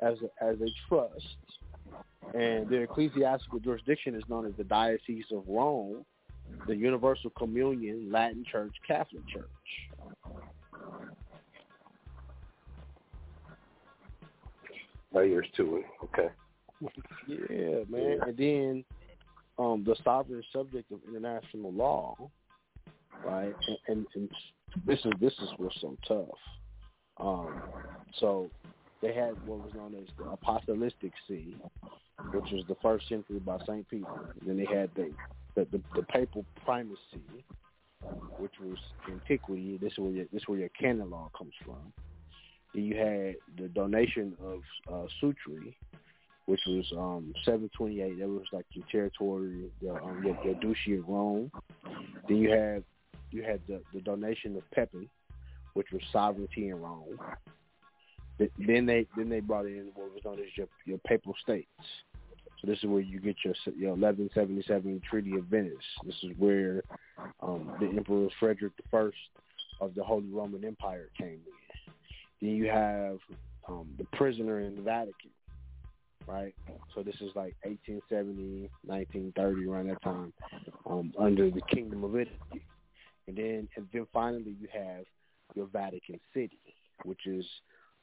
Speaker 30: as a, as a trust, and their ecclesiastical jurisdiction is known as the Diocese of Rome, the Universal Communion Latin Church Catholic Church.
Speaker 32: Layers to it. Okay.
Speaker 30: Yeah, man. And then um, the sovereign subject of international law, right? And, and, and this is this is what's so tough. Um, so they had what was known as the Apostolic See, which was the first century by Saint Peter. And then they had the the, the, the papal primacy, which was antiquity. This is where your, this is where your canon law comes from. Then you had the donation of uh, Sutri, which was um, 728. That was like your territory, the, um, your, your duchy of Rome. Then you had you had the, the donation of Pepin, which was sovereignty in Rome. Then they then they brought in what was known as your your papal states. So this is where you get your your 1177 Treaty of Venice. This is where um, the Emperor Frederick I of the Holy Roman Empire came in. Then you have um, the prisoner in the Vatican, right? So this is like 1870, 1930, around that time, um, under the Kingdom of Italy. And then and then finally you have your Vatican City, which is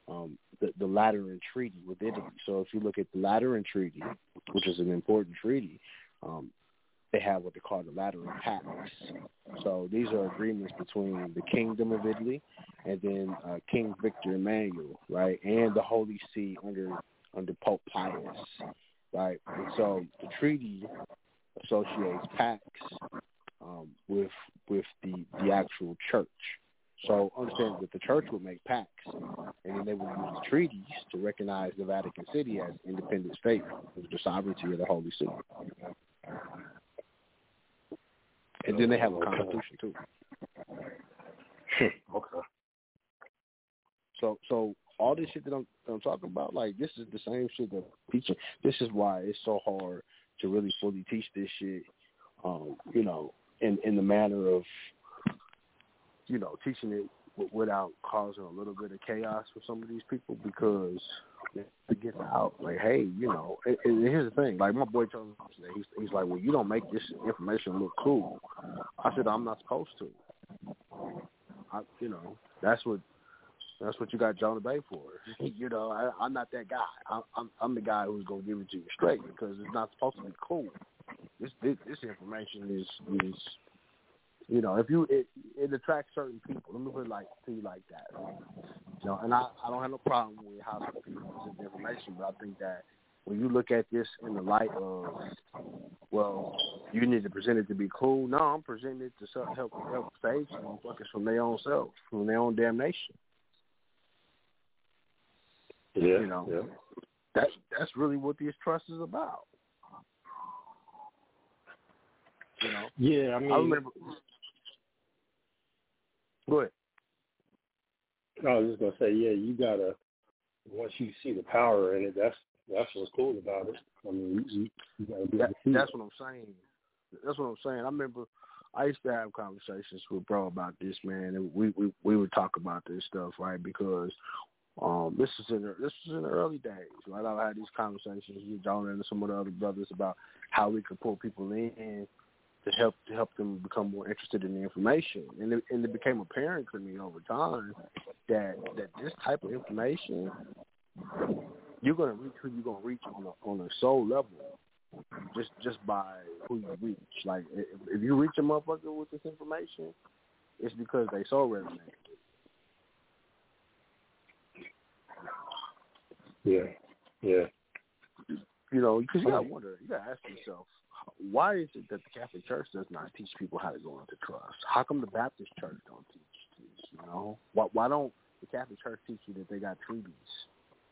Speaker 30: um, the, the Lateran Treaty with Italy. So if you look at the Lateran Treaty, which is an important treaty, um, they have what they call the Lateran Pacts. So these are agreements between the Kingdom of Italy and then uh, King Victor Emmanuel, right, and the Holy See under under Pope Pius, right. And so the treaty associates pacts um, with with the the actual church. So understand that the church would make pacts, and then they would use the treaties to recognize the Vatican City as independent state with the sovereignty of the Holy See. And then they have a constitution too.
Speaker 32: okay.
Speaker 30: So so all this shit that I'm, that I'm talking about, like this is the same shit that teaching. This is why it's so hard to really fully teach this shit. Um, you know, in in the manner of you know teaching it without causing a little bit of chaos for some of these people because to get out like hey you know and, and here's the thing like my boy told me today he's, he's like well you don't make this information look cool. I said i'm not supposed to. I, you know that's what that's what you got Jonah Bey for. you know, I, I'm not that guy. I, I'm I'm the guy who's gonna give it to you straight because it's not supposed to be cool. This this, this information is is you know, if you it, it attracts certain people. Let me put it like to you like that. You know, and I I don't have no problem with how people present information, but I think that when you look at this in the light of, well, you need to present it to be cool. No, I'm presenting it to help help, save some motherfuckers from their own self, from their own damnation.
Speaker 32: Yeah,
Speaker 30: you know,
Speaker 32: yeah.
Speaker 30: that that's really what this trust is about. You know.
Speaker 32: Yeah, I mean,
Speaker 30: I remember. Go ahead.
Speaker 32: I was just gonna say, yeah, you gotta once you see the power in it, that's that's what's cool about it. I mean, you, you gotta be
Speaker 30: That, that's
Speaker 32: it.
Speaker 30: what I'm saying. That's what I'm saying. I remember I used to have conversations with bro about this, man, and we we we would talk about this stuff, right? Because um this is in the, this is in the early days, right? I had these conversations with John and some of the other brothers about how we could pull people in to help to help them become more interested in the information, and it, and it became apparent to me over time that that this type of information you're gonna reach who you're gonna reach on a on a soul level, just just by who you reach. Like if, if you reach a motherfucker with this information, it's because they soul resonate.
Speaker 32: Yeah, yeah.
Speaker 30: You know, because you gotta um, wonder, you gotta ask yourself, why is it that the Catholic Church does not teach people how to go into trust? How come the Baptist Church don't teach this? You know, why why don't the Catholic Church teach you that they got treaties,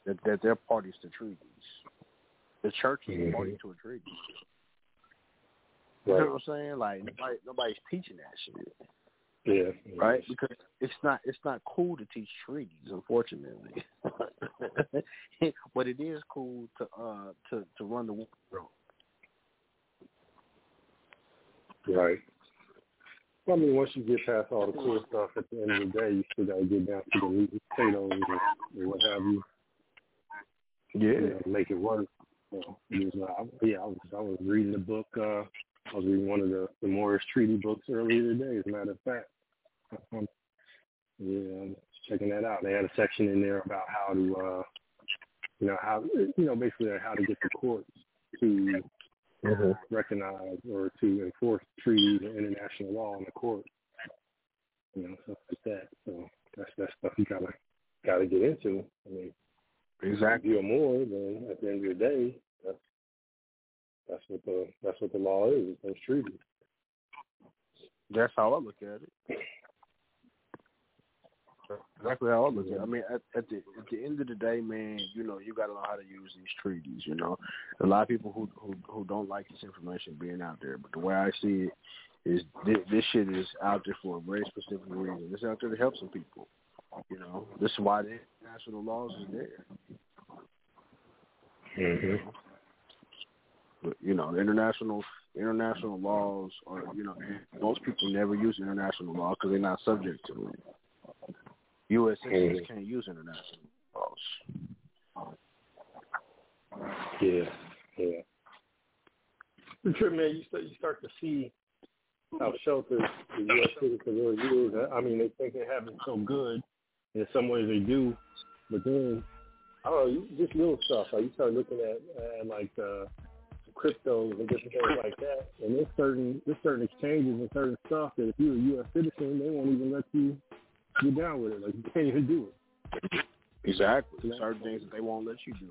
Speaker 30: that that they're parties to treaties? The church is a mm-hmm. party to a treaty. You know what I'm saying? Like nobody, nobody's teaching that shit,
Speaker 32: Yeah.
Speaker 30: right? Because it's not it's not cool to teach treaties, unfortunately. but it is cool to uh to to run the world.
Speaker 32: Right. Well, I mean, once you get past all the cool stuff, at the end of the day, you still got to get down to the meat and potatoes and, and what have you.
Speaker 30: Yeah.
Speaker 32: You know, make it work. Was, uh, yeah, I was I was reading the book. uh I was reading one of the the Moorish Treaty books earlier today. As a matter of fact, um, yeah, I'm checking that out. They had a section in there about how to, uh you know, how you know basically how to get the courts to
Speaker 30: Mhm.
Speaker 32: recognize or to enforce treaties and international law in the court. You know, stuff like that. So that's that stuff you gotta gotta get into. I mean,
Speaker 30: Exactly.
Speaker 32: If you're more, then at the end of the day, that's that's what the that's what the law is. Those treaties.
Speaker 30: That's how I look at it. Exactly how I look at it. I mean, at, at the at the end of the day, man, you know, you got to know how to use these treaties. You know, a lot of people who who who don't like this information being out there, but the way I see it is this, this shit is out there for a very specific reason. It's out there to help some people. You know, this is why the international laws is there.
Speaker 32: Mm-hmm.
Speaker 30: But, you know, international international laws are, you know, most people never use international law because they're not subject to it. U.S. citizens
Speaker 32: Mhm.
Speaker 30: can't use international laws.
Speaker 32: Yeah, yeah. The trip, man, you start you start to see how sheltered the U.S. citizen really is. I mean, they think they have it so good. In some ways, they do, but then I don't know, you- just little stuff. Like you start looking at uh, like uh, cryptos and different things like that, and there's certain there's certain exchanges and certain stuff that if you're a U.S. citizen, they won't even let you get down with it. Like you can't even do it.
Speaker 30: Exactly. Certain things that they won't let you do.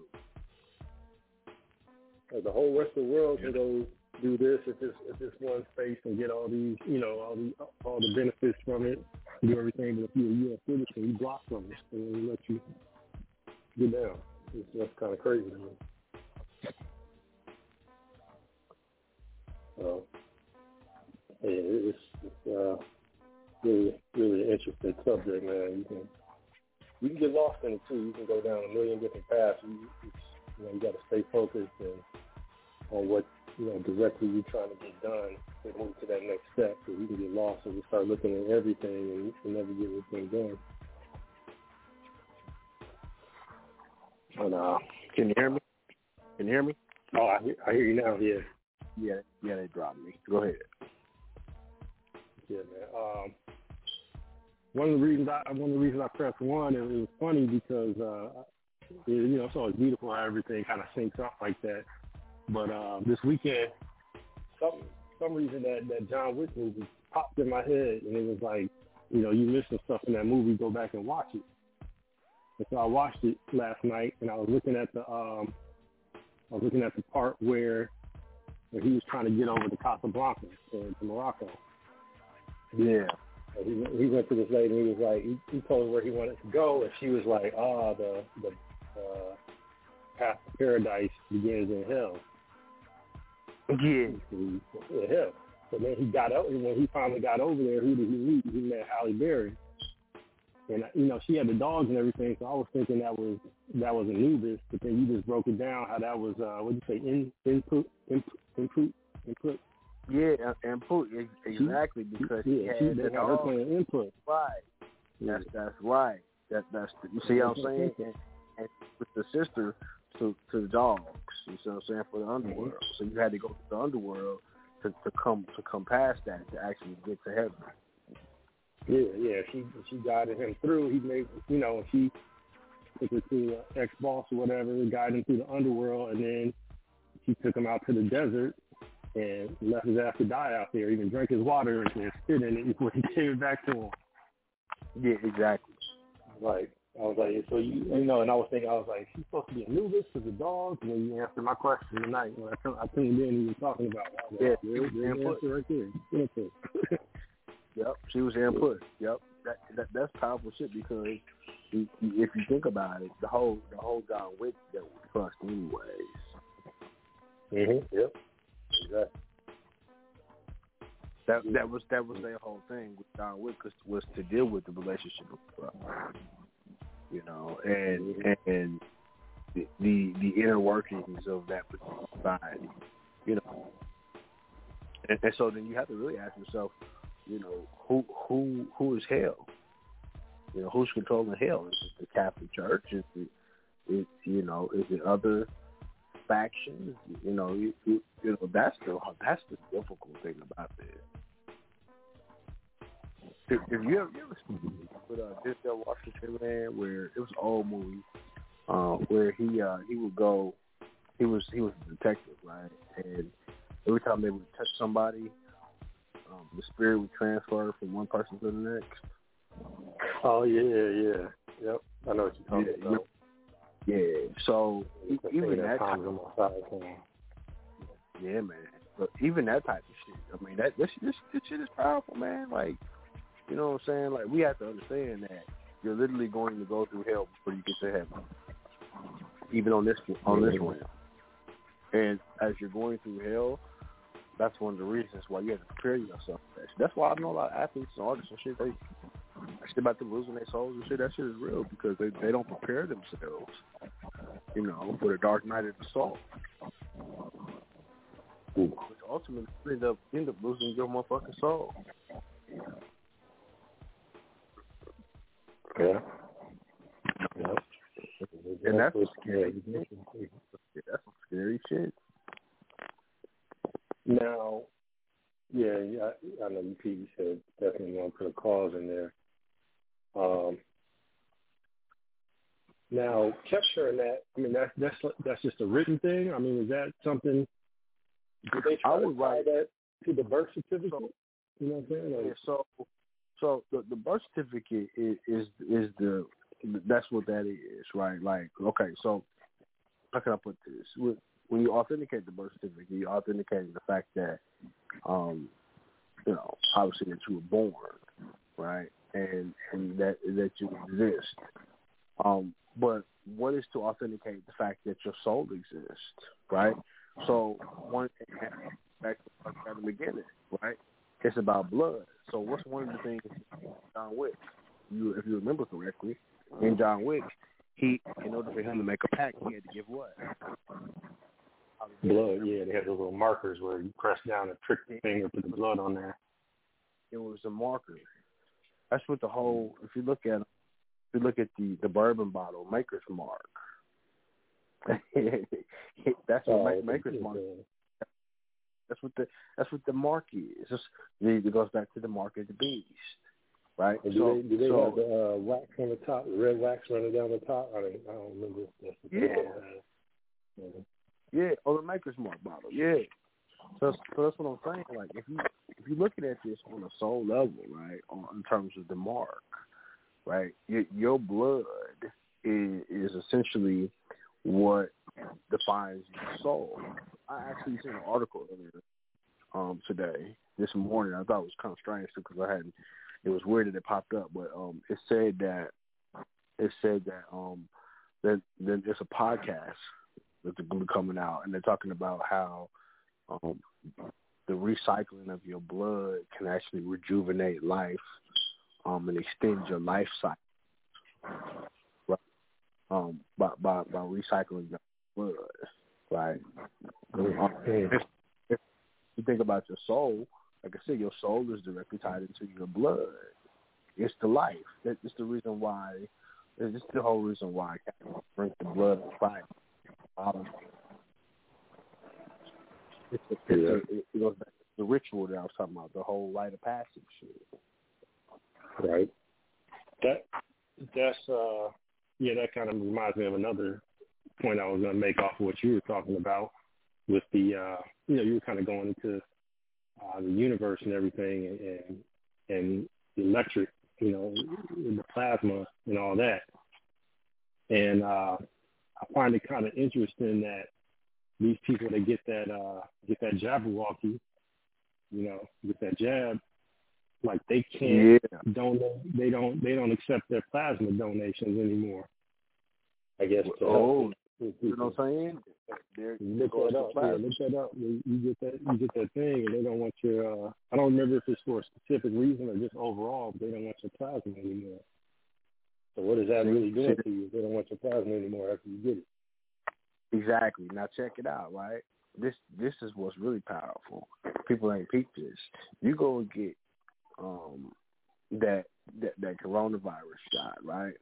Speaker 32: Like the whole rest of the world can go do this at this at this one space and get all these, you know, all the all the benefits from it, do everything. But if you're a U.S. citizen, you block from it, and they let you get down. It's, that's kind of crazy to So, yeah, it's, it's uh, really really an interesting subject, man. You can you can get lost in it too. You can go down a million different paths. You, it's, you know, you got to stay focused and on what you know directly you're trying to get done and move to that next step. Because you can get lost and you start looking at everything and you can never get anything done. And, uh,
Speaker 30: Can you hear me? Can you hear me?
Speaker 32: oh, I hear, I hear you now. Yeah,
Speaker 30: Yeah, yeah, they dropped me. Go ahead.
Speaker 32: yeah, man. Um, one of the reasons I one of the reasons I pressed one, it was funny because uh, it, you know it's always beautiful how everything kind of syncs up like that. But uh, this weekend, some some reason that that John Wick movie popped in my head, and it was like, you know, you missed some stuff in that movie, go back and watch it. And so I watched it last night, and I was looking at the um, I was looking at the part where where he was trying to get over to Casablanca to, to Morocco.
Speaker 30: Yeah.
Speaker 32: And he, he went to this lady and he was like, he, he told her where he wanted to go, and she was like, ah, the the uh, path to paradise begins in hell.
Speaker 30: Yeah.
Speaker 32: In hell. So then he got out, and when he finally got over there, who did he meet? He met Halle Berry. And you know she had the dogs and everything, so I was thinking that was that was Anubis, but then you just broke it down how that was uh what did you say in Anput Anput Anput Anput
Speaker 30: Yeah, Anput exactly because he
Speaker 32: yeah,
Speaker 30: had
Speaker 32: she,
Speaker 30: the dogs.
Speaker 32: playing Anput.
Speaker 30: Right. That's that's right. That that's the, you see what I'm saying? And, and with the sister to to the dogs. You see what I'm saying for the underworld. So you had to go to the underworld to to come to come past that to actually get to heaven.
Speaker 32: Yeah, yeah. She she guided him through. He made you know she took her to ex boss or whatever, guided him through the underworld, and then she took him out to the desert and left his ass to die out there. Even drank his water and spit in it before he gave it back to him.
Speaker 30: Yeah, exactly.
Speaker 32: Like I was like, so you you know, and I was thinking, I was like, she's supposed to be Anubis to the dogs, and then you answered my question tonight when I I tuned in. He was talking about. It. I was
Speaker 30: Yeah,
Speaker 32: like,
Speaker 30: she
Speaker 32: there,
Speaker 30: was
Speaker 32: there's the
Speaker 30: Anput.
Speaker 32: answer right there.
Speaker 30: Yep, she was Anput. Yep, that, that that's powerful shit because if you think about it, the whole the whole John Wick that was trust anyways.
Speaker 32: Mhm. Yep. Exactly.
Speaker 30: That that was that was their whole thing with John Wick was, was to deal with the relationship you know, and and the the, the inner workings of that particular society, you know. And, and so then you have to really ask yourself, you know, who who who is hell? You know, who's controlling hell? Is it the Catholic Church? Is it, is you know, is it other factions? You know, you, you, you know that's the that's the difficult thing about this. If, you ever, you ever seen with uh, Denzel Washington, man, where it was old movie, uh, where he uh, he would go, he was he was a detective, right? And every time they would touch somebody, um, the spirit would transfer from one person to the next.
Speaker 32: Oh yeah, yeah, yep. I know what you're talking
Speaker 30: Yeah,
Speaker 32: about.
Speaker 30: Yeah, so even that type,
Speaker 32: side,
Speaker 30: yeah, man. But even that type of shit, I mean, that this this this shit is powerful, man. Like, you know what I'm saying? Like, we have to understand that you're literally going to go through hell before you get to heaven, even on this on this realm. And as you're going through hell, that's one of the reasons why you have to prepare yourself for that. shit. That's why I know a lot of athletes and artists and shit. They shit about them losing their souls and shit. That shit is real because they they don't prepare themselves, you know, for the dark night of the soul. Which ultimately end up end up losing your motherfucking soul.
Speaker 32: Yeah. Yep.
Speaker 30: And that's
Speaker 32: what
Speaker 30: scary. That's some scary shit.
Speaker 32: Now, yeah, yeah, I, I know you Pete said definitely want to put a clause in there. Um, now, capturing that, I mean, that's that's that's just a written thing. I mean, is that something? Did they try
Speaker 30: I would
Speaker 32: tie
Speaker 30: write-
Speaker 32: that to the birth certificate? you know what I'm saying? Like,
Speaker 30: Yeah, so so the the birth certificate is, is is the that's what that is, right? Like, okay, so how can I put this? When- When you authenticate the birth certificate, you're authenticating the fact that, um, you know, obviously that you were born, right, and and that that you exist. Um, but what is to authenticate the fact that your soul exists, right? So one back at the beginning, right? It's about blood. So what's one of the things John Wick? You, if you remember correctly, in John Wick, he in order for him to make a pact, he had to give what?
Speaker 32: Blood, yeah, they had those little markers where you press down and prick the finger, put the blood on there.
Speaker 30: It was a marker. That's what the whole. If you look at, if you look at the the bourbon bottle maker's mark. that's what
Speaker 32: Oh,
Speaker 30: ma- maker's mark. That's what the that's what the mark is. It's, it goes back to the mark of the beast, right?
Speaker 32: And do
Speaker 30: so,
Speaker 32: they do they
Speaker 30: so
Speaker 32: have the uh, wax on the top, the red wax running down the top? I don't, I don't remember. if That's the
Speaker 30: Yeah.
Speaker 32: Yeah.
Speaker 30: Yeah, or the Maker's Mark bottle. Yeah. So, so that's what I'm saying. Like, if you if you're looking at this on a soul level, right, on, in terms of the mark, right, your, your blood is, is essentially what defines your soul. I actually seen an article earlier um, today, this morning. I thought it was kind of strange because I hadn't. It was weird that it popped up, but um, it said that it said that um, that, that there's a podcast going to be coming out, and they're talking about how um, the recycling of your blood can actually rejuvenate life um, and extend your life cycle right? um, by, by by recycling your blood, right? If, if you think about your soul, like I said, your soul is directly tied into your blood. It's the life. It's the reason why. It's the whole reason why Catholics drink the blood of Christ. Um, it's the, it's the, it it goes back to the ritual that I was talking about, the whole rite of passage shit.
Speaker 32: Right. That that's uh yeah, that kind of reminds me of another point I was gonna make off of what you were talking about with the uh you know, you were kinda going into uh the universe and everything and and, and the electric, you know, the plasma and all that. And uh I find it kind of interesting that these people that get that uh get that Jabberwocky, you know, get that jab, like they can't
Speaker 30: Yeah.
Speaker 32: donate they don't they don't accept their plasma donations anymore. I guess
Speaker 30: Oh, You know what I'm saying? There
Speaker 32: You look that up. Yeah, look that up. You you get that you get that thing and they don't want your uh I don't remember if it's for a specific reason or just overall, but they don't want your plasma anymore. So what is that really doing to you they don't want your plasma anymore after you get it?
Speaker 30: Exactly. Now check it out, right? This this is what's really powerful. People ain't peep this. You go and get um that that that coronavirus shot, right?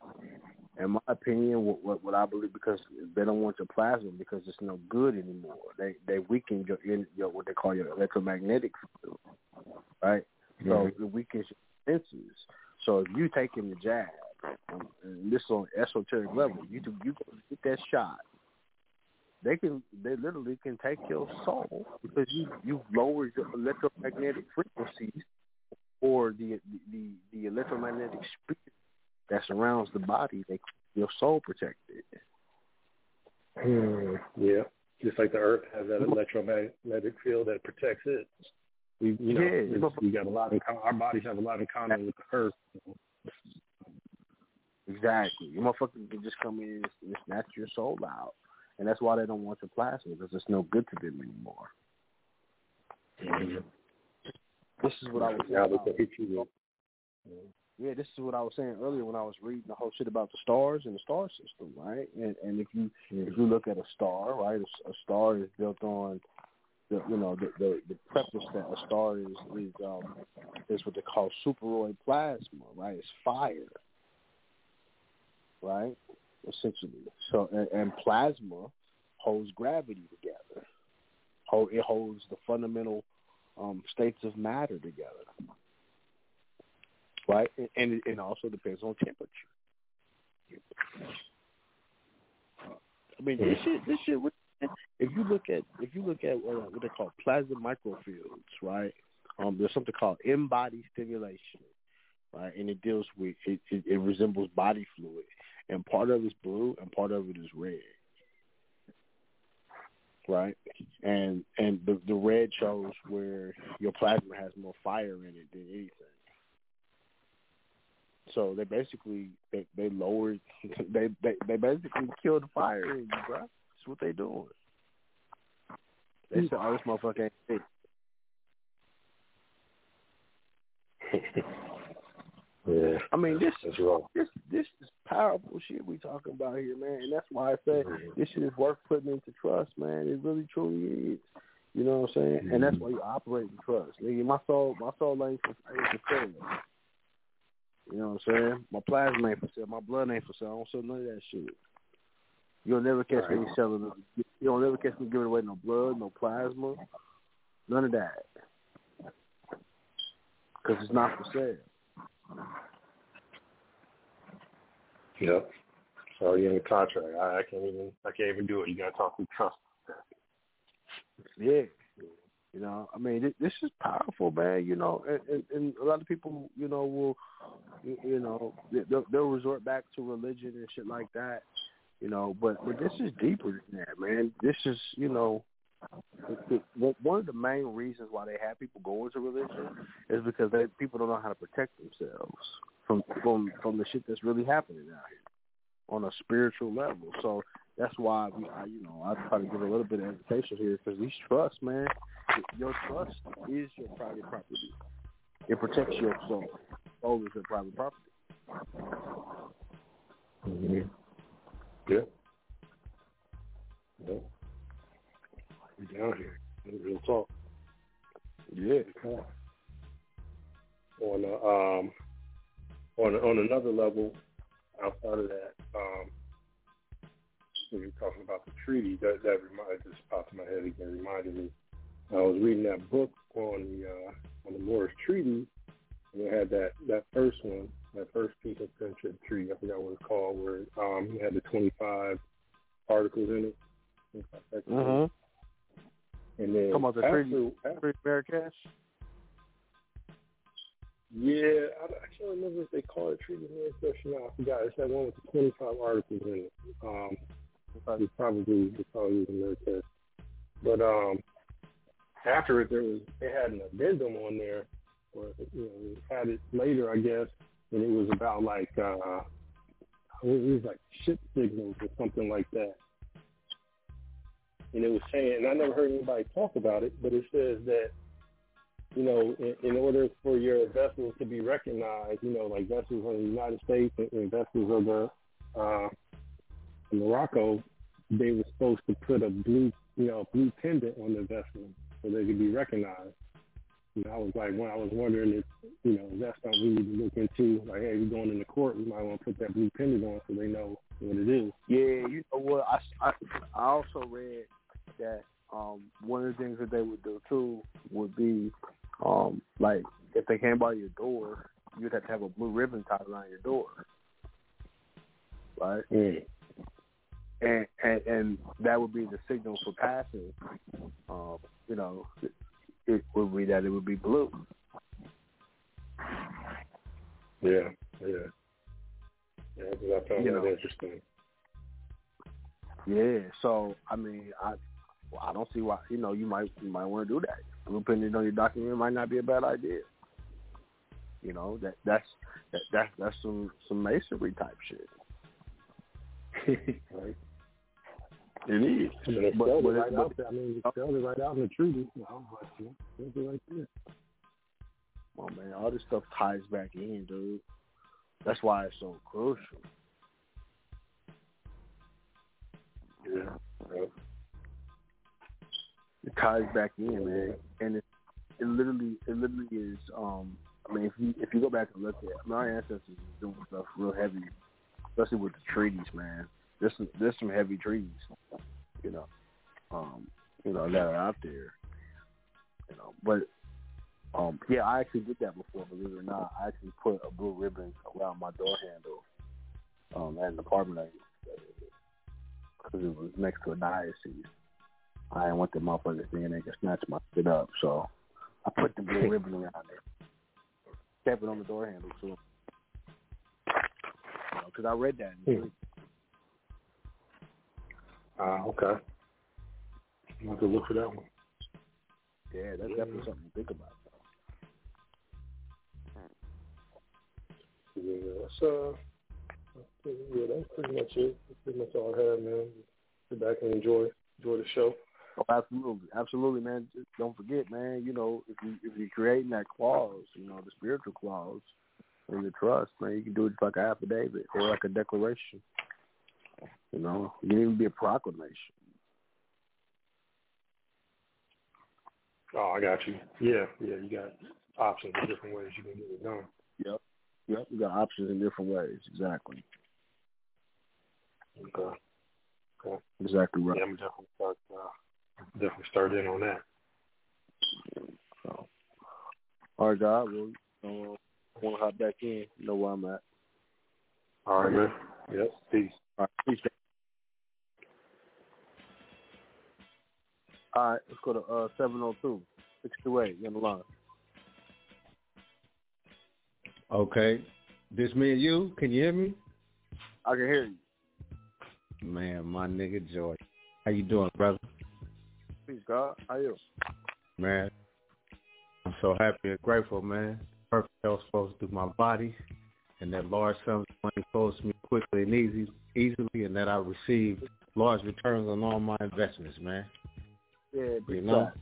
Speaker 30: In my opinion, what, what what I believe because they don't want your plasma because it's no good anymore. They they weaken your in your what they call your electromagnetic field, right? So
Speaker 32: Mhm.
Speaker 30: it weakens your senses. So if you taking the jab, and this on esoteric level, you do you get that shot. They can they literally can take your soul because you you lower your electromagnetic frequencies or the the the electromagnetic spirit that surrounds the body. They your soul protected.
Speaker 32: Hmm, yeah. Just like the Earth has that electromagnetic field that protects it. We, you know,
Speaker 30: Yeah,
Speaker 32: we got a lot in com- our bodies have a lot in common with the Earth.
Speaker 30: Exactly. You motherfucker can just come in and snatch your soul out. And that's why they don't want your plasma because it's no good to them anymore. This is what I was saying. about-
Speaker 32: can hit you with.
Speaker 30: Yeah, this is what I was saying earlier when I was reading the whole shit about the stars and the star system, right? And and if you if you look at a star, right, a, a star is built on the you know the, the the preface that a star is is um is what they call superoid plasma, right? It's fire, right? Essentially, so and, and plasma holds gravity together. It holds the fundamental um, states of matter together right? And, and it, also depends on temperature. I mean, this shit, this shit. If you look at, if you look at what, what they call plasma microfields, right? Um, there's something called in-body stimulation, right? And it deals with it, it, it resembles body fluid, and part of it is blue and part of it is red, right? And and the the red shows where your plasma has more fire in it than anything. So they basically they they lowered they they they basically killed the fire in you, bro. That's what they doing. They said, "Oh, this motherfucker ain't sick."
Speaker 32: Yeah.
Speaker 30: I mean, this this this is powerful shit we talking about here, man. And that's why I say mm-hmm. this shit is worth putting into trust, man. It really truly is. You know what I'm saying? And that's mm-hmm. why you operate in trust. Nigga, my soul my soul ain't for, ain't for sale. You know what I'm saying? My plasma ain't for sale. My blood ain't for sale. I don't sell none of that shit. You'll never catch me selling. You'll never catch me giving away no blood, no plasma, none of that. Because it's not for sale.
Speaker 32: Yep. You're in the contract. I, I can't even I can't even do it. You gotta talk through trust.
Speaker 30: Yeah. You know, I mean, this is powerful, man. You know, and, and, and a lot of people, you know, will, you know, they'll, they'll resort back to religion and shit like that. You know, but but this is deeper than that, man. This is, you know, it, one of the main reasons why they have people go into religion is because they people don't know how to protect themselves from from from the shit that's really happening out here on a spiritual level. So that's why we, I, you know, I try to give a little bit of education here because these trusts, man, your trust is your private property. It protects your soul. Soul is your private property.
Speaker 32: Mm-hmm. Yeah. Yeah. We down here. Real talk.
Speaker 30: Yeah.
Speaker 32: come On On a, um on on another level, outside of that, um when you're talking about the treaty, that that reminded just popped in my head again, reminded me. I was reading that book on the uh on the Moorish Treaty and it had that that first one, that first piece of friendship treaty, I forgot what it's called, where um it had the twenty five articles in it.
Speaker 30: Mm-hmm.
Speaker 32: And then
Speaker 30: Talking about the
Speaker 32: after,
Speaker 30: treaty, treaty Marrakesh.
Speaker 32: Yeah, I, I can't remember if they call it treaty Marrakesh or not. I forgot. It's that one with the 25 articles in it. Um, it's probably it's probably in Marrakesh. But um, after it, there was they had an addendum on there, or you know, they had it later, I guess, and it was about like uh, it was like ship signals or something like that. And it was saying, and I never heard anybody talk about it, but it says that you know, in, in order for your vessels to be recognized, you know, like vessels of the United States and, and vessels of the uh, Morocco, they were supposed to put a blue, you know, blue pendant on the vessel so they could be recognized. You know, I was like, when I was wondering if, you know, that's something we need to look into. Like, hey, we're going into court, we might want to put that blue pendant on so they know what it is.
Speaker 30: Yeah, you know what? I, I, I also read that um, one of the things that they would do too would be um, like if they came by your door, you'd have to have a blue ribbon tied around your door, right?
Speaker 32: Yeah.
Speaker 30: And, and and that would be the signal for passing. Um, you know, it, it would be that it would be blue.
Speaker 32: Yeah, yeah. Yeah, because I found
Speaker 30: You
Speaker 32: that
Speaker 30: know.
Speaker 32: interesting.
Speaker 30: Yeah. So I mean, I well, I don't see why. You know, you might you might want to do that. Blue pendant on your document might not be a bad idea. You know that that's that, that that's some some masonry type shit.
Speaker 32: right.
Speaker 30: It is.
Speaker 32: I mean, they
Speaker 30: But- but
Speaker 32: it
Speaker 30: it-
Speaker 32: right
Speaker 30: but-
Speaker 32: out. I mean, they spelled it right out in the treaty. You know, but, you know, right there.
Speaker 30: Oh man, all this stuff ties back in, dude. That's why it's so crucial.
Speaker 32: Yeah. Yep.
Speaker 30: It ties back in, man, and it it literally it literally is. Um, I mean, if you if you go back and look at it, my ancestors is doing stuff real heavy, especially with the treaties, man. There's some there's some heavy treaties, you know, um, you know that are out there, you know. But um, yeah, I actually did that before, believe it or not. I actually put a blue ribbon around my door handle um, at an apartment I because it was next to a diocese. I didn't want the motherfuckers thinking they could snatch my shit up, so I put the blue ribbon around it. Kept it on the door handle too. Because I read that. In the
Speaker 32: Hmm. Ah, okay. I'm going to look for that one.
Speaker 30: Yeah, that's definitely something to think about.
Speaker 32: Yeah, that's uh, yeah, that's pretty much it. That's pretty much all I had, man. Sit back and enjoy enjoy the show.
Speaker 30: Oh, absolutely, absolutely, man. Just don't forget, man. You know, if you if you're creating that clause, you know, the spiritual clause in the trust, man, you can do it like an affidavit or like a declaration. You know, it can even be a proclamation.
Speaker 32: Oh, I got you. Yeah, yeah, you got options of different ways you can get it done.
Speaker 30: Yep, yep. You got options in different ways. Exactly,
Speaker 32: Okay. Okay.
Speaker 30: exactly right.
Speaker 32: Yeah, I'm definitely start uh, definitely start in on that.
Speaker 30: So, all right, God. Well, uh, want to hop back in? You know where I'm at.
Speaker 32: All right, man. Yep. Peace.
Speaker 30: All right, peace. All right, let's go to uh, 702 628 You on the line.
Speaker 33: Okay. This me and you, can you hear me?
Speaker 30: I can hear you.
Speaker 33: Man, my nigga Joy. How you doing, brother?
Speaker 30: Peace, God. How you?
Speaker 33: Man, I'm so happy and grateful, man. Perfect health flows through my body, and that large sums of money flows to me quickly and easy, easily, and that I receive large returns on all my investments, man.
Speaker 30: Yeah,
Speaker 33: You know.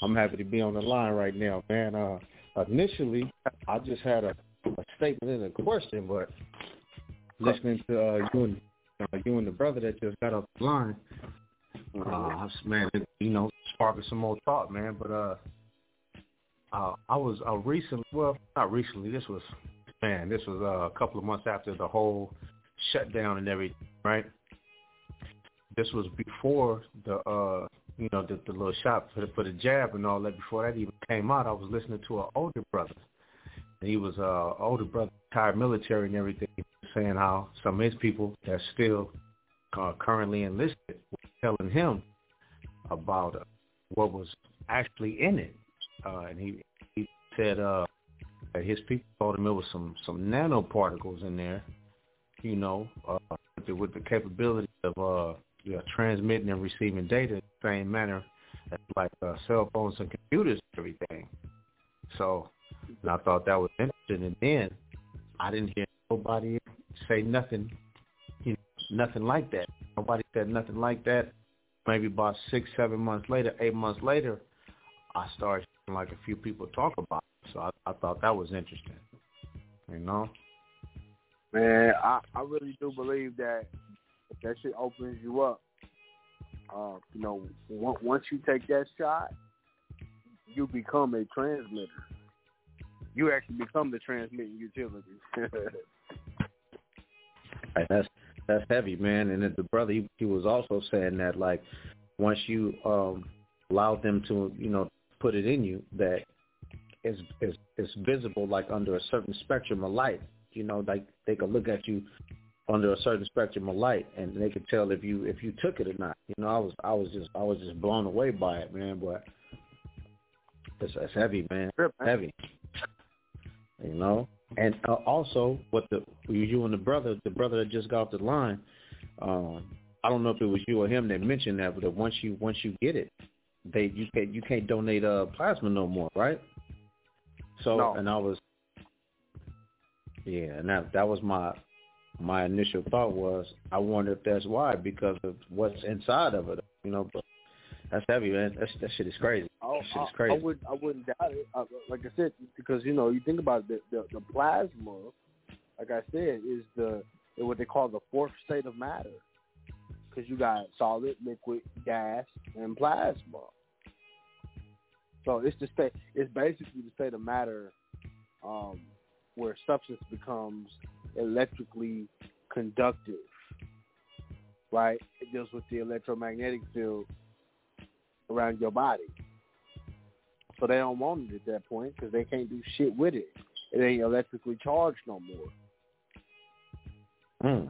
Speaker 33: I'm happy to be on the line right now, man. Uh, initially, I just had a, a statement and a question, but listening to uh, you and uh, you and the brother that just got off the line, uh, man, you know, sparking some more thought, man. But uh, uh, I was uh, recently, well, not recently. This was, man, this was uh, a couple of months after the whole shutdown and everything, right? This was before the, uh, you know, the, the little shot for the, for the jab and all that. Before that even came out, I was listening to an older brother. And he was uh, older brother, retired military and everything, saying how some of his people that still uh, currently enlisted telling him about uh, what was actually in it. Uh, and he he said uh, his people told him it was some some nanoparticles in there, you know, uh, with, the, with the capability of uh, you know, transmitting and receiving data in the same manner as like uh, cell phones and computers and everything. So and I thought that was interesting. And then I didn't hear nobody say nothing, nothing like that. Nobody said nothing like that. Maybe about six, seven months later, eight months later, I started like a few people talk about. It. So I, I thought that was interesting. You know.
Speaker 30: Man, I I really do believe that that shit opens you up. Uh, you know, once you take that shot, you become a transmitter. You actually become the transmitting utility.
Speaker 33: that's that's heavy, man. And the brother, he, he was also saying that like once you um allow them to, you know, put it in you, that it's it's it's visible like under a certain spectrum of light. You know, like they could look at you under a certain spectrum of light, and they could tell if you if you took it or not. You know, I was I was just I was just blown away by it, man. But it's, it's heavy, man. Heavy. You know, and uh, also what the you and the brother, the brother that just got off the line. Um, I don't know if it was you or him that mentioned that, but once you once you get it, they you can't you can't donate uh plasma no more, right? So
Speaker 30: no.
Speaker 33: and I was yeah, and that that was my my initial thought was I wonder if that's why because of what's inside of it, you know. But that's heavy, man. That's, that shit is crazy. That
Speaker 30: I,
Speaker 33: crazy.
Speaker 30: I would I wouldn't doubt it. Uh, like I said, because you know you think about it, the, the the plasma, like I said, is the what they call the fourth state of matter. Because you got solid, liquid, gas, and plasma. So it's the state. It's basically the state of matter um, where substance becomes electrically conductive. Right? It deals with the electromagnetic field around your body. So they don't want it at that point because they can't do shit with it. It ain't electrically charged no more.
Speaker 33: Hmm.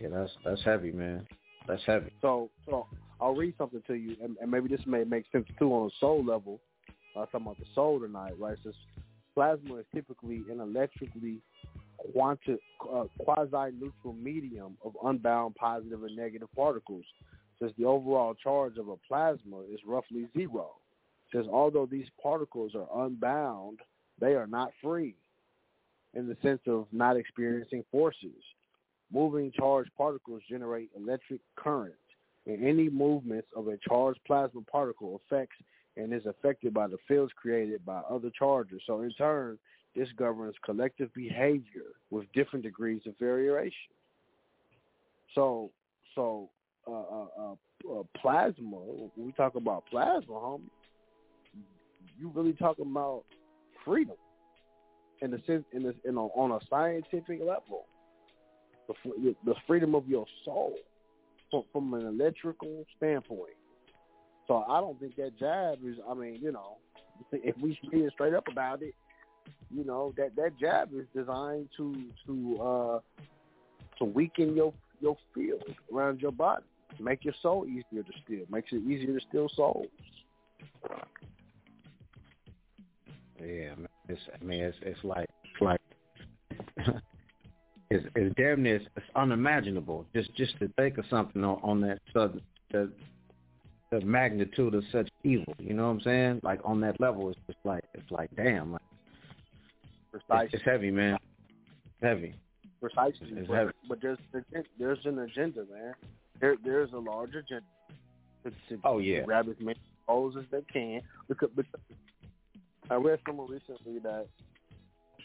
Speaker 33: Yeah, that's that's heavy, man. That's heavy.
Speaker 30: So, so I'll read something to you, and, and maybe this may make sense too on a soul level. I was talking about the soul tonight, right? So plasma is typically an electrically quanti- uh, quasi-neutral medium of unbound positive and negative particles since the overall charge of a plasma is roughly zero. Says although these particles are unbound, they are not free in the sense of not experiencing forces. Moving charged particles generate electric current, and any movements of a charged plasma particle affects and is affected by the fields created by other charges. So in turn, this governs collective behavior with different degrees of variation. So, so uh, uh, uh, plasma. When we talk about plasma, homie, you really talking about freedom in the sense, in this, in a, on a scientific level, the, the freedom of your soul from, from an electrical standpoint. So I don't think that jab is. I mean, you know, if we being straight up about it, you know that that jab is designed to to uh to weaken your your field around your body, make your soul easier to steal, makes it easier to steal souls.
Speaker 33: Yeah, man. It's, I mean, it's it's like it's like it's, it's damn near it's unimaginable just just to think of something on, on that sudden the the magnitude of such evil. You know what I'm saying? Like on that level, it's just like it's like damn, like
Speaker 30: Precisely.
Speaker 33: It's, it's heavy, man. heavy.
Speaker 30: Precisely.
Speaker 33: It's
Speaker 30: but,
Speaker 33: heavy.
Speaker 30: but there's there's an agenda, man. There there's a larger agenda to, to,
Speaker 33: Oh, yeah.
Speaker 30: to grab as many souls as they can. Because, because I read somewhere recently that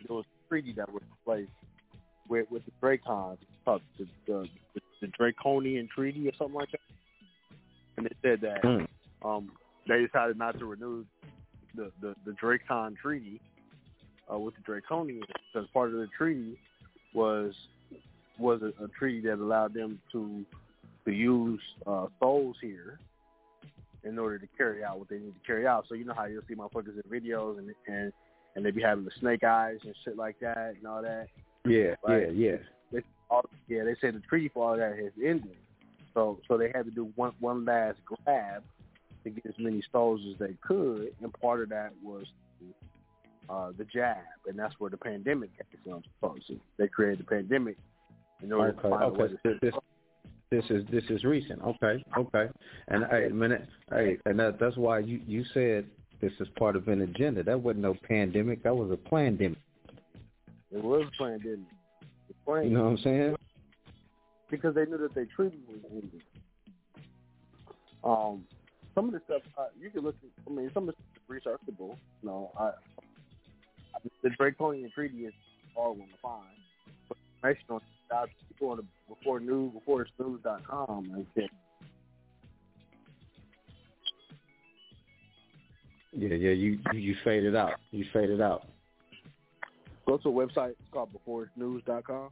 Speaker 30: there was a treaty that was in place with with the Dracons, the, the the the Draconian Treaty or something like that. And it said that
Speaker 33: Hmm.
Speaker 30: um, they decided not to renew the the, the Dracon Treaty uh, with the Draconians because part of the treaty was was a, a treaty that allowed them to to use uh, souls here in order to carry out what they need to carry out. So you know how you'll see my motherfuckers in videos and and and they be having the snake eyes and shit like that and all that.
Speaker 33: Yeah,
Speaker 30: Right.
Speaker 33: yeah, yeah.
Speaker 30: They, all, yeah, they say the treaty for all that has ended. So so they had to do one one last grab to get as many souls as they could, and part of that was uh, the jab, and that's where the pandemic came from. So they created the pandemic in order
Speaker 33: Okay,
Speaker 30: to find a way
Speaker 33: okay.
Speaker 30: to
Speaker 33: This, this is this is recent. Okay, okay. And hey, minute, hey, and that, that's why you you said this is part of an agenda. That wasn't no pandemic. That was a pandemic.
Speaker 30: It was a pandemic. Plan-
Speaker 33: You know what I'm saying?
Speaker 30: because they knew that they treated was. Um, some of the stuff uh, you can look. at I mean, some of the researchable. You know, I, I the Draconian Treaty is all on the find. But information on that, people on the before news before it's news.com and shit.
Speaker 33: Yeah, yeah, you you, you faded out. You faded out.
Speaker 30: Go to a website it's called beforeitsnews.com.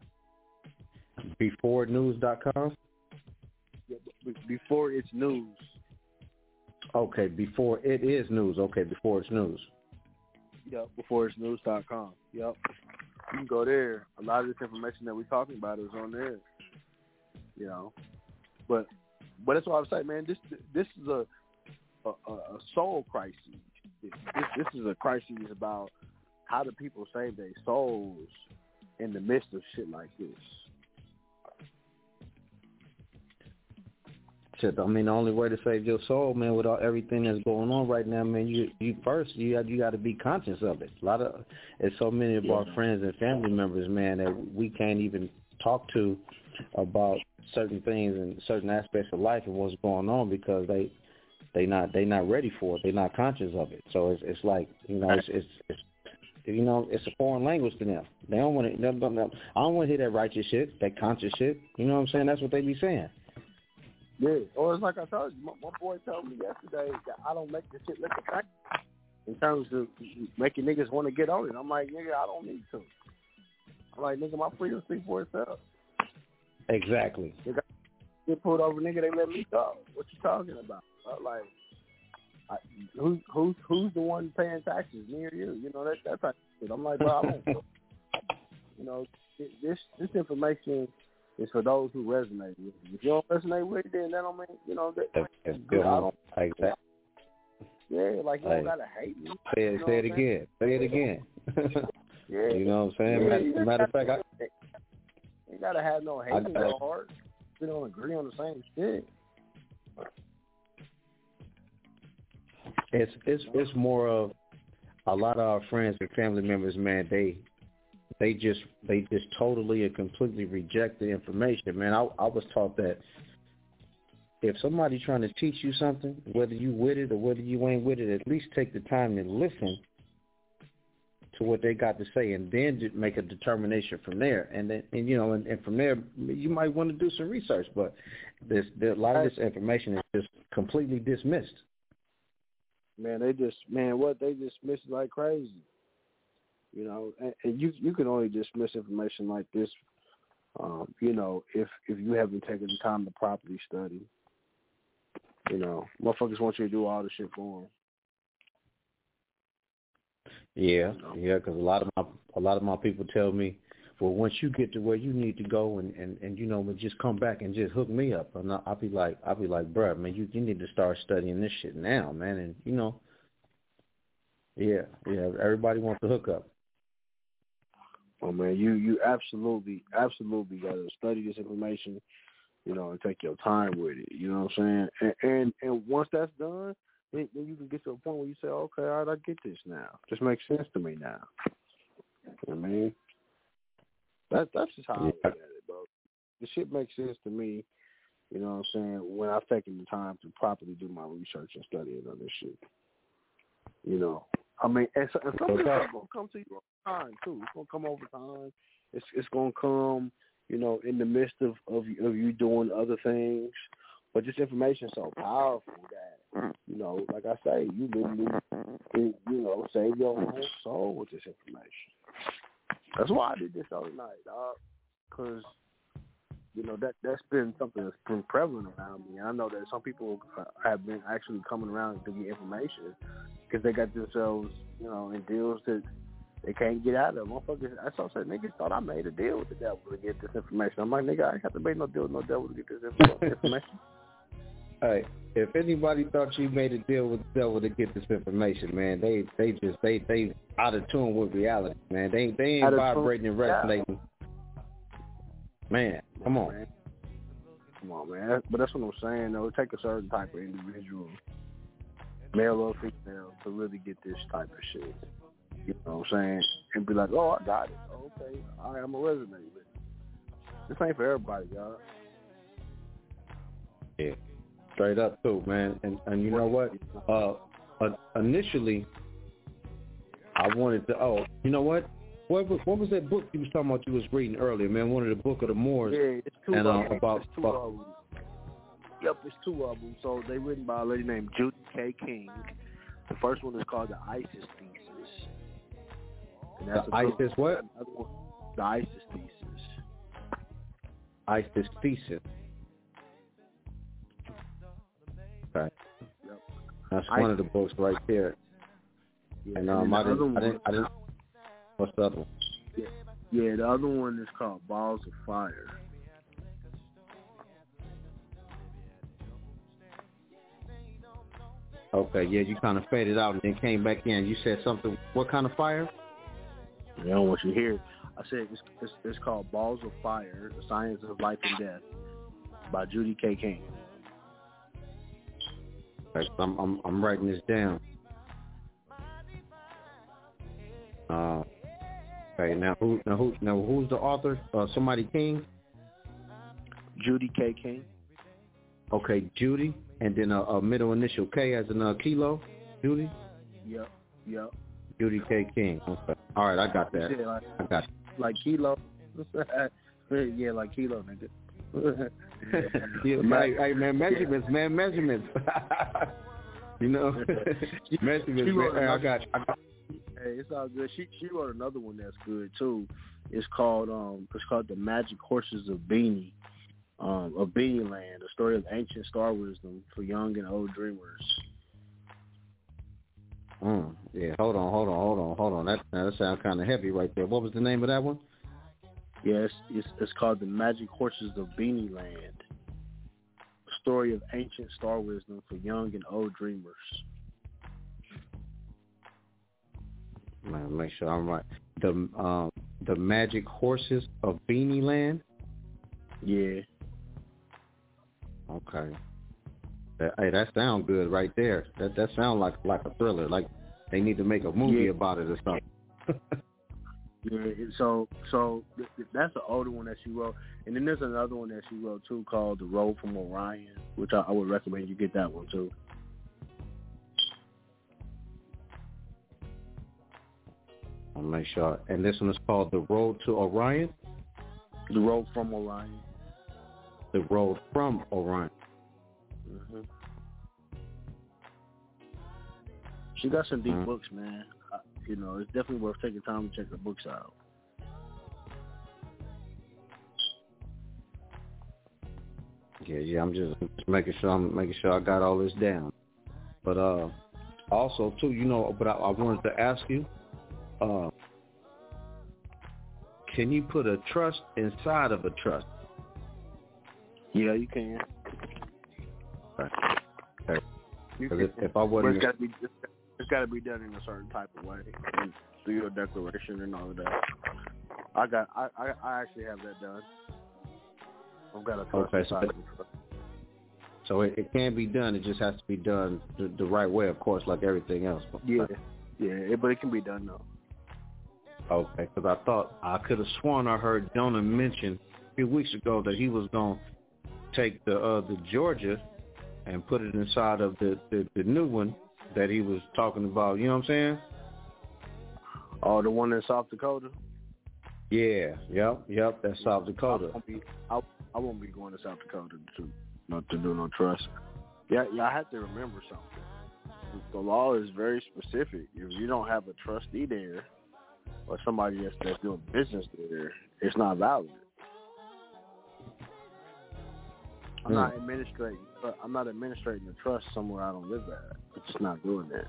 Speaker 33: Beforenews.com.
Speaker 30: Yeah, be- before it's news.
Speaker 33: Okay, before it is news. Okay, before it's news.
Speaker 30: Yep, beforeitsnews.com. Yep. You can go there. A lot of this information that we're talking about is on there. You know, but but that's what I'm saying, man. This this is a a, a soul crisis. This, this is a crisis about how do people save their souls in the midst of shit like this.
Speaker 33: Shit, I mean, the only way to save your soul, man, with all everything that's going on right now, man, you you first you got you got to be conscious of it. A lot of, it's so many of our friends and family members, man, that we can't even talk to about certain things and certain aspects of life and what's going on because they they not they not ready for it. They're not conscious of it. So it's it's like you know it's it's, it's you know it's a foreign language to them. They don't want to. I don't want to hear that righteous shit, that conscious shit. You know what I'm saying? That's what they be saying.
Speaker 30: Yeah, or it's like I told you, my, my boy told me yesterday that I don't make the shit look effective in terms of making niggas want to get on it. I'm like, nigga, I don't need to. I'm like, nigga, my freedom speak for itself.
Speaker 33: Exactly.
Speaker 30: Nigga, get pulled over, nigga, they let me go. What you talking about? I'm like, I, who's who's who's the one paying taxes? Me or you? You know that that type of shit. I'm like, bro, I don't. you know, this this information is for those who resonate with it. If you don't resonate with it, then that don't mean you know that.
Speaker 33: That's good.
Speaker 30: I don't,
Speaker 33: exactly.
Speaker 30: Yeah, like you
Speaker 33: Hey.
Speaker 30: don't gotta hate me.
Speaker 33: Say it,
Speaker 30: You know
Speaker 33: say it
Speaker 30: saying?
Speaker 33: again. Say it again.
Speaker 30: Yeah.
Speaker 33: You know what I'm saying?
Speaker 30: Yeah,
Speaker 33: matter,
Speaker 30: you
Speaker 33: matter of fact, I,
Speaker 30: You gotta have no hate
Speaker 33: I
Speaker 30: in
Speaker 33: got
Speaker 30: your heart. We don't agree on the same shit.
Speaker 33: it's it's it's more of a lot of our friends and family members, man. They they just they just totally and completely reject the information, man. I I was taught that if somebody's trying to teach you something, whether you with it or whether you ain't with it, at least take the time and listen to what they got to say, and then make a determination from there. And then, and you know, and, and from there, you might want to do some research. But this, the, a lot of this information is just completely dismissed.
Speaker 30: Man, they just man, what they dismiss like crazy. You know, and, and you you can only dismiss information like this, um, you know, if if you haven't taken the time to properly study. You know, motherfuckers want you to do all the shit for them.
Speaker 33: Yeah, yeah, because a lot of my a lot of my people tell me, well, once you get to where you need to go and and and you know, just come back and just hook me up, and I- I'll be like, I'll be like, bruh, man, you you need to start studying this shit now, man, and you know, yeah, yeah, everybody wants to hook up.
Speaker 30: Oh man, you you absolutely absolutely got to study this information, you know, and take your time with it. You know what I'm saying? And and, and once that's done, then, then you can get to a point where you say, okay, all right, I get this now. This makes sense to me now. You know I mean, that's that's just how I look at it, bro. The shit makes sense to me. You know what I'm saying? When I've taken the time to properly do my research and studying on this shit. You know, I mean, and, so, and some stuff gonna come to you over time too. It's gonna come over time. It's it's gonna come, you know, in the midst of of, of you doing other things. But this information is so powerful that you know, like I say, you literally, you know, save your own soul with this information. That's why I did this other night, dog. Because you know that that's been something that's been prevalent around me. I know that some people have been actually coming around to get information because they got themselves, you know, in deals that they can't get out of. Motherfuckers, I said. Niggas thought I made a deal with the devil to get this information. I'm like, nigga, I ain't have to make no deal with no devil to get this info- information.
Speaker 33: Hey, if anybody thought you made a deal with the devil to get this information, man, they they just they they out of tune with reality, man. They they ain't vibrating and
Speaker 30: yeah.
Speaker 33: Man, come on.
Speaker 30: Come on, man. But that's what I'm saying, though. It take a certain type of individual, male or female, to really get this type of shit. You know what I'm saying? And be like, oh, I got it. Okay, all right, I'm a to resonate with it. This ain't for everybody, y'all.
Speaker 33: Yeah. Straight up too, man. And and you know what? Uh, uh initially, I wanted to. Oh, you know what? What was, what was that book you was talking about? You was reading earlier, man. One of the book of the Moors.
Speaker 30: Yeah, it's two
Speaker 33: and,
Speaker 30: of
Speaker 33: uh,
Speaker 30: them.
Speaker 33: about,
Speaker 30: It's two
Speaker 33: about
Speaker 30: of them. Yep, it's two of them. So they written by a lady named Judy K. King. The first one is called the ISIS Thesis. And
Speaker 33: The
Speaker 30: a book-
Speaker 33: ISIS what?
Speaker 30: one- The ISIS Thesis.
Speaker 33: ISIS thesis. Okay.
Speaker 30: Yep.
Speaker 33: That's one of the books right there.
Speaker 30: Yeah,
Speaker 33: And
Speaker 30: and
Speaker 33: um,
Speaker 30: then
Speaker 33: I
Speaker 30: the
Speaker 33: didn't, I didn't, I didn't. What's the other one?
Speaker 30: Yeah, the other one is called Balls of Fire.
Speaker 33: Okay, yeah, you kind of faded out and then came back in. You said something. What kind of fire?
Speaker 30: I don't want you to hear. it. I said it's, it's, it's called Balls of Fire: The Science of Life and Death by Judy K. King.
Speaker 33: I'm, I'm I'm writing this down. Uh, okay, now who now who now who's the author? Uh, somebody King.
Speaker 30: Judy K. King.
Speaker 33: Okay, Judy, and then a, a middle initial K as in uh, kilo. Judy.
Speaker 30: Yep, yep.
Speaker 33: Judy K. King. Okay. All right, I got that.
Speaker 30: Yeah, like,
Speaker 33: I got. It.
Speaker 30: like kilo. yeah, like kilo, nigga.
Speaker 33: Yeah, hey, man, measurements, man, measurements. you know, measurements, man. I got, I got.
Speaker 30: Hey, it's all good. She she wrote another one that's good too. It's called um it's called The Magic Horses of Beanie. Um, of Beanie Land, a story of ancient star wisdom for young and old dreamers.
Speaker 33: Mm, yeah, hold on, hold on, hold on, hold on. That that sounds kind of heavy right there. What was the name of that one?
Speaker 30: Yes, it's, it's called The Magic Horses of Beanie Land. A story of ancient star wisdom for young and old dreamers.
Speaker 33: Man, make sure I'm right. The um the magic horses of Beanie Land.
Speaker 30: Yeah.
Speaker 33: Okay. That, hey, that sounds good right there. That that sounds like like a thriller. Like they need to make a movie
Speaker 30: Yeah.
Speaker 33: about it or something.
Speaker 30: Yeah, so so th- th- that's the older one that she wrote, and then there's another one that she wrote too called The Road from Orion, which I, I would recommend you get that one too.
Speaker 33: I'll make sure. And this one is called The Road to Orion.
Speaker 30: The Road from Orion.
Speaker 33: The Road from Orion.
Speaker 30: hmm She got some deep
Speaker 33: Mhm.
Speaker 30: books, man. Uh, you know, it's definitely worth taking time to check the books out.
Speaker 33: Yeah, yeah. I'm just, just making sure I'm making sure I got all this down. But uh, also too, you know, but I, I wanted to ask you, uh, can you put a trust inside of a trust?
Speaker 30: Yeah, you can.
Speaker 33: Okay. Okay.
Speaker 30: You
Speaker 33: 'Cause
Speaker 30: can.
Speaker 33: if, if I
Speaker 30: But
Speaker 33: wasn't,
Speaker 30: it's got to be it's, it's got to be done in a certain type of way and through your declaration and all of that. I got I I, I actually have that done. I've got a trust
Speaker 33: Okay, so
Speaker 30: inside
Speaker 33: it-
Speaker 30: of the trust.
Speaker 33: so it, it can be done. It just has to be done the, the right way, of course, like everything else.
Speaker 30: Yeah, yeah, it- but it can be done though.
Speaker 33: Okay, because I thought I could have sworn I heard Jonah mention a few weeks ago that he was going to take the uh, the Georgia and put it inside of the, the the new one that he was talking about. You know what I'm saying?
Speaker 30: Oh, the one in South Dakota.
Speaker 33: Yeah. Yep. Yep. That's South Dakota.
Speaker 30: I won't be, I, I won't be going to South Dakota to not to do no trust. Yeah, yeah. I have to remember something. The law is very specific. If you don't have a trustee there or somebody that's that's doing business there, it's not valid. I'm not administrating. but I'm not administrating a trust somewhere I don't live at. It's just not doing that.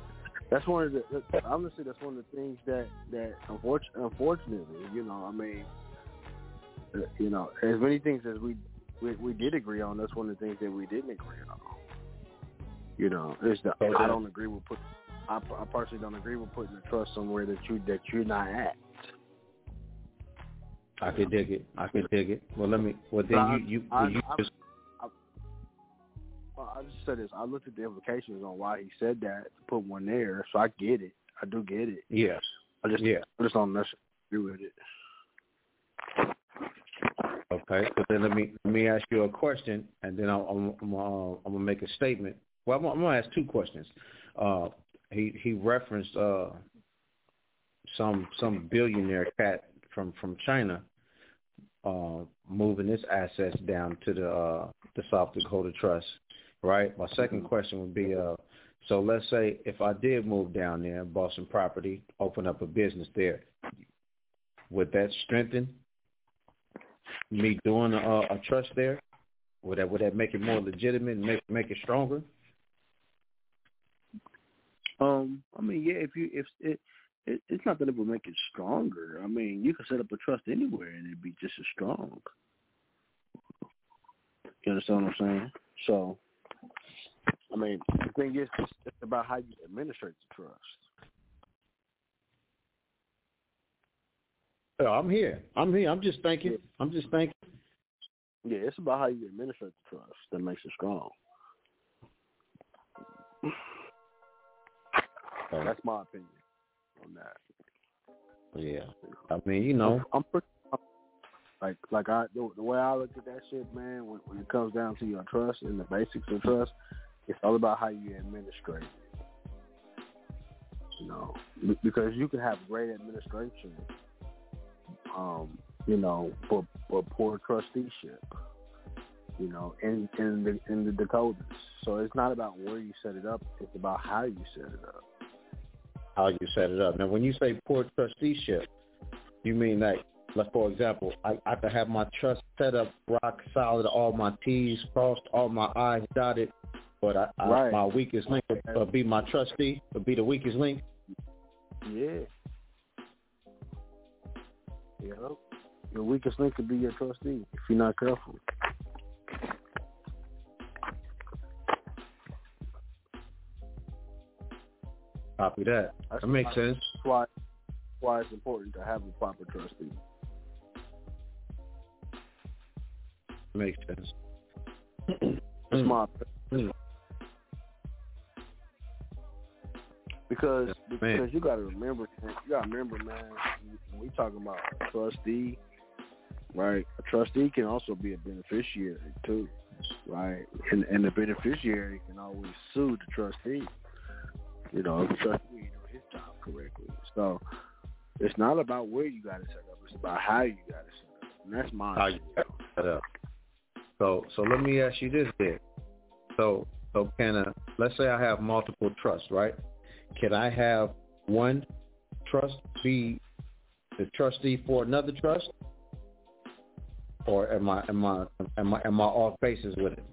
Speaker 30: That's one of the honestly. That's one of the things that that unfortunately, unfortunately, you know, I mean, uh, you know, as many things as we, we we did agree on, that's one of the things that we didn't agree on. You know, is the I don't agree with put. I, I personally don't agree with putting the trust somewhere that you that you're not at.
Speaker 33: I could dig it. I could dig it. Well, let me. Well,
Speaker 30: I-
Speaker 33: then you you,
Speaker 30: I-
Speaker 33: you
Speaker 30: I-
Speaker 33: just
Speaker 30: Well, I just said this. I looked at the implications on why he said that to put one there, so I get it. I do get it.
Speaker 33: yes.
Speaker 30: I just
Speaker 33: Yeah.
Speaker 30: I just don't necessarily agree with it.
Speaker 33: Okay, so then let me let me ask you a question, and then I'm I'm, I'm, uh, I'm gonna make a statement. Well, I'm, I'm gonna ask two questions. Uh, he he referenced uh, some some billionaire cat from from China uh, moving his assets down to the uh, the South Dakota Trust, right? My second question would be, uh, so let's say if I did move down there, bought some property, open up a business there, would that strengthen me doing a, a trust there? Would that would that make it more legitimate and make make it stronger?
Speaker 30: Um, I mean, yeah, if you if it, it it's not that it would make it stronger. I mean, you can set up a trust anywhere and it'd be just as strong. You understand what I'm saying? So, I mean, the thing is, it's, it's about how you administrate the trust.
Speaker 33: Oh, I'm here. I'm here. I'm just thinking. I'm just thinking.
Speaker 30: Yeah, it's about how you administrate the trust that makes it strong. That's my opinion on that.
Speaker 33: Yeah, I mean, you know,
Speaker 30: I'm pretty like like I the, the way I look at that shit, man. When, when it comes down to your trust and the basics of trust, it's all about how you administrate. it. You know, because you can have great administration, um, you know, but but poor trusteeship. You know, in in the in the Dakotas. So it's not about where you set it up; it's about how you set it up.
Speaker 33: How you set it up. Now, when you say poor trusteeship, you mean that, like for example, I, I could have my trust set up rock solid, all my T's crossed, all my I's dotted, but I, I,
Speaker 30: Right.
Speaker 33: my weakest link would uh, be my trustee, would be the weakest link.
Speaker 30: Yeah. You know, your weakest link could be your trustee if you're not careful.
Speaker 33: Copy that. That makes sense.
Speaker 30: That's why, why it's important to have a proper trustee.
Speaker 33: Makes sense.
Speaker 30: That's my because because you got to remember you got to remember man when we talking about a trustee right a trustee can also be a beneficiary too right and and the beneficiary can always sue the trustee you know if the trustee ain't doing his job correctly so it's not about where you got it set up it's about how you got it set up and that's my
Speaker 33: How you set up. So, so let me ask you this then. So, so can a, let's say I have multiple trusts, right? Can I have one trust be the trustee for another trust, or am I am I am I am I off bases with it?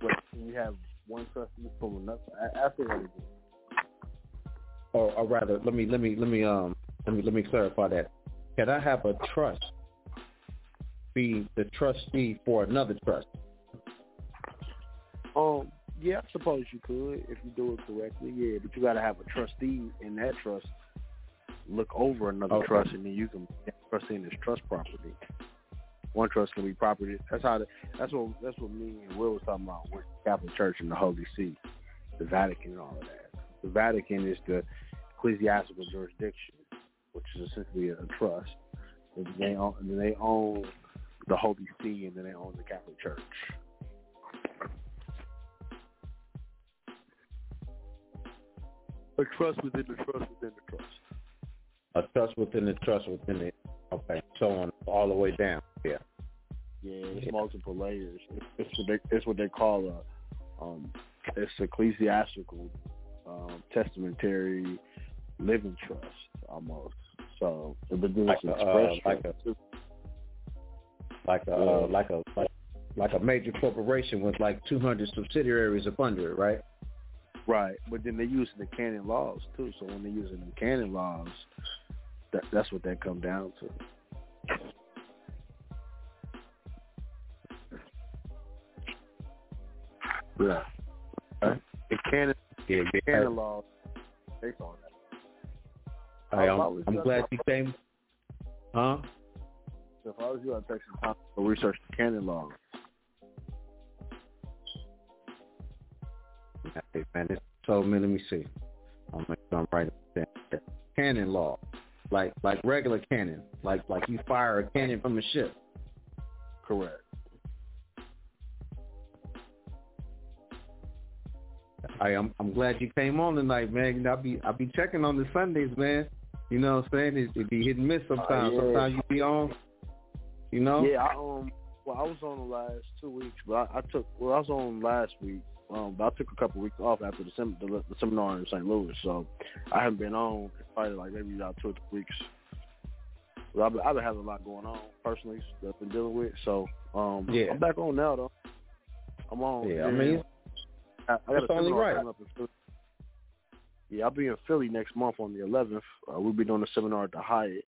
Speaker 30: but you have one trustee from another after that
Speaker 33: Or, or rather, let me let me let me um let me let me clarify that. Can I have a trust be the trustee for another trust?
Speaker 30: Um, yeah, I suppose you could if you do it correctly. Yeah, but you got to have a trustee in that trust look over another
Speaker 33: Okay.
Speaker 30: trust, and then you can trustee in this trust property. One trust can be property. That's how. The, that's what. That's what me and Will was talking about with the Catholic Church and the Holy See, the Vatican, and all of that. The Vatican is the ecclesiastical jurisdiction, which is essentially a, a trust. And they own, and they own the Holy See, and then they own the Catholic Church. A trust within the trust within the trust.
Speaker 33: A trust within the trust within it. Okay, so on all the way down. Yeah.
Speaker 30: Yeah, it's multiple layers. It's, it's what they it's what they call a um it's ecclesiastical um testamentary living trust almost. So but then
Speaker 33: Like
Speaker 30: it's
Speaker 33: a, uh, like a like a uh, like a like, like a major corporation with like 200 subsidiaries up under it, right?
Speaker 30: Right. But then they're using the canon laws too. So when they're using the canon laws, that that's what that come down to. Yeah. Right. The canon
Speaker 33: Yeah, yeah.
Speaker 30: canon laws based on that. I
Speaker 33: I'm, I'm glad you came. Huh?
Speaker 30: So if I was you, I'd take some time to research the canon laws.
Speaker 33: Hey, man, it's so many. Let me see. I'm, I'm writing it down. Canon law. Like like regular cannon, like like you fire a cannon from a ship.
Speaker 30: Correct.
Speaker 33: I am I'm glad you came on tonight, man. I'll be I'll be checking on the Sundays, man. You know what I'm saying? It, it be hit and miss sometimes.
Speaker 30: Uh, yeah.
Speaker 33: Sometimes you be on. You know?
Speaker 30: Yeah, I um well I was on the last two weeks, but I, I took well I was on last week. Um, but I took a couple weeks off after the, sem- the, the seminar in St. Louis, so I haven't been on probably like maybe about two or three weeks. But I've been, I've been having a lot going on personally that I've been dealing with, so um,
Speaker 33: Yeah.
Speaker 30: I'm back on now though. I'm on.
Speaker 33: Yeah, I mean,
Speaker 30: I, I got a seminar
Speaker 33: right.
Speaker 30: coming up in Philly. Yeah, I'll be in Philly next month on the 11th. Uh, we'll be doing a seminar at the Hyatt.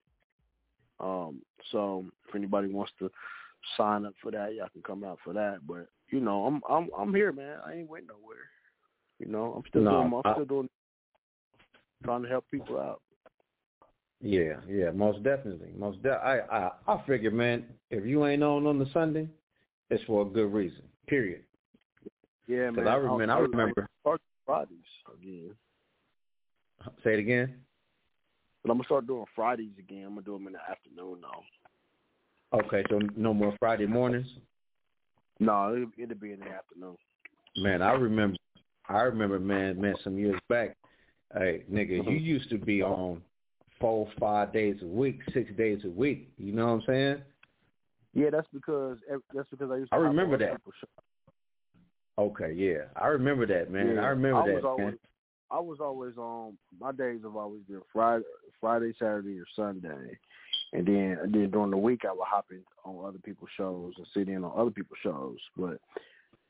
Speaker 30: Um, so if anybody wants to sign up for that, y'all can come out for that. But you know, I'm I'm I'm here, man. I ain't waiting nowhere. You know, I'm still
Speaker 33: No,
Speaker 30: doing. I'm
Speaker 33: I-
Speaker 30: still doing. Trying to help people out.
Speaker 33: Yeah, yeah, most definitely, most de- I I I figure, man, if you ain't on on the Sunday, it's for a good reason. Period.
Speaker 30: Yeah, man.
Speaker 33: I remember- I
Speaker 30: I'll-
Speaker 33: remember-
Speaker 30: start Fridays again.
Speaker 33: Say it again.
Speaker 30: But I'm gonna start doing Fridays again. I'm gonna do them in the afternoon now.
Speaker 33: Okay, so no more Friday mornings.
Speaker 30: No, it'll, it'll be in the afternoon.
Speaker 33: Man, I remember, I remember, man, man, some years back. Hey, nigga, you mm-hmm. used to be on four, five days a week, six days a week. You know what I'm saying?
Speaker 30: Yeah, that's because that's because I used to.
Speaker 33: I remember that. Okay, yeah, I remember that, man.
Speaker 30: Yeah,
Speaker 33: I remember
Speaker 30: I
Speaker 33: that,
Speaker 30: was always,
Speaker 33: man.
Speaker 30: I was always on. My days have always been Friday, Friday, Saturday, or Sunday, and then and then during the week I would hop in on other people's shows and sit in on other people's shows. But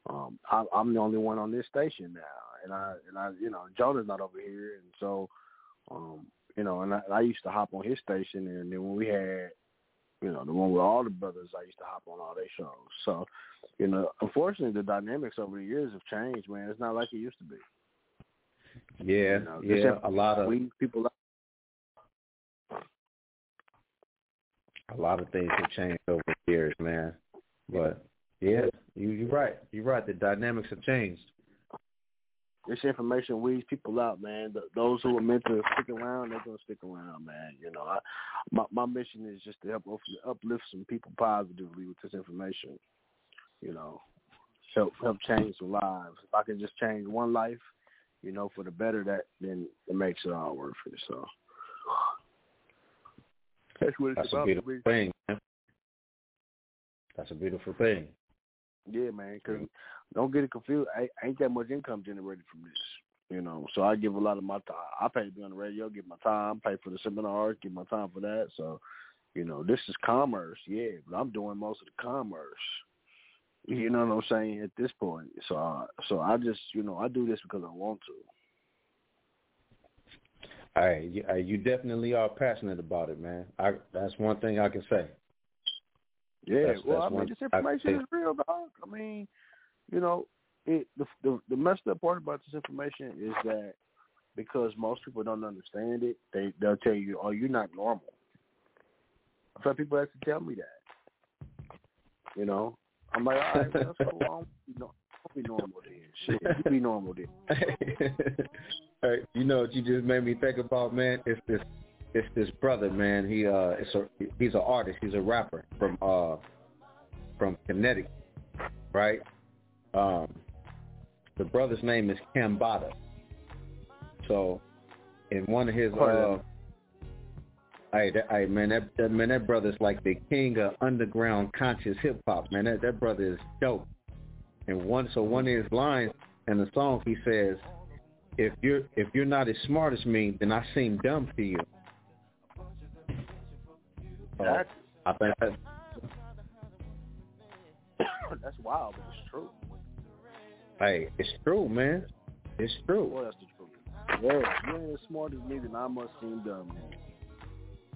Speaker 30: um, I, I'm the only one on this station now, and I and I you know Jonah's not over here, and so um, you know, and I, I used to hop on his station, and then when we had you know, the one with all the brothers, I used to hop on all their shows. So, you know, unfortunately, the dynamics over the years have changed, man. It's not like it used to be.
Speaker 33: Yeah,
Speaker 30: You know,
Speaker 33: yeah, a lot of
Speaker 30: we people.
Speaker 33: A lot of things have changed over the years, man. But yeah, you you're right. You're right. The dynamics have changed.
Speaker 30: This information weeds people out, man. Th those who are meant to stick around, they're gonna stick around, man. You know, I, my my mission is just to help up- uplift some people positively with this information. You know, help help change some lives. If I can just change one life, you know, for the better, that then it makes it all worth it. So that's what it's
Speaker 33: That's a
Speaker 30: about
Speaker 33: beautiful
Speaker 30: for me.
Speaker 33: thing. Man. That's a beautiful thing.
Speaker 30: Yeah, man. Cause don't get it confused. I I ain't that much income generated from this. You know, so I give a lot of my time. I pay to be on the radio, give my time, pay for the seminars, give my time for that. So, you know, this is commerce, yeah, but I'm doing most of the commerce. You know what I'm saying at this point. So, uh, so I just, you know, I do this because I want to.
Speaker 33: Right, you, you definitely are passionate about it, man. I that's one thing I can say.
Speaker 30: Yeah,
Speaker 33: That's-
Speaker 30: well,
Speaker 33: that's
Speaker 30: I mean, this information is real, dog. I mean, you know, it the, the the messed up part about this information is that because most people don't understand it, they they'll tell you, "Oh, you're not normal." Had people have to tell me that. You know, I'm like, all right, well, that's cool. I don't be, no, I'll be normal then. Shit, you be normal then.
Speaker 33: Right, you know what you just made me think about, man? It's this it's this brother, man. He uh it's a he's an artist, he's a rapper from uh from Connecticut, right? Um the brother's name is Cambatta. So in one of his uh Hey, that, hey, man, that, that man, that brother's like the king of underground conscious hip hop, man. That that brother is dope. And one, so one is blind and the song, he says, "If you're if you're not as smart as me, then I seem dumb to you." So,
Speaker 30: That's
Speaker 33: I think that
Speaker 30: that's wild, but it's true.
Speaker 33: hey, it's true, man. It's true.
Speaker 30: Well, that's the truth. Yeah, if you ain't as smart as me, then I must seem dumb.
Speaker 33: man.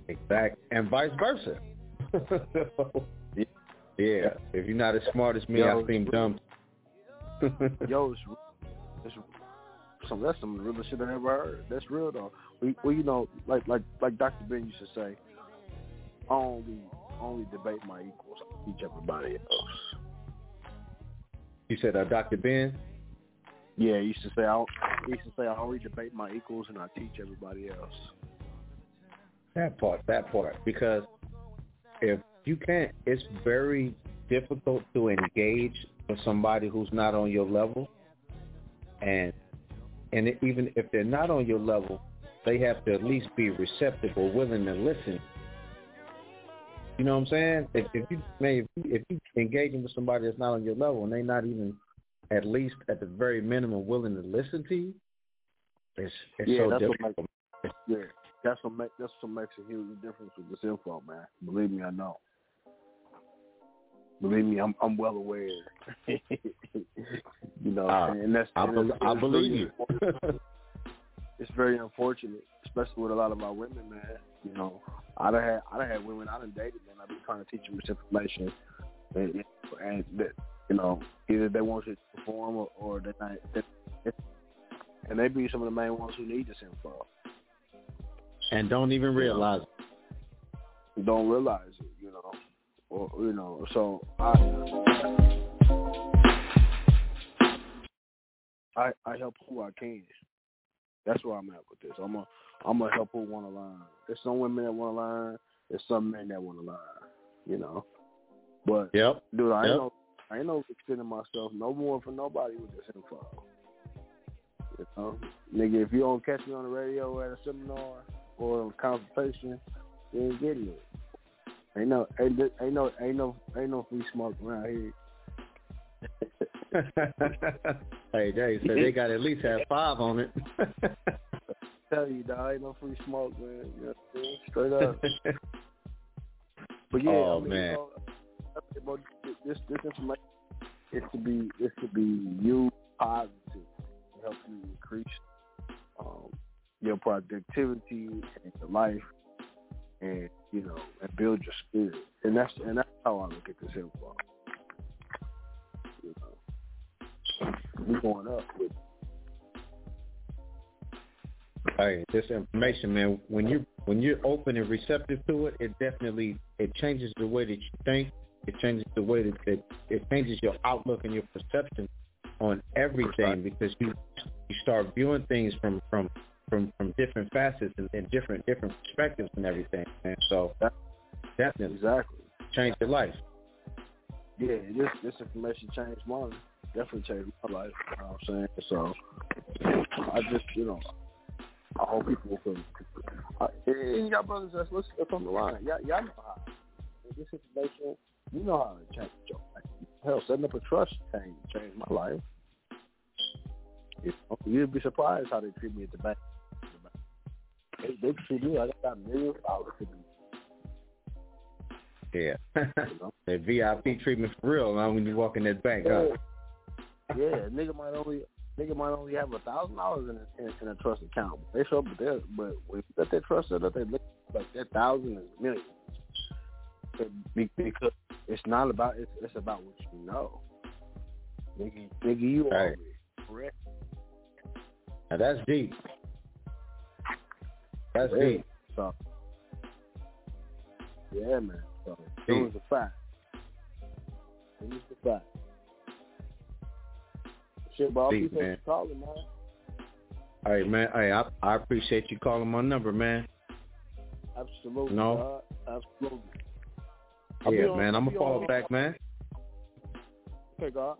Speaker 33: Exactly, and vice versa. yeah, if you're not as smart as me,
Speaker 30: Yo,
Speaker 33: I seem dumb.
Speaker 30: Yo, it's, it's some that's some of the realest shit I ever heard. That's real though. We, well, you know, like like like Dr. Ben used to say, only only debate my equals. I teach everybody else.
Speaker 33: you said, uh, Dr. Ben.
Speaker 30: Yeah, he used to say I used to say I only debate my equals and I teach everybody else.
Speaker 33: That part, that part, because if you can't, it's very difficult to engage with somebody who's not on your level, and and even if they're not on your level, they have to at least be receptive or willing to listen. You know what I'm saying? If, if you man, if you, engaging with somebody that's not on your level and they're not even at least at the very minimum willing to listen to you, it's it's
Speaker 30: yeah,
Speaker 33: so
Speaker 30: that's
Speaker 33: difficult.
Speaker 30: what makes, yeah, that's what make, that's what makes a huge difference with this info, man. Believe me, I know. Believe me, I'm I'm well aware. you know,
Speaker 33: Ah,
Speaker 30: and that's
Speaker 33: I
Speaker 30: and it's-
Speaker 33: I believe you.
Speaker 30: it's very unfortunate, especially with a lot of our women, man. You know, I done had I done had women I done dated, man. I've been trying to teach them this information, and, and that you know either they want you to perform or, or they not. They, and they be some of the main ones who need this info.
Speaker 33: and don't even realize it.
Speaker 30: don't realize it, or you know. So I, I, I help who I can. That's where I'm at with this. I'm a, I'm gonna help who want to learn. There's some women that want to learn. There's some men that want to learn. You know, but
Speaker 33: Yep.
Speaker 30: dude, I ain't
Speaker 33: Yep.
Speaker 30: no, I ain't no extending myself no more for nobody with this info. You know, nigga, if you don't catch me on the radio or at a seminar or a consultation, you ain't getting it. Ain't no, ain't, ain't no, ain't no, ain't no free smoke around here.
Speaker 33: hey, they said they got at least have five on it.
Speaker 30: Tell you, dog, ain't no free smoke, man. You know what I'm saying? Straight up. But yeah,
Speaker 33: Oh,
Speaker 30: I mean,
Speaker 33: man.
Speaker 30: You know, this this information is to be is to be used positive to help you increase um, your productivity and your life, and you know, and build your spirit. And that's and that's how I look at this info. You know, we going up with
Speaker 33: Hey, this information, man. When you when you're open and receptive to it, it definitely it changes the way that you think. It changes the way that it, it changes your outlook and your perception on everything because you you start viewing things from from from from different facets and, and different different perspectives and everything, man. So definitely
Speaker 30: exactly
Speaker 33: change your life.
Speaker 30: yeah, this this information changed mine. Definitely changed my life. You know what I'm saying? So I just, you know, I hope people can. Uh, and y'all brothers that's listening from the line, y'all, y'all know how. This information, you know how to change your life. Hell, setting up a trust change changed my life. You know, you'd be surprised how they treat me at the bank. They, they treat me like I got millions of dollars to do.
Speaker 33: Yeah. that VIP treatment for real, man, when you walk in that bank, huh?
Speaker 30: Yeah, nigga might only nigga might only have a thousand dollars in, in in a trust account. They show up with that, but you got that trust set up, they look like that thousand is millions. Be- Because it's not about it's, it's about what you know. Nigga, nigga, you
Speaker 33: Right.
Speaker 30: already correct.
Speaker 33: Now that's deep. That's
Speaker 30: Yeah.
Speaker 33: deep.
Speaker 30: So yeah, man. So it was a fact. It was a fact. Shit, bro.
Speaker 33: Deep, man.
Speaker 30: calling, man.
Speaker 33: Hey man, hey, I I appreciate you calling my number, man.
Speaker 30: Absolutely.
Speaker 33: No.
Speaker 30: God. Absolutely. I'll
Speaker 33: Yeah,
Speaker 30: on-
Speaker 33: man, I'm gonna follow back, man.
Speaker 30: Okay, God.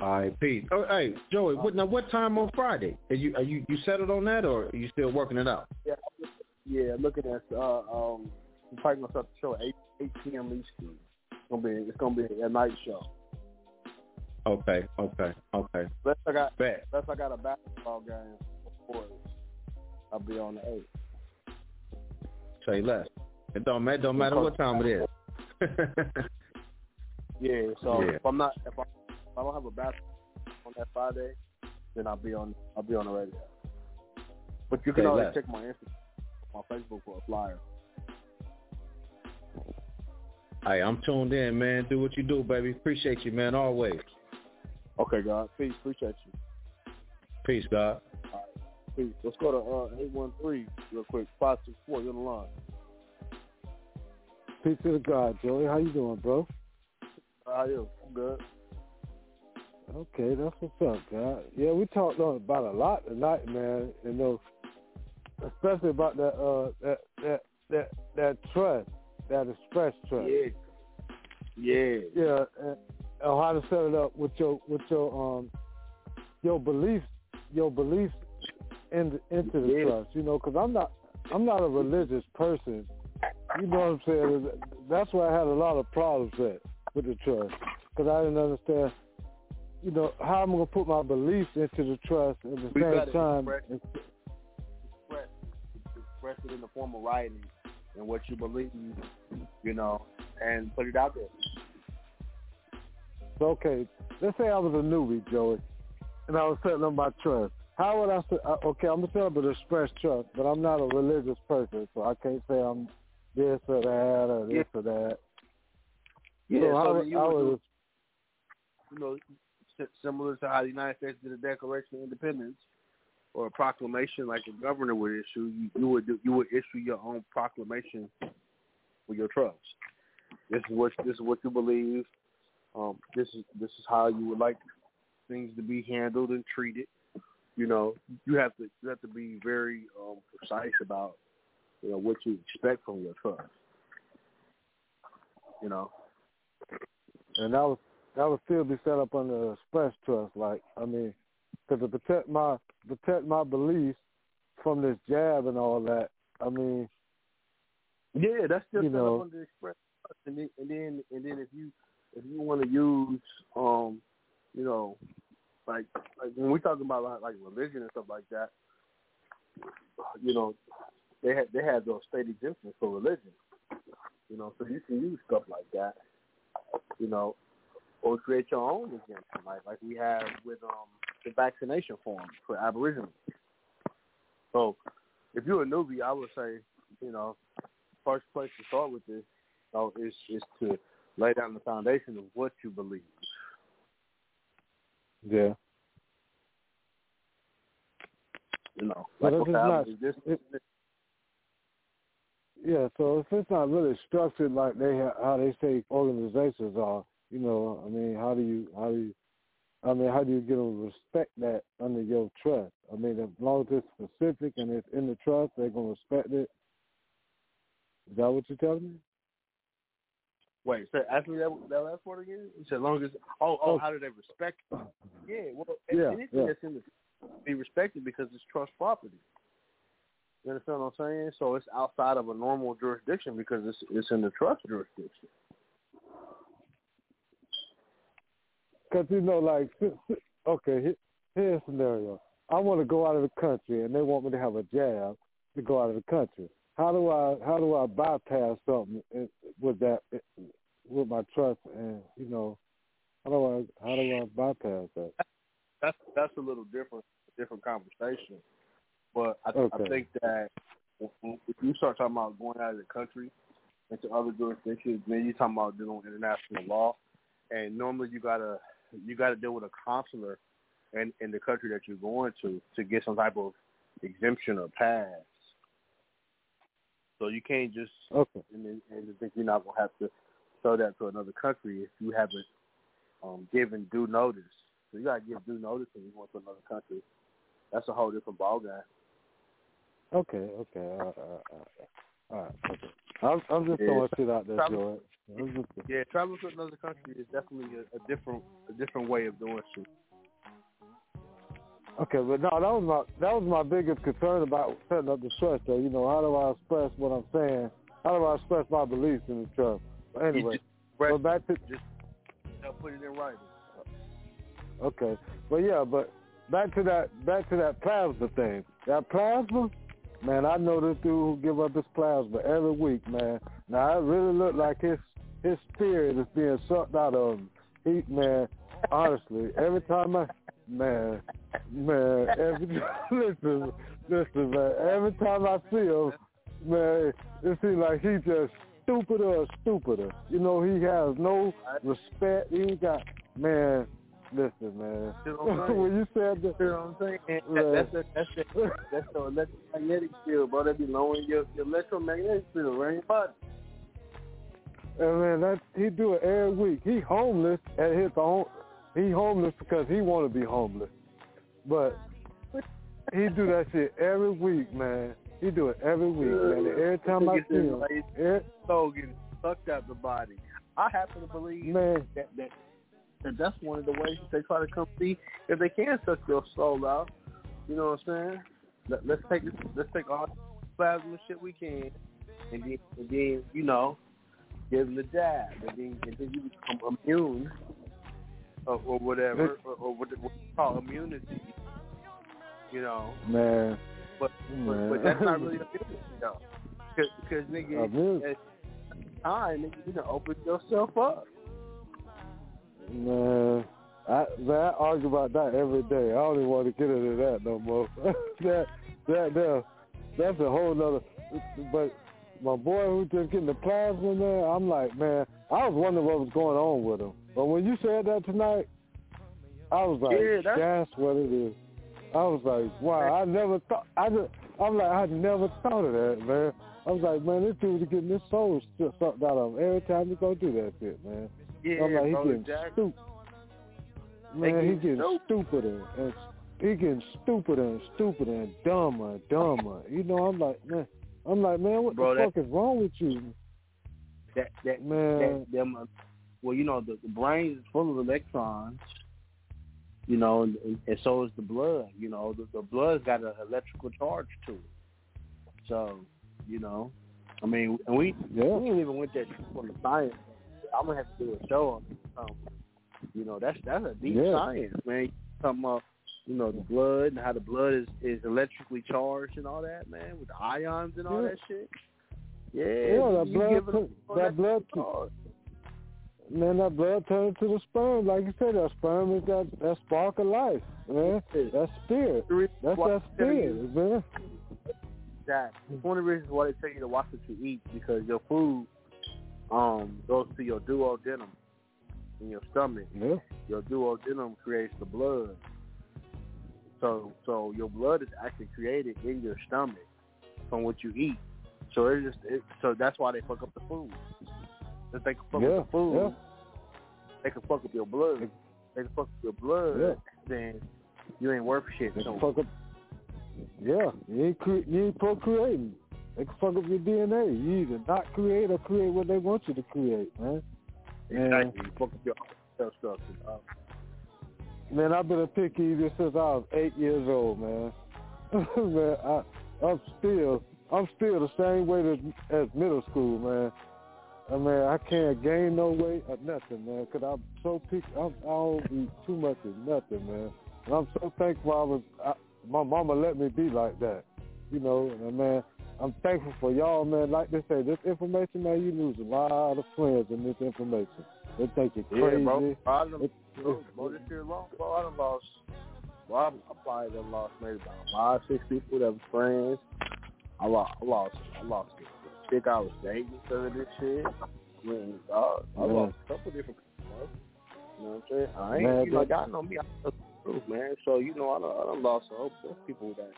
Speaker 33: All right, peace. Oh, hey, Joey, what, now what time on Friday? Are you are you you settled on that, or are you still working it out?
Speaker 30: Yeah, yeah. Looking at uh um, I'm probably gonna start the show at eight eight p.m. Eastern. It's gonna be it's gonna be a night show.
Speaker 33: Okay, okay, okay.
Speaker 30: Unless I got
Speaker 33: Bet.
Speaker 30: unless I got a basketball game before I'll be on the eight.
Speaker 33: Say less. It don't matter. Don't matter what time it is.
Speaker 30: Yeah. So
Speaker 33: Yeah.
Speaker 30: if I'm not if I, if I don't have a basketball on that Friday, then I'll be on I'll be on the radio. But you can
Speaker 33: Say
Speaker 30: always
Speaker 33: less.
Speaker 30: check my Instagram, my Facebook for a flyer.
Speaker 33: hey, I'm tuned in, man. Do what you do, baby. Appreciate you, man. Always.
Speaker 30: Okay, God. Peace. Appreciate you.
Speaker 33: Peace, God.
Speaker 30: Peace. Let's go to uh, 813 real quick. 564, you're on the line.
Speaker 24: Peace to the God, Joey. How you doing, bro?
Speaker 30: How are you? I'm good.
Speaker 24: Okay, that's what's up, God. Yeah, we talked on about a lot tonight, man. You know, especially about that uh that that that that trust, that express trust.
Speaker 30: Yeah. Yeah.
Speaker 24: Yeah, and, and how to set it up with your with your um your beliefs your beliefs in into the
Speaker 30: Yeah.
Speaker 24: trust. You know, because I'm not I'm not a religious person. You know what I'm saying? That's why I had a lot of problems with with the trust because I didn't understand. You know how I'm gonna put my beliefs into the trust at the
Speaker 30: We
Speaker 24: same time.
Speaker 30: express- express express it in the form of writing and what you believe, you know, and put it out there.
Speaker 24: Okay, let's say I was a newbie, Joey, and I was setting up my trust. How would I say? uh, Okay, I'm gonna set up an express trust, but I'm not a religious person, so I can't say I'm this or that or this or that.
Speaker 30: Yeah,
Speaker 24: so
Speaker 30: so
Speaker 24: how would,
Speaker 30: you
Speaker 24: I
Speaker 30: would
Speaker 24: would
Speaker 30: you know, similar to how the United States did a Declaration of Independence or a proclamation like a governor would issue, you, you would do, you would issue your own proclamation for your trust. This is what this is what you believe. Um, this is this is how you would like things to be handled and treated. You know, you have to you have to be very um, precise about you know what you expect from your trust. You know,
Speaker 24: and that was that would still be set up under express trust. Like I mean, because to protect my protect my beliefs from this jab and all that. I mean,
Speaker 30: Yeah, that's just
Speaker 24: You
Speaker 30: set
Speaker 24: know.
Speaker 30: up under express trust. and then and then and then if you if you want to use um you know like like when we talking about like, like religion and stuff like that, you know they had they had those state exemptions for religion, you know, so you can use stuff like that, you know, or create your own exemption like like we have with um the vaccination form for Aboriginals. So if you're a newbie, I would say you know first place to start with this is is to lay down the foundation of what you believe.
Speaker 24: yeah.
Speaker 30: You know, like
Speaker 24: if it's
Speaker 30: what
Speaker 24: not,
Speaker 30: happened is
Speaker 24: if, yeah. So if it's not really structured like they ha- how they say organizations are, you know, I mean, how do you how do you I mean, how do you get them to respect that under your trust? I mean, as long as it's specific and it's in the trust, they're gonna respect it. Is that what you're telling me?
Speaker 30: Wait, so ask me that, that last part again. You said, as long as oh, oh oh, how do they respect? it? Yeah, well,
Speaker 24: Yeah,
Speaker 30: anything
Speaker 24: yeah.
Speaker 30: that's in the be respected because it's trust property. You understand what I'm saying? So it's outside of a normal jurisdiction because it's it's in the trust jurisdiction.
Speaker 24: Because you know, like, okay, here, here's a scenario. I want to go out of the country, and they want me to have a jab to go out of the country. How do I how do I bypass something eh, with that eh, with my trust and you know how do I how do I bypass that?
Speaker 30: That's that's a little different different conversation. But I, I
Speaker 24: Okay.
Speaker 30: think that if you start talking about going out of the country into other jurisdictions, then you're talking about dealing with international law, and normally you gotta you gotta deal with a consular in in the country that you're going to to get some type of exemption or pass. So you can't just
Speaker 24: Okay.
Speaker 30: and then and just think you're not gonna have to show that to another country if you haven't um, given due notice. So you gotta give due notice when you go to another country. That's a whole different ballgame.
Speaker 24: Okay, okay, all right, all right, all right. Okay. I'm I'm just
Speaker 30: Yeah.
Speaker 24: throwing shit out there. I'm just,
Speaker 30: Yeah, traveling to another country is definitely a, a different a different way of doing shit.
Speaker 24: Okay, but no, that was my that was my biggest concern about setting up the trust. Though, you know, how do I express what I'm saying? How do I express my beliefs in the trust? But anyway, but back to
Speaker 30: just uh, put it in writing.
Speaker 24: okay, but yeah, but back to that back to that plasma thing. That plasma, man, I know this dude who give up his plasma every week, man. Now it really look like his his spirit is being sucked out of him. He man, honestly, every time I man, man, every listen, listen, man, every time I see him, man, it seems like he just stupider and stupider. You know, he has no respect. He ain't got man. Listen, man.
Speaker 30: You know what I'm saying?
Speaker 24: when you said that,
Speaker 30: You know what I'm saying? That, that's the, that's the, that's the electromagnetic field, bro. That be lowering your, your electromagnetic field your body.
Speaker 24: And man, that he do it every week. He homeless at his own. He homeless because he want to be homeless, but he do that shit every week, man. He do it every week, man. Every time I see him, every,
Speaker 30: soul getting sucked out the body. I happen to believe
Speaker 24: man.
Speaker 30: that that that that's one of the ways that they try to come see if they can suck your soul out. You know what I'm saying? Let, let's take let's take all the plasma shit we can, and then and then you know give them the jab, and then and then you become immune or, or whatever, or, or what, what you call immunity. You know,
Speaker 24: man.
Speaker 30: but but, but that's not really immunity though, because nigga, at time nigga, you know, open yourself up.
Speaker 24: Man, I man, I argue about that every day. I don't even want to get into that no more. that that that that's a whole nother. But my boy who just getting the plasma, man, I'm like, man, I was wondering what was going on with him. But when you said that tonight, I was like,
Speaker 30: Yeah, that's-
Speaker 24: that's what it is. I was like, wow, I never thought. I just, I'm like, I never thought of that, man. I was like, man, this dude is getting his soul sucked out of him every time he go do that shit, man.
Speaker 30: Yeah,
Speaker 24: I'm like, he getting stupid. Man, he
Speaker 30: getting
Speaker 24: getting stupider and he getting stupider and stupider and dumber and dumber. You know, I'm like, man, I'm like, man, what
Speaker 30: Bro,
Speaker 24: the fuck is wrong with you?
Speaker 30: that that
Speaker 24: Man.
Speaker 30: that them uh, well you know the, the brain is full of electrons you know and, and, so is the blood you know the, the blood's got an electrical charge to it so you know i mean and we
Speaker 24: yeah.
Speaker 30: we even went that on the science i'm gonna have to do a show on um you know that's that's a deep
Speaker 24: Yeah.
Speaker 30: science man talking about you know the blood and how the blood is is electrically charged and all that man with the ions and all
Speaker 24: Yeah.
Speaker 30: that shit yeah,
Speaker 24: Yeah, that blood,
Speaker 30: give it
Speaker 24: turn-
Speaker 30: all
Speaker 24: that blood, man, that blood turns to the sperm, like you said. That sperm is that that spark of life, man. That spirit. That's that spirit, man.
Speaker 30: that one of the reasons why they tell you to watch what you eat because your food um goes to your duodenum in your stomach.
Speaker 24: Yeah.
Speaker 30: Your duodenum creates the blood. So so your blood is actually created in your stomach from what you eat. So it's just it, so that's why they fuck up the food. If they can fuck
Speaker 24: Yeah,
Speaker 30: up the food,
Speaker 24: yeah.
Speaker 30: they can fuck up your blood. They can fuck up your blood,
Speaker 24: Yeah.
Speaker 30: then you ain't worth shit.
Speaker 24: They
Speaker 30: So
Speaker 24: fuck up. Yeah, you ain't cre- you ain't procreating. They can fuck up your DNA. You either not create or create what they want you to create, man.
Speaker 30: Exactly, you fuck up your cell structure. Uh,
Speaker 24: man, I've been a picky eater since I was eight years old, man. man, I, I'm still, I'm still the same weight as, as middle school, man. I mean, I can't gain no weight or nothing, man, because I'm so picky. I'm, I don't eat too much of nothing, man. And I'm so thankful I was, I, my mama let me be like that, you know. And man, I'm thankful for y'all, man. Like they say, this information, man, you lose a lot of friends in this information. They think you're crazy.
Speaker 30: Yeah, bro. I done,
Speaker 24: It-
Speaker 30: bro, bro, this year long, bro, I done lost. Well, I, I probably done lost maybe about five, six people that was friends. I lost, I lost, I lost the chick I was dating because of this shit. I mean, I
Speaker 24: Yeah.
Speaker 30: lost a couple different people. bro. You know what I'm saying? I ain't,
Speaker 24: Man,
Speaker 30: you know, y'all know me. I know the truth, man. So you know, I done, I done lost a whole bunch of people that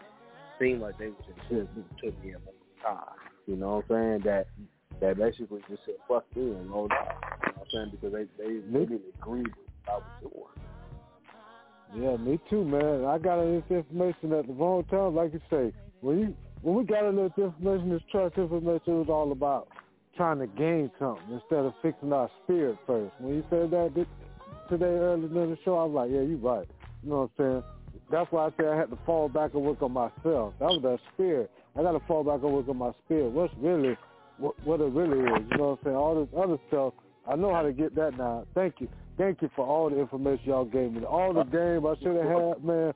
Speaker 30: seemed like they was in shit to me one time. You know what I'm saying? That that basically just said fuck me and rolled out. You know what I'm saying? Because they they, they didn't agree with what I was doing.
Speaker 24: Yeah, me too, man. I got this information at the wrong time, like you say. When you when we got this information, this trust information, was all about trying to gain something instead of fixing our spirit first. When you said that today earlier in the show, I was like, yeah, you're right. You know what I'm saying? That's why I said I had to fall back and work on myself. That was that spirit. I got to fall back and work on my spirit. What's really, what, what it really is. You know what I'm saying? All this other stuff, I know how to get that now. Thank you. Thank you for all the information y'all gave me. All the game I should have had, man.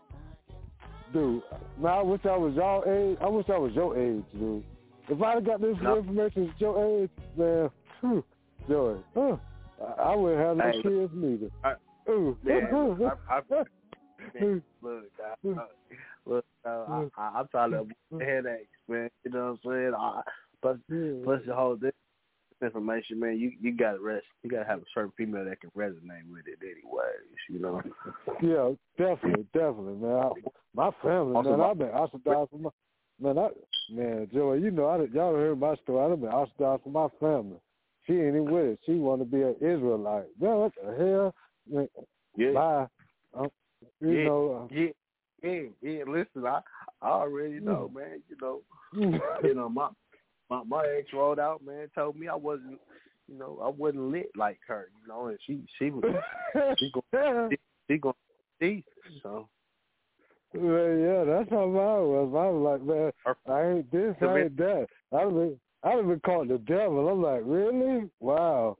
Speaker 24: Dude, man, I wish I was y'all age. I wish I was your age, dude. If I'd have got this
Speaker 30: No.
Speaker 24: information at your age, man, whew, Joey, huh, I, I wouldn't have no
Speaker 30: Hey,
Speaker 24: kids neither.
Speaker 30: I-
Speaker 24: Ooh.
Speaker 30: Man, I, I, Hmm. man, look, I, hmm. I, look, I, I, hmm. I'm trying to avoid headaches, man. You know what I'm saying? I, plus, plus the whole this information, man. You you got to rest. You got to have a certain female that can resonate with it, anyways. You know.
Speaker 24: Yeah, definitely, definitely, man. I, my family,
Speaker 30: Also,
Speaker 24: man,
Speaker 30: my-
Speaker 24: I've been ostracized from my man. I man, Joey, you know, I y'all heard my story. I've been ostracized from my family. She ain't even with it. She want to be an Israelite. Man, what the hell? Man,
Speaker 30: Yeah.
Speaker 24: Bye. You
Speaker 30: yeah,
Speaker 24: know, uh,
Speaker 30: yeah, yeah, yeah. Listen, I I already know, man. You know, you know my my my ex rolled out, man. Told me I wasn't, you know, I wasn't lit like her, you know, and she she was she gonna she, she gonna see so.
Speaker 24: Well, yeah, that's how mine was. I was like, man, I ain't this, I ain't that. I'd have been, I'd have been called the devil. I'm like, really? Wow.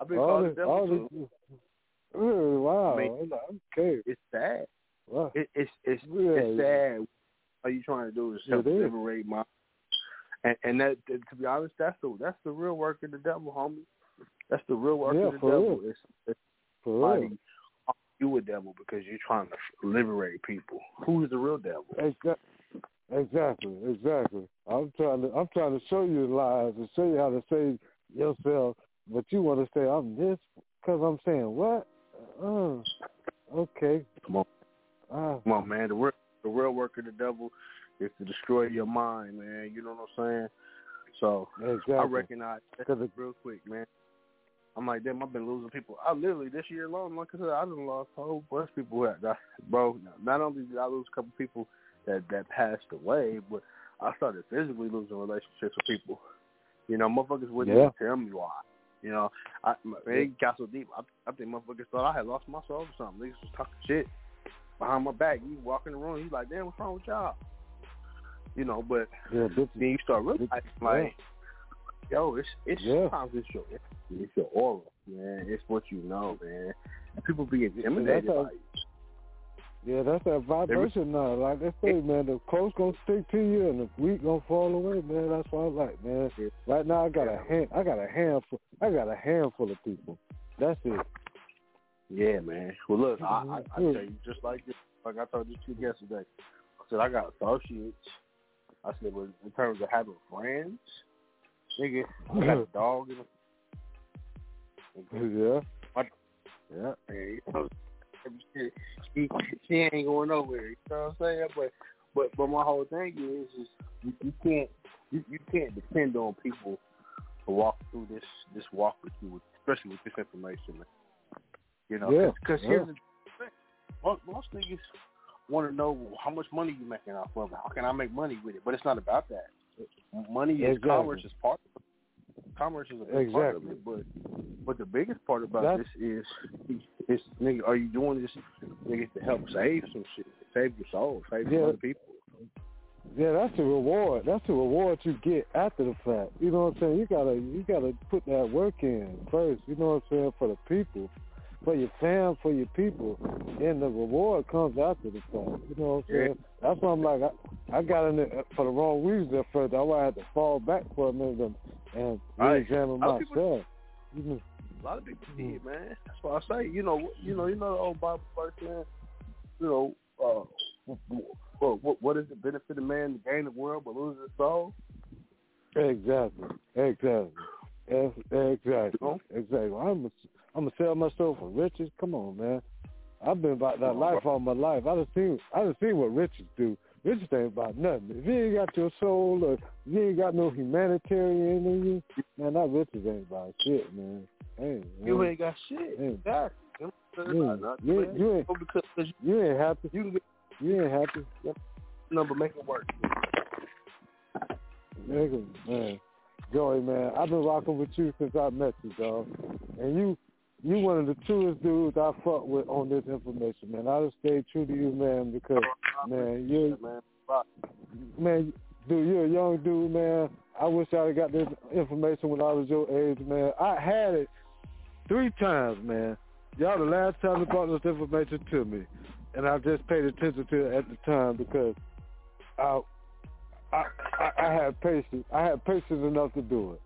Speaker 30: I've been
Speaker 24: all
Speaker 30: called the
Speaker 24: this,
Speaker 30: devil
Speaker 24: all
Speaker 30: too.
Speaker 24: Really, wow.
Speaker 30: I mean,
Speaker 24: okay.
Speaker 30: It's sad.
Speaker 24: Wow.
Speaker 30: It, it's it's
Speaker 24: Yeah.
Speaker 30: it's sad. All you trying to do is help liberate my. And, and that, to be honest, that's the that's the real work of the devil, homie. That's the real work
Speaker 24: Yeah,
Speaker 30: of the devil.
Speaker 24: real.
Speaker 30: It's, it's
Speaker 24: For real.
Speaker 30: you a devil because you're trying to liberate people. Who's the real devil?
Speaker 24: Exactly. Exactly. Exactly. I'm trying to, I'm trying to show you lies and show you how to save yourself, but you want to say I'm this because I'm saying what? Uh, okay.
Speaker 30: Come on,
Speaker 24: Ah.
Speaker 30: come on, man. The real the real work of the devil is to destroy your mind, man. You know what I'm saying? So
Speaker 24: Exactly.
Speaker 30: I recognize that real quick, man. I'm like, damn, I've been losing people. I literally this year alone, like I said, I done lost a whole bunch of people. That, that, bro, not only did I lose a couple people that that passed away, but I started physically losing relationships with people. You know, motherfuckers wouldn't
Speaker 24: Yeah.
Speaker 30: even tell me why. You know, I it got so deep. I, I think motherfuckers thought I had lost my soul or something. Niggas was talking shit behind my back. You walk in the room, you like, damn, what's wrong with y'all? You know, but
Speaker 24: Yeah, bitches.
Speaker 30: then you start realizing, like, yo, it's it's
Speaker 24: Yeah.
Speaker 30: sometimes it's your it's your aura, man. It's what you know, man. And people be intimidated by you.
Speaker 24: Yeah, that's that vibration now. Like they say, man, the close gonna stick to you and the weak gonna fall away, man. That's what I like, man. Right now I got a hand I got a handful I got a handful of people. That's it.
Speaker 30: Yeah, man. Well, look, I, I, I tell you, just like this, like I told you two yesterday. I said I got associates. I said, but in terms of having friends, nigga, I got a dog in
Speaker 24: Yeah.
Speaker 30: My,
Speaker 24: yeah.
Speaker 30: Man, you know, she, she, she ain't going nowhere. You know what I'm saying? But but but my whole thing is is you, you can't you, you can't depend on people to walk through this this walk with you, especially with this information. You know, because
Speaker 24: yeah.
Speaker 30: here's the thing: most, most niggas want to know how much money you making off of it. How can I make money with it? But it's not about that. Money is
Speaker 24: Exactly.
Speaker 30: commerce is part. of it. Commerce is a big part of it, but but the biggest part about
Speaker 24: That's-
Speaker 30: this is is nigga, are you doing this nigga to help save some shit, save your soul, save
Speaker 24: Yeah.
Speaker 30: other people?
Speaker 24: Yeah, that's the reward. That's the reward you get after the fact. You know what I'm saying? You gotta you gotta put that work in first. You know what I'm saying for the people, for your fam, for your people, and the reward comes after the fact. You know what I'm saying? That's why I'm like I, I got in it for the wrong reasons at first. Why I had to fall back for a minute and, and re-examine
Speaker 30: people-
Speaker 24: myself.
Speaker 30: A lot of people did, man. That's why I say, you know, you know, you know the old Bible verse, man. You know, uh, what, what, what is the benefit of man to gain the world but lose his soul?
Speaker 24: Exactly. Exactly. Exactly. Exactly. I'm a, I'm gonna sell my soul for riches. Come on, man. I've been about that life all my life. I done seen I done seen what riches do. Riches ain't about nothing. If you ain't got your soul or you ain't got no humanitarian in you, man, that riches ain't about shit, man. Hey,
Speaker 30: You
Speaker 24: man.
Speaker 30: ain't got shit.
Speaker 24: Hey.
Speaker 30: Exactly. You
Speaker 24: Yeah. You, you ain't
Speaker 30: because
Speaker 24: you ain't happy.
Speaker 30: You get
Speaker 24: you ain't happy.
Speaker 30: number make it work.
Speaker 24: Nigga, man. Joey, man, I've been rocking with you since I met you, dog. And you you one of the truest dudes I fuck with on this information, man. I just stay true to you, man, because man, you
Speaker 30: man.
Speaker 24: dude, you're a young dude, man. I wish I had got this information when I was your age, man. I had it three times, man. Y'all the last time you brought this information to me. And I just paid attention to it at the time because I I, I, I had patience. I had patience enough to do it,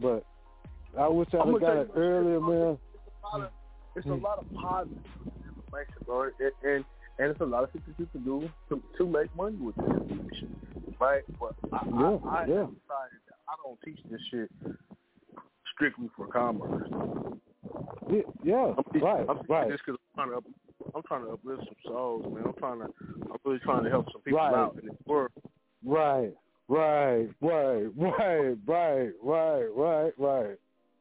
Speaker 24: but I wish I'd have got it earlier, man. Hmm.
Speaker 30: It's a lot of positive information, bro, and, and and it's a lot of things that you can do to to make money with this information, right? But I,
Speaker 24: Yeah,
Speaker 30: I, I
Speaker 24: yeah.
Speaker 30: decided that I don't teach this shit strictly for commerce.
Speaker 24: Yeah, yeah
Speaker 30: I'm teaching,
Speaker 24: right,
Speaker 30: I'm teaching
Speaker 24: right.
Speaker 30: this because I'm trying to up, I'm trying to uplift some souls, man. I'm trying to I'm really trying to help some people
Speaker 24: Right.
Speaker 30: out in this world.
Speaker 24: Right, right, right, right, right, right, right, right.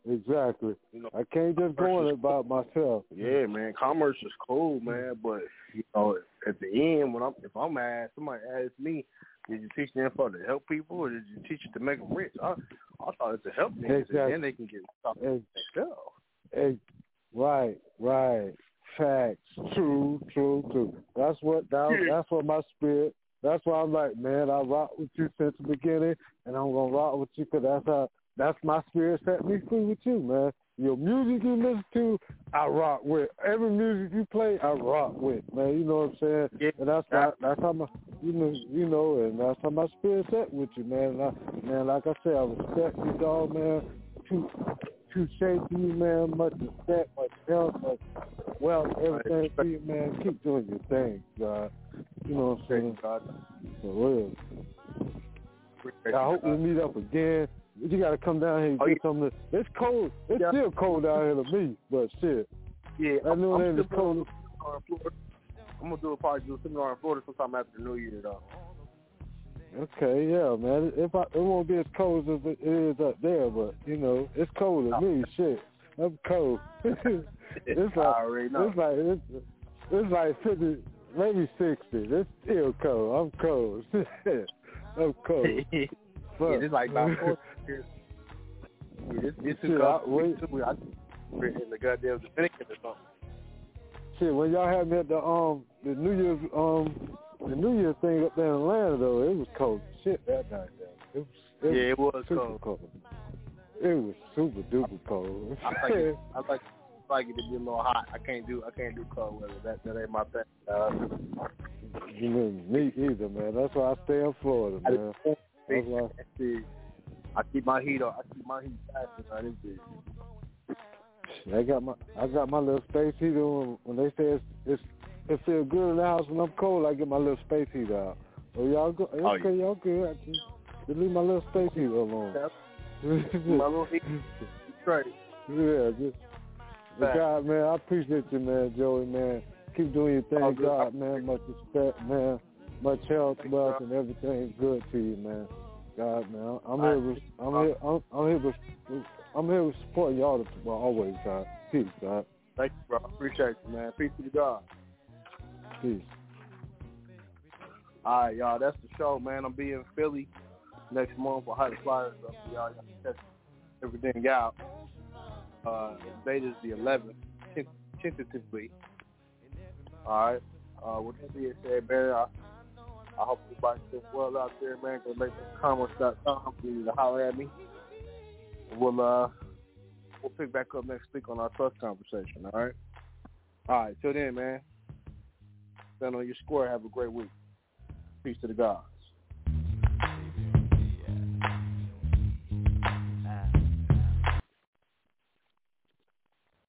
Speaker 24: Exactly.
Speaker 30: You know,
Speaker 24: I can't just go on it about myself.
Speaker 30: Yeah, man. Commerce is cool, man, but you know, at the end, when I'm if I'm asked, somebody asks me, did you teach them info to help people, or did you teach it to make them rich? I, I thought it's to help them,
Speaker 24: Exactly.
Speaker 30: and then they can get stuff themselves.
Speaker 24: Hey, right, right. Facts. True, true, true. That's what that,
Speaker 30: Yeah.
Speaker 24: that's what my spirit. That's why I'm like, man, I rock with you since the beginning, and I'm gonna rock with you because that's how that's my spirit set me free with you, man. Your music you listen to, I rock with. Every music you play, I rock with, man. You know what I'm saying?
Speaker 30: Yeah.
Speaker 24: And that's how, that's how my you know you know, and that's how my spirit set with you, man. And I, man, like I said, I respect you, dog, man. Too too shade to you, man. Much respect, much health, much wealth, everything to you, man. Keep doing your thing, God. You know what I'm saying? God. For real. I hope we meet up again. You gotta come down here and
Speaker 30: Oh,
Speaker 24: get some of the It's cold. It's
Speaker 30: Yeah.
Speaker 24: still cold out here to me, but shit.
Speaker 30: Yeah,
Speaker 24: I know it ain't cold.
Speaker 30: doing a seminar in Florida. I'm gonna do a probably do a seminar in Florida sometime after the New Year, though.
Speaker 24: Okay, yeah, man. If I, it won't be as cold as it is up there, but you know, it's cold to me. Shit, I'm cold. it's like
Speaker 30: I already know.
Speaker 24: it's like it's, it's like fifty, maybe sixty. It's still cold. I'm cold. I'm cold.
Speaker 30: Yeah, it's like about four years. Yeah, it's too
Speaker 24: Shit,
Speaker 30: cold.
Speaker 24: I- wait.
Speaker 30: Too, I in the goddamn Dominican or something.
Speaker 24: Shit, when y'all had me at the um the New Year's um the New Year's thing up there in Atlanta though, it was cold shit that night. Though. It was, it
Speaker 30: Yeah, it was
Speaker 24: super
Speaker 30: cold.
Speaker 24: It was super duper cold.
Speaker 30: I like it. I like I like it to be a little hot. I can't do I can't do cold weather. That that ain't my thing. Uh,
Speaker 24: You know, me either, man. That's why I stay in Florida, man. That's why.
Speaker 30: see, I keep my heat on. I keep my heat faster than this bitch.
Speaker 24: I got my I got my little space heater on. When they say it's, it's it feels good in the house when I'm cold, I get my little space heater out. Oh y'all go?
Speaker 30: Oh,
Speaker 24: Okay, y'all good. I just, just leave my little space heater alone.
Speaker 30: my little heat. Straight.
Speaker 24: Yeah, just. But God, man, I appreciate you, man, Joey, man. Keep doing your thing,
Speaker 30: Oh.
Speaker 24: God, man. Much respect, man. Much health, wealth, and everything good to you, man. God, man, I'm here. With, I'm here. I'm, I'm here. With, I'm here with support y'all. To, well, always, God. Peace, God.
Speaker 30: Thank you, bro. Appreciate you, man. Peace to the God.
Speaker 24: Peace.
Speaker 30: All right, y'all. That's the show, man. I'm being in Philly next month for Hot Flyers. Up y'all. Y'all can check everything out. Uh, the date is the 11th, ten- tentatively. All right. Uh, with that being said, Barry, I, I hope everybody's doing well out there, man. Go make some you to holler at me. We'll uh, we'll pick back up next week on our trust conversation. All right. All right. Till then, man. Stand on your square. Have a great week. Peace to the gods.